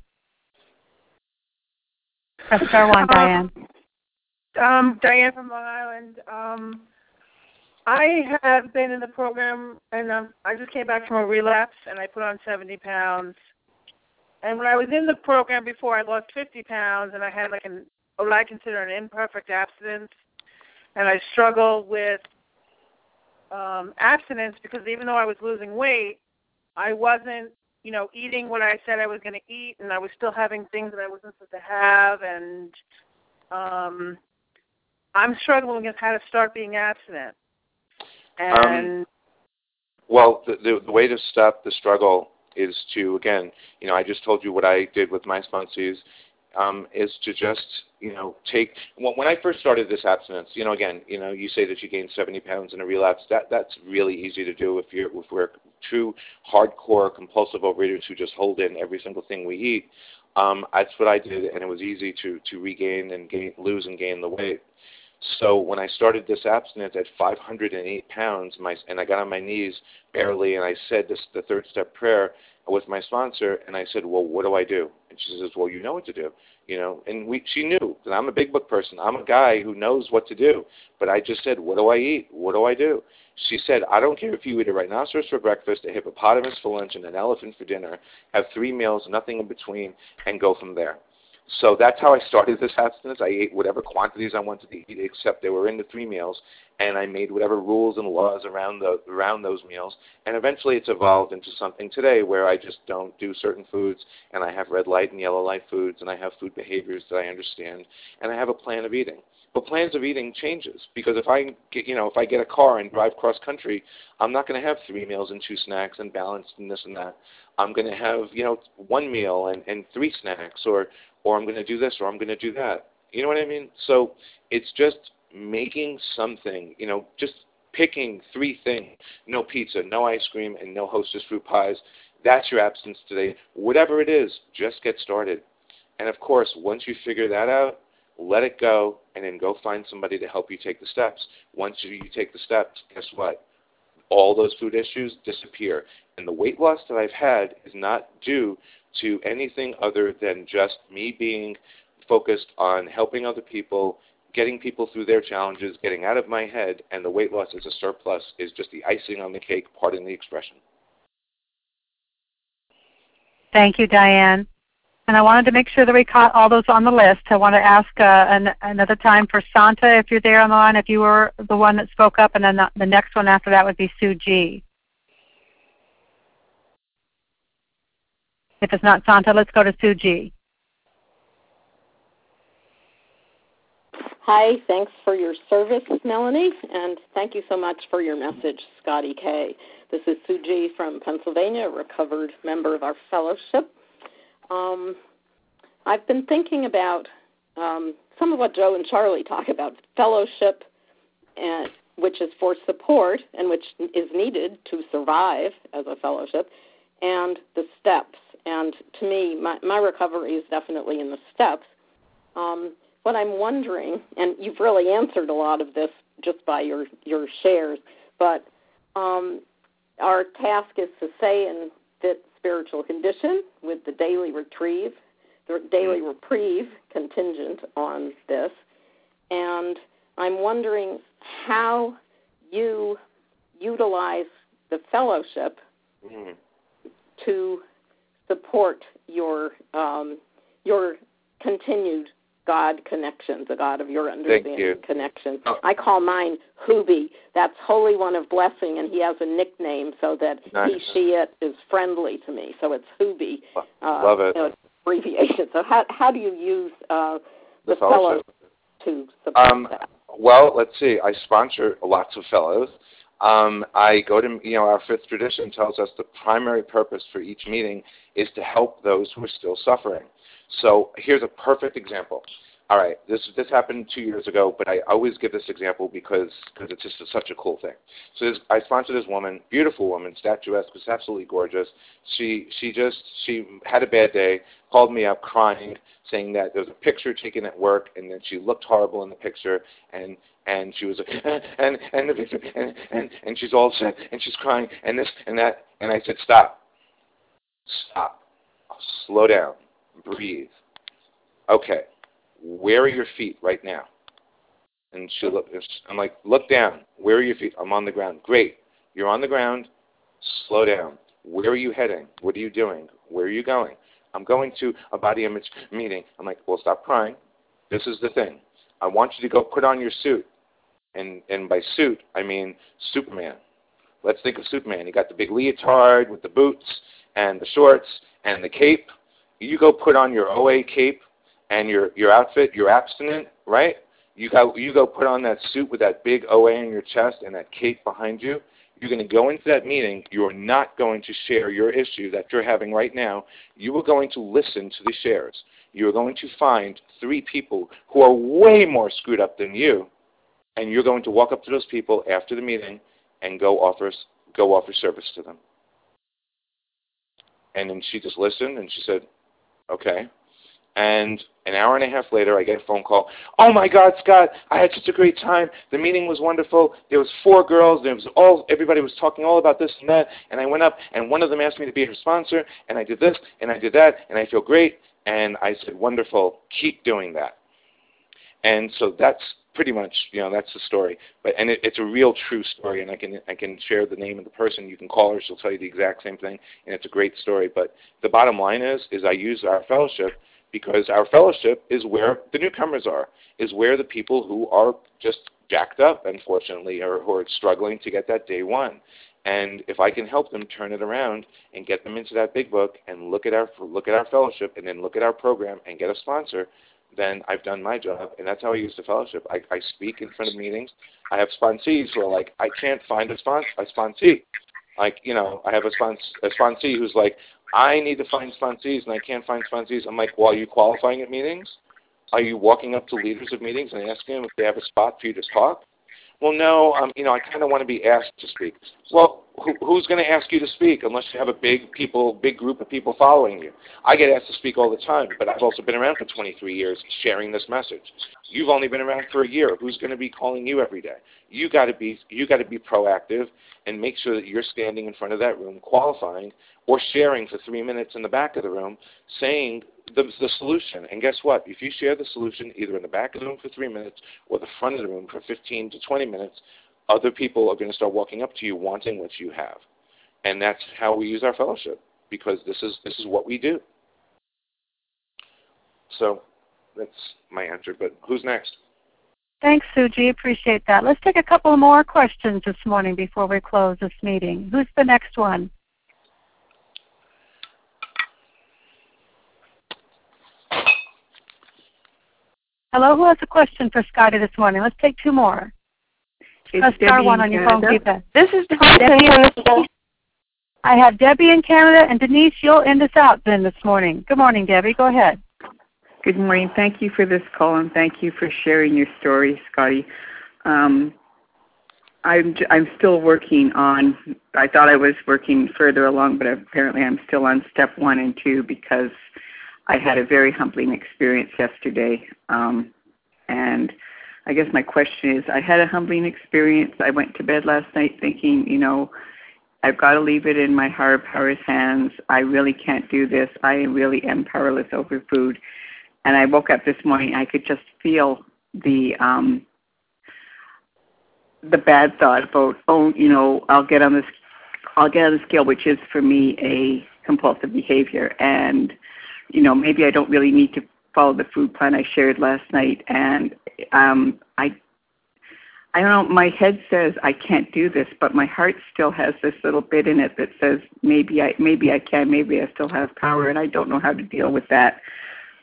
Press star one, *laughs* Diane. Um, Diane from Long Island. Um, I have been in the program, and um, I just came back from a relapse, and I put on 70 pounds. And when I was in the program before, I lost 50 pounds, and I had like an what I consider an imperfect abstinence, and I struggle with um, abstinence because even though I was losing weight, I wasn't, you know, eating what I said I was going to eat, and I was still having things that I wasn't supposed to have, and um, I'm struggling with how to start being abstinent. And Um, well, the, the the way to stop the struggle is to again, you know, I just told you what I did with my sponsees, um, is to just you know take when I first started this abstinence. You know, again, you know, you say that you gained 70 pounds in a relapse. That that's really easy to do if you're if we're true hardcore compulsive overeaters who just hold in every single thing we eat. Um, that's what I did, and it was easy to to regain and gain, lose and gain the weight. So when I started this abstinence at 508 pounds, my and I got on my knees barely, and I said this the third step prayer with my sponsor, and I said, "Well, what do I do?" And she says, "Well, you know what to do." You know, and we she knew that I'm a big book person. I'm a guy who knows what to do. But I just said, "What do I eat? What do I do?" She said, "I don't care if you eat a rhinoceros for breakfast, a hippopotamus for lunch, and an elephant for dinner. Have three meals, nothing in between, and go from there." So that's how I started this abstinence. I ate whatever quantities I wanted to eat, except they were in the three meals, and I made whatever rules and laws around the around those meals. And eventually, it's evolved into something today where I just don't do certain foods, and I have red light and yellow light foods, and I have food behaviors that I understand, and I have a plan of eating. But plans of eating changes because if I get, you know, if I get a car and drive cross country, I'm not going to have three meals and two snacks and balanced and this and that. I'm going to have, you know, one meal and, and three snacks, or or I'm going to do this, or I'm going to do that. You know what I mean? So it's just making something, you know, just picking three things no pizza, no ice cream, and no hostess fruit pies. That's your absence today. Whatever it is, just get started. And of course, once you figure that out, let it go and then go find somebody to help you take the steps. Once you take the steps, guess what? All those food issues disappear. And the weight loss that I've had is not due to anything other than just me being focused on helping other people, getting people through their challenges, getting out of my head, and the weight loss as a surplus is just the icing on the cake, pardon the expression. Thank you, Diane. And I wanted to make sure that we caught all those on the list. I want to ask uh, an, another time for Santa, if you're there on the line, if you were the one that spoke up, and then the, the next one after that would be Sue G. If it's not Santa, let's go to Sue G. Hi, thanks for your service, Melanie, and thank you so much for your message, Scotty K. This is Sue G from Pennsylvania, a recovered member of our fellowship. Um, I've been thinking about um, some of what Joe and Charlie talk about fellowship, and, which is for support and which is needed to survive as a fellowship, and the steps. And to me, my, my recovery is definitely in the steps. Um, what I'm wondering, and you've really answered a lot of this just by your your shares, but um, our task is to say in fit spiritual condition with the daily retrieve, the daily reprieve contingent on this, and I'm wondering how you utilize the fellowship mm. to support your um, your continued God connections, a God of your understanding you. connection. Oh. I call mine Hoobie. That's Holy One of Blessing, and he has a nickname so that nice. he, she, it is friendly to me. So it's Hoobie. Uh, Love it. You know, abbreviation. So how how do you use uh, the, the fellows to support um, that? Well, let's see. I sponsor lots of fellows. Um, I go to, you know, our fifth tradition tells us the primary purpose for each meeting is to help those who are still suffering. So here's a perfect example. All right, this this happened two years ago, but I always give this example because because it's just such a cool thing. So this, I sponsored this woman, beautiful woman, statuesque, was absolutely gorgeous. She she just she had a bad day, called me up crying, saying that there was a picture taken at work and that she looked horrible in the picture, and and she was like, *laughs* and and the picture, and and and she's all upset and she's crying and this and that, and I said stop, stop, slow down breathe. Okay, where are your feet right now? And she look. I'm like, look down. Where are your feet? I'm on the ground. Great. You're on the ground. Slow down. Where are you heading? What are you doing? Where are you going? I'm going to a body image meeting. I'm like, well, stop crying. This is the thing. I want you to go put on your suit. And and by suit, I mean Superman. Let's think of Superman. He got the big leotard with the boots and the shorts and the cape you go put on your OA cape and your your outfit, you're abstinent, right? You go you go put on that suit with that big OA in your chest and that cape behind you. You're going to go into that meeting. You are not going to share your issue that you're having right now. You are going to listen to the shares. You are going to find three people who are way more screwed up than you, and you're going to walk up to those people after the meeting and go offer go offer service to them. And then she just listened and she said, "Okay." And an hour and a half later, I get a phone call. Oh my God, Scott! I had such a great time. The meeting was wonderful. There was four girls. There was all everybody was talking all about this and that. And I went up, and one of them asked me to be her sponsor, and I did this and I did that, and I feel great. And I said, wonderful. Keep doing that. And so that's pretty much, you know, that's the story. But and it, it's a real true story, and I can I can share the name of the person. You can call her; she'll tell you the exact same thing, and it's a great story. But the bottom line is, is I use our fellowship because our fellowship is where the newcomers are, is where the people who are just jacked up, unfortunately, or who are struggling to get that day one. And if I can help them turn it around and get them into that big book and look at our look at our fellowship and then look at our program and get a sponsor, then I've done my job. And that's how I use the fellowship. I, I speak in front of meetings. I have sponsees who are like, I can't find a sponsor, a sponsee. Like, you know, I have a, spons- a sponsee who's like, I need to find sponsees and I can't find sponsees. I'm like, well, are you qualifying at meetings? Are you walking up to leaders of meetings and asking them if they have a spot for you to talk? Well, no, um, you know, I kind of want to be asked to speak. Well, who, who's going to ask you to speak unless you have a big people, big group of people following you? I get asked to speak all the time, but I've also been around for 23 years sharing this message. You've only been around for a year. Who's going to be calling you every day? You got to be, you got to be proactive and make sure that you're standing in front of that room, qualifying or sharing for three minutes in the back of the room, saying the, the solution. And guess what? If you share the solution either in the back of the room for three minutes or the front of the room for 15 to 20 minutes, other people are going to start walking up to you wanting what you have. And that's how we use our fellowship because this is this is what we do. So that's my answer. But who's next? Thanks, Sue G. Appreciate that. Let's take a couple more questions this morning before we close this meeting. Who's the next one? Hello, who has a question for Scotty this morning? Let's take two more. It's star Debbie one on your phone keypad. This is Hi, Debbie. I have Debbie in Canada, and Denise, you'll end us out then this morning. Good morning, Debbie. Go ahead. Good morning. Thank you for this call and thank you for sharing your story, Scotty. Um, I'm I'm still working on. I thought I was working further along, but apparently I'm still on step one and two because I had a very humbling experience yesterday. Um, and I guess my question is, I had a humbling experience. I went to bed last night thinking, you know, I've got to leave it in my higher power's hands. I really can't do this. I really am powerless over food. And I woke up this morning. I could just feel the um, the bad thought about, oh, you know, I'll get on this, I'll get on the scale, which is for me a compulsive behavior, and you know, maybe I don't really need to follow the food plan I shared last night, and um, I I don't know. My head says I can't do this, but my heart still has this little bit in it that says maybe I maybe I can, maybe I still have power, and I don't know how to deal with that.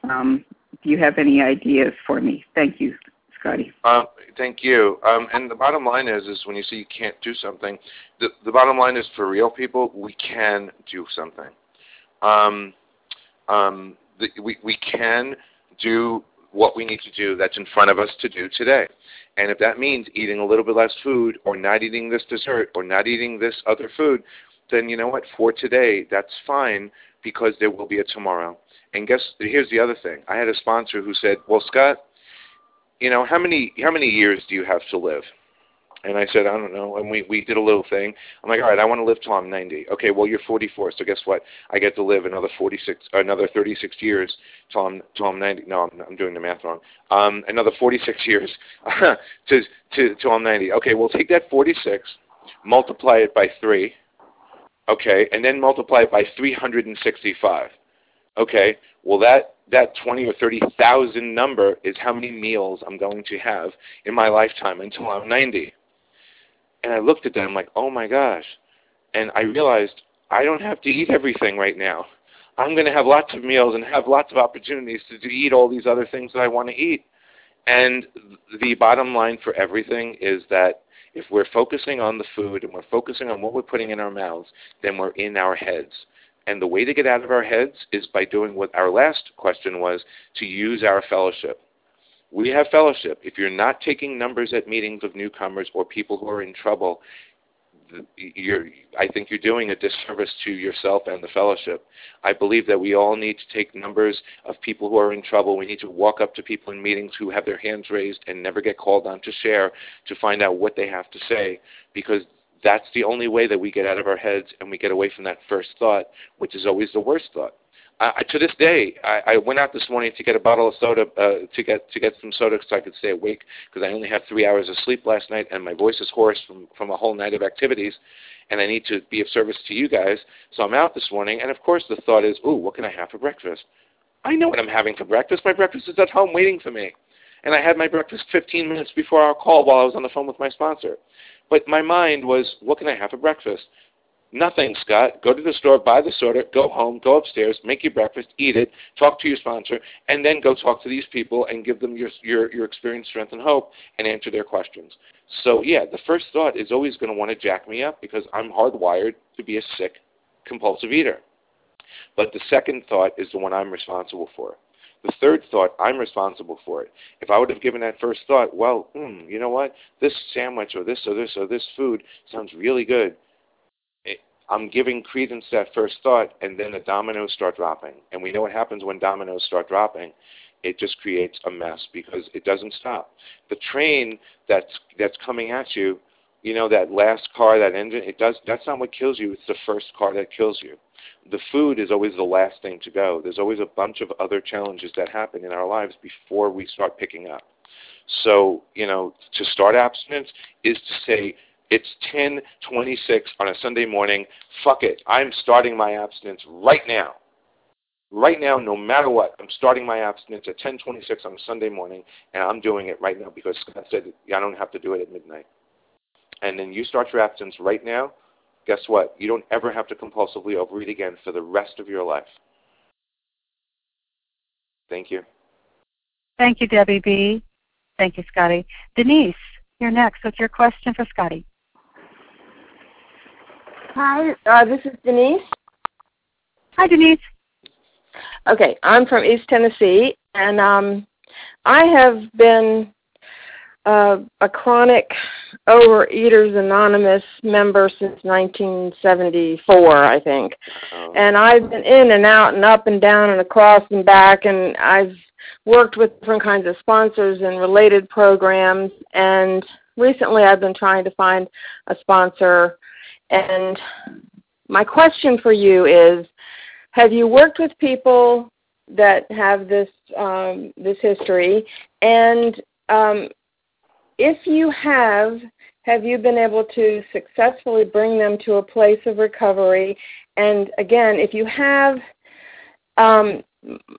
Um, do you have any ideas for me? Thank you, Scotty. Um, thank you. Um, and the bottom line is, is when you say you can't do something, the, the bottom line is for real people, we can do something. Um, um, the, we, we can do what we need to do that's in front of us to do today. And if that means eating a little bit less food or not eating this dessert or not eating this other food, then you know what? For today, that's fine because there will be a tomorrow. And guess here's the other thing. I had a sponsor who said, "Well, Scott, you know how many how many years do you have to live?" And I said, "I don't know." And we we did a little thing. I'm like, "All right, I want to live till I'm 90." Okay, well you're 44, so guess what? I get to live another 46, another 36 years till I'm till I'm 90. No, I'm I'm doing the math wrong. Um, another 46 *laughs* years *laughs* to to till I'm 90. Okay, well take that 46, multiply it by three. Okay, and then multiply it by 365. Okay, well that that 20 or 30,000 number is how many meals I'm going to have in my lifetime until I'm 90. And I looked at them like, oh my gosh. And I realized I don't have to eat everything right now. I'm going to have lots of meals and have lots of opportunities to, to eat all these other things that I want to eat. And the bottom line for everything is that If we're focusing on the food and we're focusing on what we're putting in our mouths, then we're in our heads. And the way to get out of our heads is by doing what our last question was to use our fellowship. We have fellowship. If you're not taking numbers at meetings of newcomers or people who are in trouble, I think you're doing a disservice to yourself and the fellowship. I believe that we all need to take numbers of people who are in trouble. We need to walk up to people in meetings who have their hands raised and never get called on to share to find out what they have to say because that's the only way that we get out of our heads and we get away from that first thought, which is always the worst thought. I, to this day, I, I went out this morning to get a bottle of soda uh, to get to get some soda so I could stay awake because I only had three hours of sleep last night and my voice is hoarse from from a whole night of activities, and I need to be of service to you guys. So I'm out this morning, and of course the thought is, "Ooh, what can I have for breakfast?" I know what I'm having for breakfast. My breakfast is at home waiting for me, and I had my breakfast 15 minutes before our call while I was on the phone with my sponsor. But my mind was, "What can I have for breakfast?" Nothing, Scott. Go to the store, buy the soda, go home, go upstairs, make your breakfast, eat it, talk to your sponsor, and then go talk to these people and give them your your, your experience, strength, and hope, and answer their questions. So yeah, the first thought is always going to want to jack me up because I'm hardwired to be a sick, compulsive eater. But the second thought is the one I'm responsible for. The third thought, I'm responsible for it. If I would have given that first thought, well, hmm, you know what? This sandwich or this or this or this food sounds really good. I'm giving credence to that first thought, and then the dominoes start dropping. And we know what happens when dominoes start dropping. It just creates a mess because it doesn't stop. The train that's that's coming at you, you know, that last car, that engine, it does. That's not what kills you. It's the first car that kills you. The food is always the last thing to go. There's always a bunch of other challenges that happen in our lives before we start picking up. So, you know, to start abstinence is to say, it's 10:26 on a Sunday morning. Fuck it. I'm starting my abstinence right now. Right now, no matter what, I'm starting my abstinence at 10:26 on a Sunday morning, and I'm doing it right now because Scott said I don't have to do it at midnight. And then you start your abstinence right now. Guess what? You don't ever have to compulsively overeat again for the rest of your life. Thank you. Thank you, Debbie B. Thank you, Scotty. Denise, you're next. with your question for Scotty? Hi, uh, this is Denise. Hi, Denise. Okay, I'm from East Tennessee, and um, I have been uh, a chronic Overeaters Anonymous member since 1974, I think. Oh. And I've been in and out and up and down and across and back, and I've worked with different kinds of sponsors and related programs. And recently, I've been trying to find a sponsor and my question for you is have you worked with people that have this um, this history and um, if you have have you been able to successfully bring them to a place of recovery and again if you have um,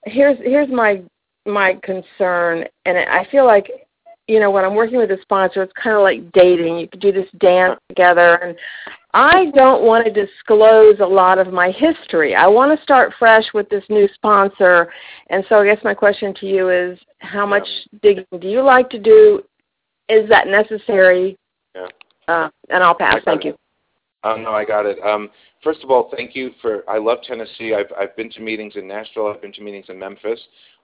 here's here's my my concern and i feel like you know when i'm working with a sponsor it's kind of like dating you could do this dance together and I don't want to disclose a lot of my history. I want to start fresh with this new sponsor. And so I guess my question to you is how much digging do you like to do? Is that necessary? Yeah. Uh, and I'll pass. Thank it. you. Um, no, I got it. Um, first of all, thank you for. I love Tennessee. I've I've been to meetings in Nashville. I've been to meetings in Memphis.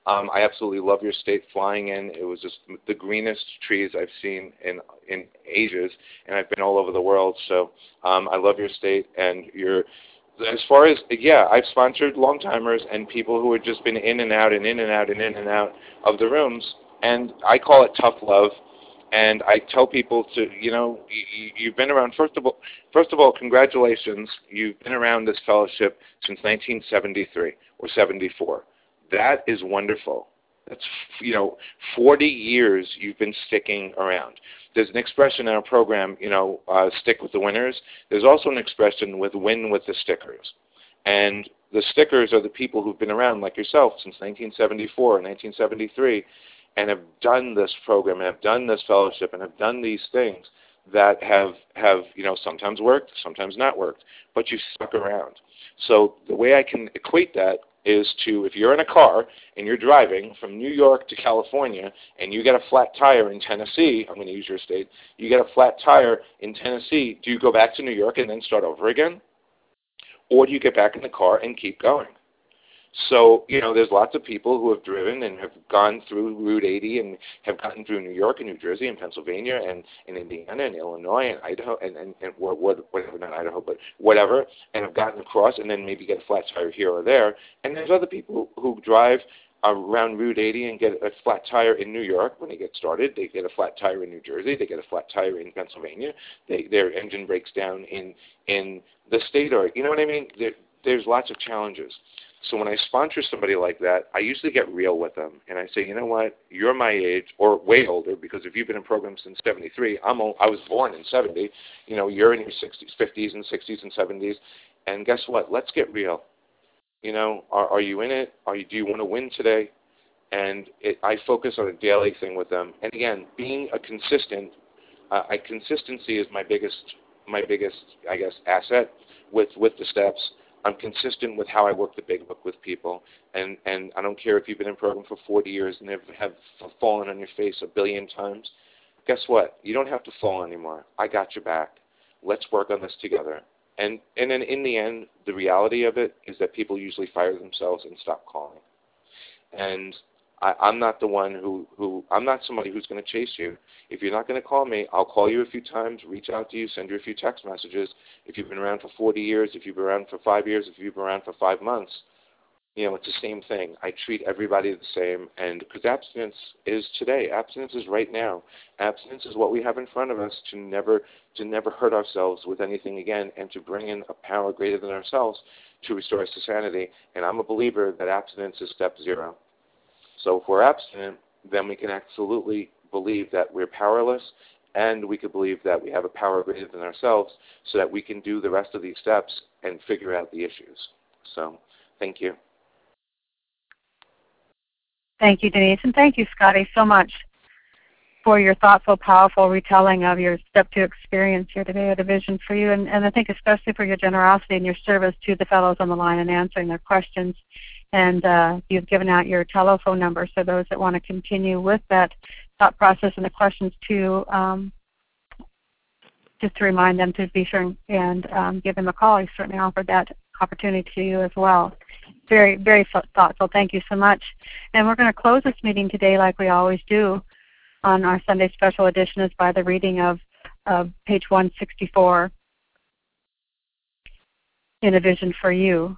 Um, I absolutely love your state. Flying in, it was just the greenest trees I've seen in in ages, and I've been all over the world. So um, I love your state and your. As far as yeah, I've sponsored long timers and people who had just been in and out and in and out and in and out of the rooms, and I call it tough love. And I tell people to, you know, you, you've been around. First of all, first of all, congratulations. You've been around this fellowship since 1973 or 74 that is wonderful. That's you know, 40 years you've been sticking around. There's an expression in our program, you know, uh, stick with the winners. There's also an expression with win with the stickers. And the stickers are the people who've been around, like yourself, since 1974 and 1973, and have done this program, and have done this fellowship, and have done these things that have have you know sometimes worked, sometimes not worked, but you stuck around. So the way I can equate that is to if you're in a car and you're driving from New York to California and you get a flat tire in Tennessee, I'm going to use your state, you get a flat tire in Tennessee, do you go back to New York and then start over again? Or do you get back in the car and keep going? So, you know, there's lots of people who have driven and have gone through Route 80 and have gotten through New York and New Jersey and Pennsylvania and, and Indiana and Illinois and Idaho and, and, and what, what, whatever, not Idaho, but whatever, and have gotten across and then maybe get a flat tire here or there. And there's other people who drive around Route 80 and get a flat tire in New York when they get started. They get a flat tire in New Jersey. They get a flat tire in Pennsylvania. They, their engine breaks down in in the state or you know what I mean. There, there's lots of challenges. So when I sponsor somebody like that, I usually get real with them and I say, you know what, you're my age or way older because if you've been in programs since '73, I'm old, I was born in '70. You know, you're in your 60s, 50s, and 60s and 70s, and guess what? Let's get real. You know, are, are you in it? Are you? Do you want to win today? And it, I focus on a daily thing with them. And again, being a consistent, uh, I, consistency is my biggest, my biggest, I guess, asset with with the steps I'm consistent with how I work the big book with people, and and I don't care if you've been in program for 40 years and have, have fallen on your face a billion times. Guess what? You don't have to fall anymore. I got your back. Let's work on this together. And and then in the end, the reality of it is that people usually fire themselves and stop calling. And I, I'm not the one who, who I'm not somebody who's going to chase you. If you're not going to call me, I'll call you a few times, reach out to you, send you a few text messages. If you've been around for 40 years, if you've been around for five years, if you've been around for five months, you know, it's the same thing. I treat everybody the same, and because abstinence is today, abstinence is right now. Abstinence is what we have in front of us to never to never hurt ourselves with anything again, and to bring in a power greater than ourselves to restore us to sanity. And I'm a believer that abstinence is step zero. So if we're abstinent, then we can absolutely believe that we're powerless and we could believe that we have a power greater than ourselves so that we can do the rest of these steps and figure out the issues. So thank you. Thank you, Denise, and thank you, Scotty, so much for your thoughtful, powerful retelling of your step two experience here today at a vision for you, and, and I think especially for your generosity and your service to the fellows on the line and answering their questions and uh, you've given out your telephone number so those that want to continue with that thought process and the questions to um, just to remind them to be sure and um, give him a call. He certainly offered that opportunity to you as well. Very, very thoughtful. Thank you so much. And we're going to close this meeting today like we always do on our Sunday special edition is by the reading of, of page 164 in a vision for you.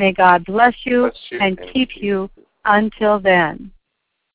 May God bless you, bless you and, and keep you until then.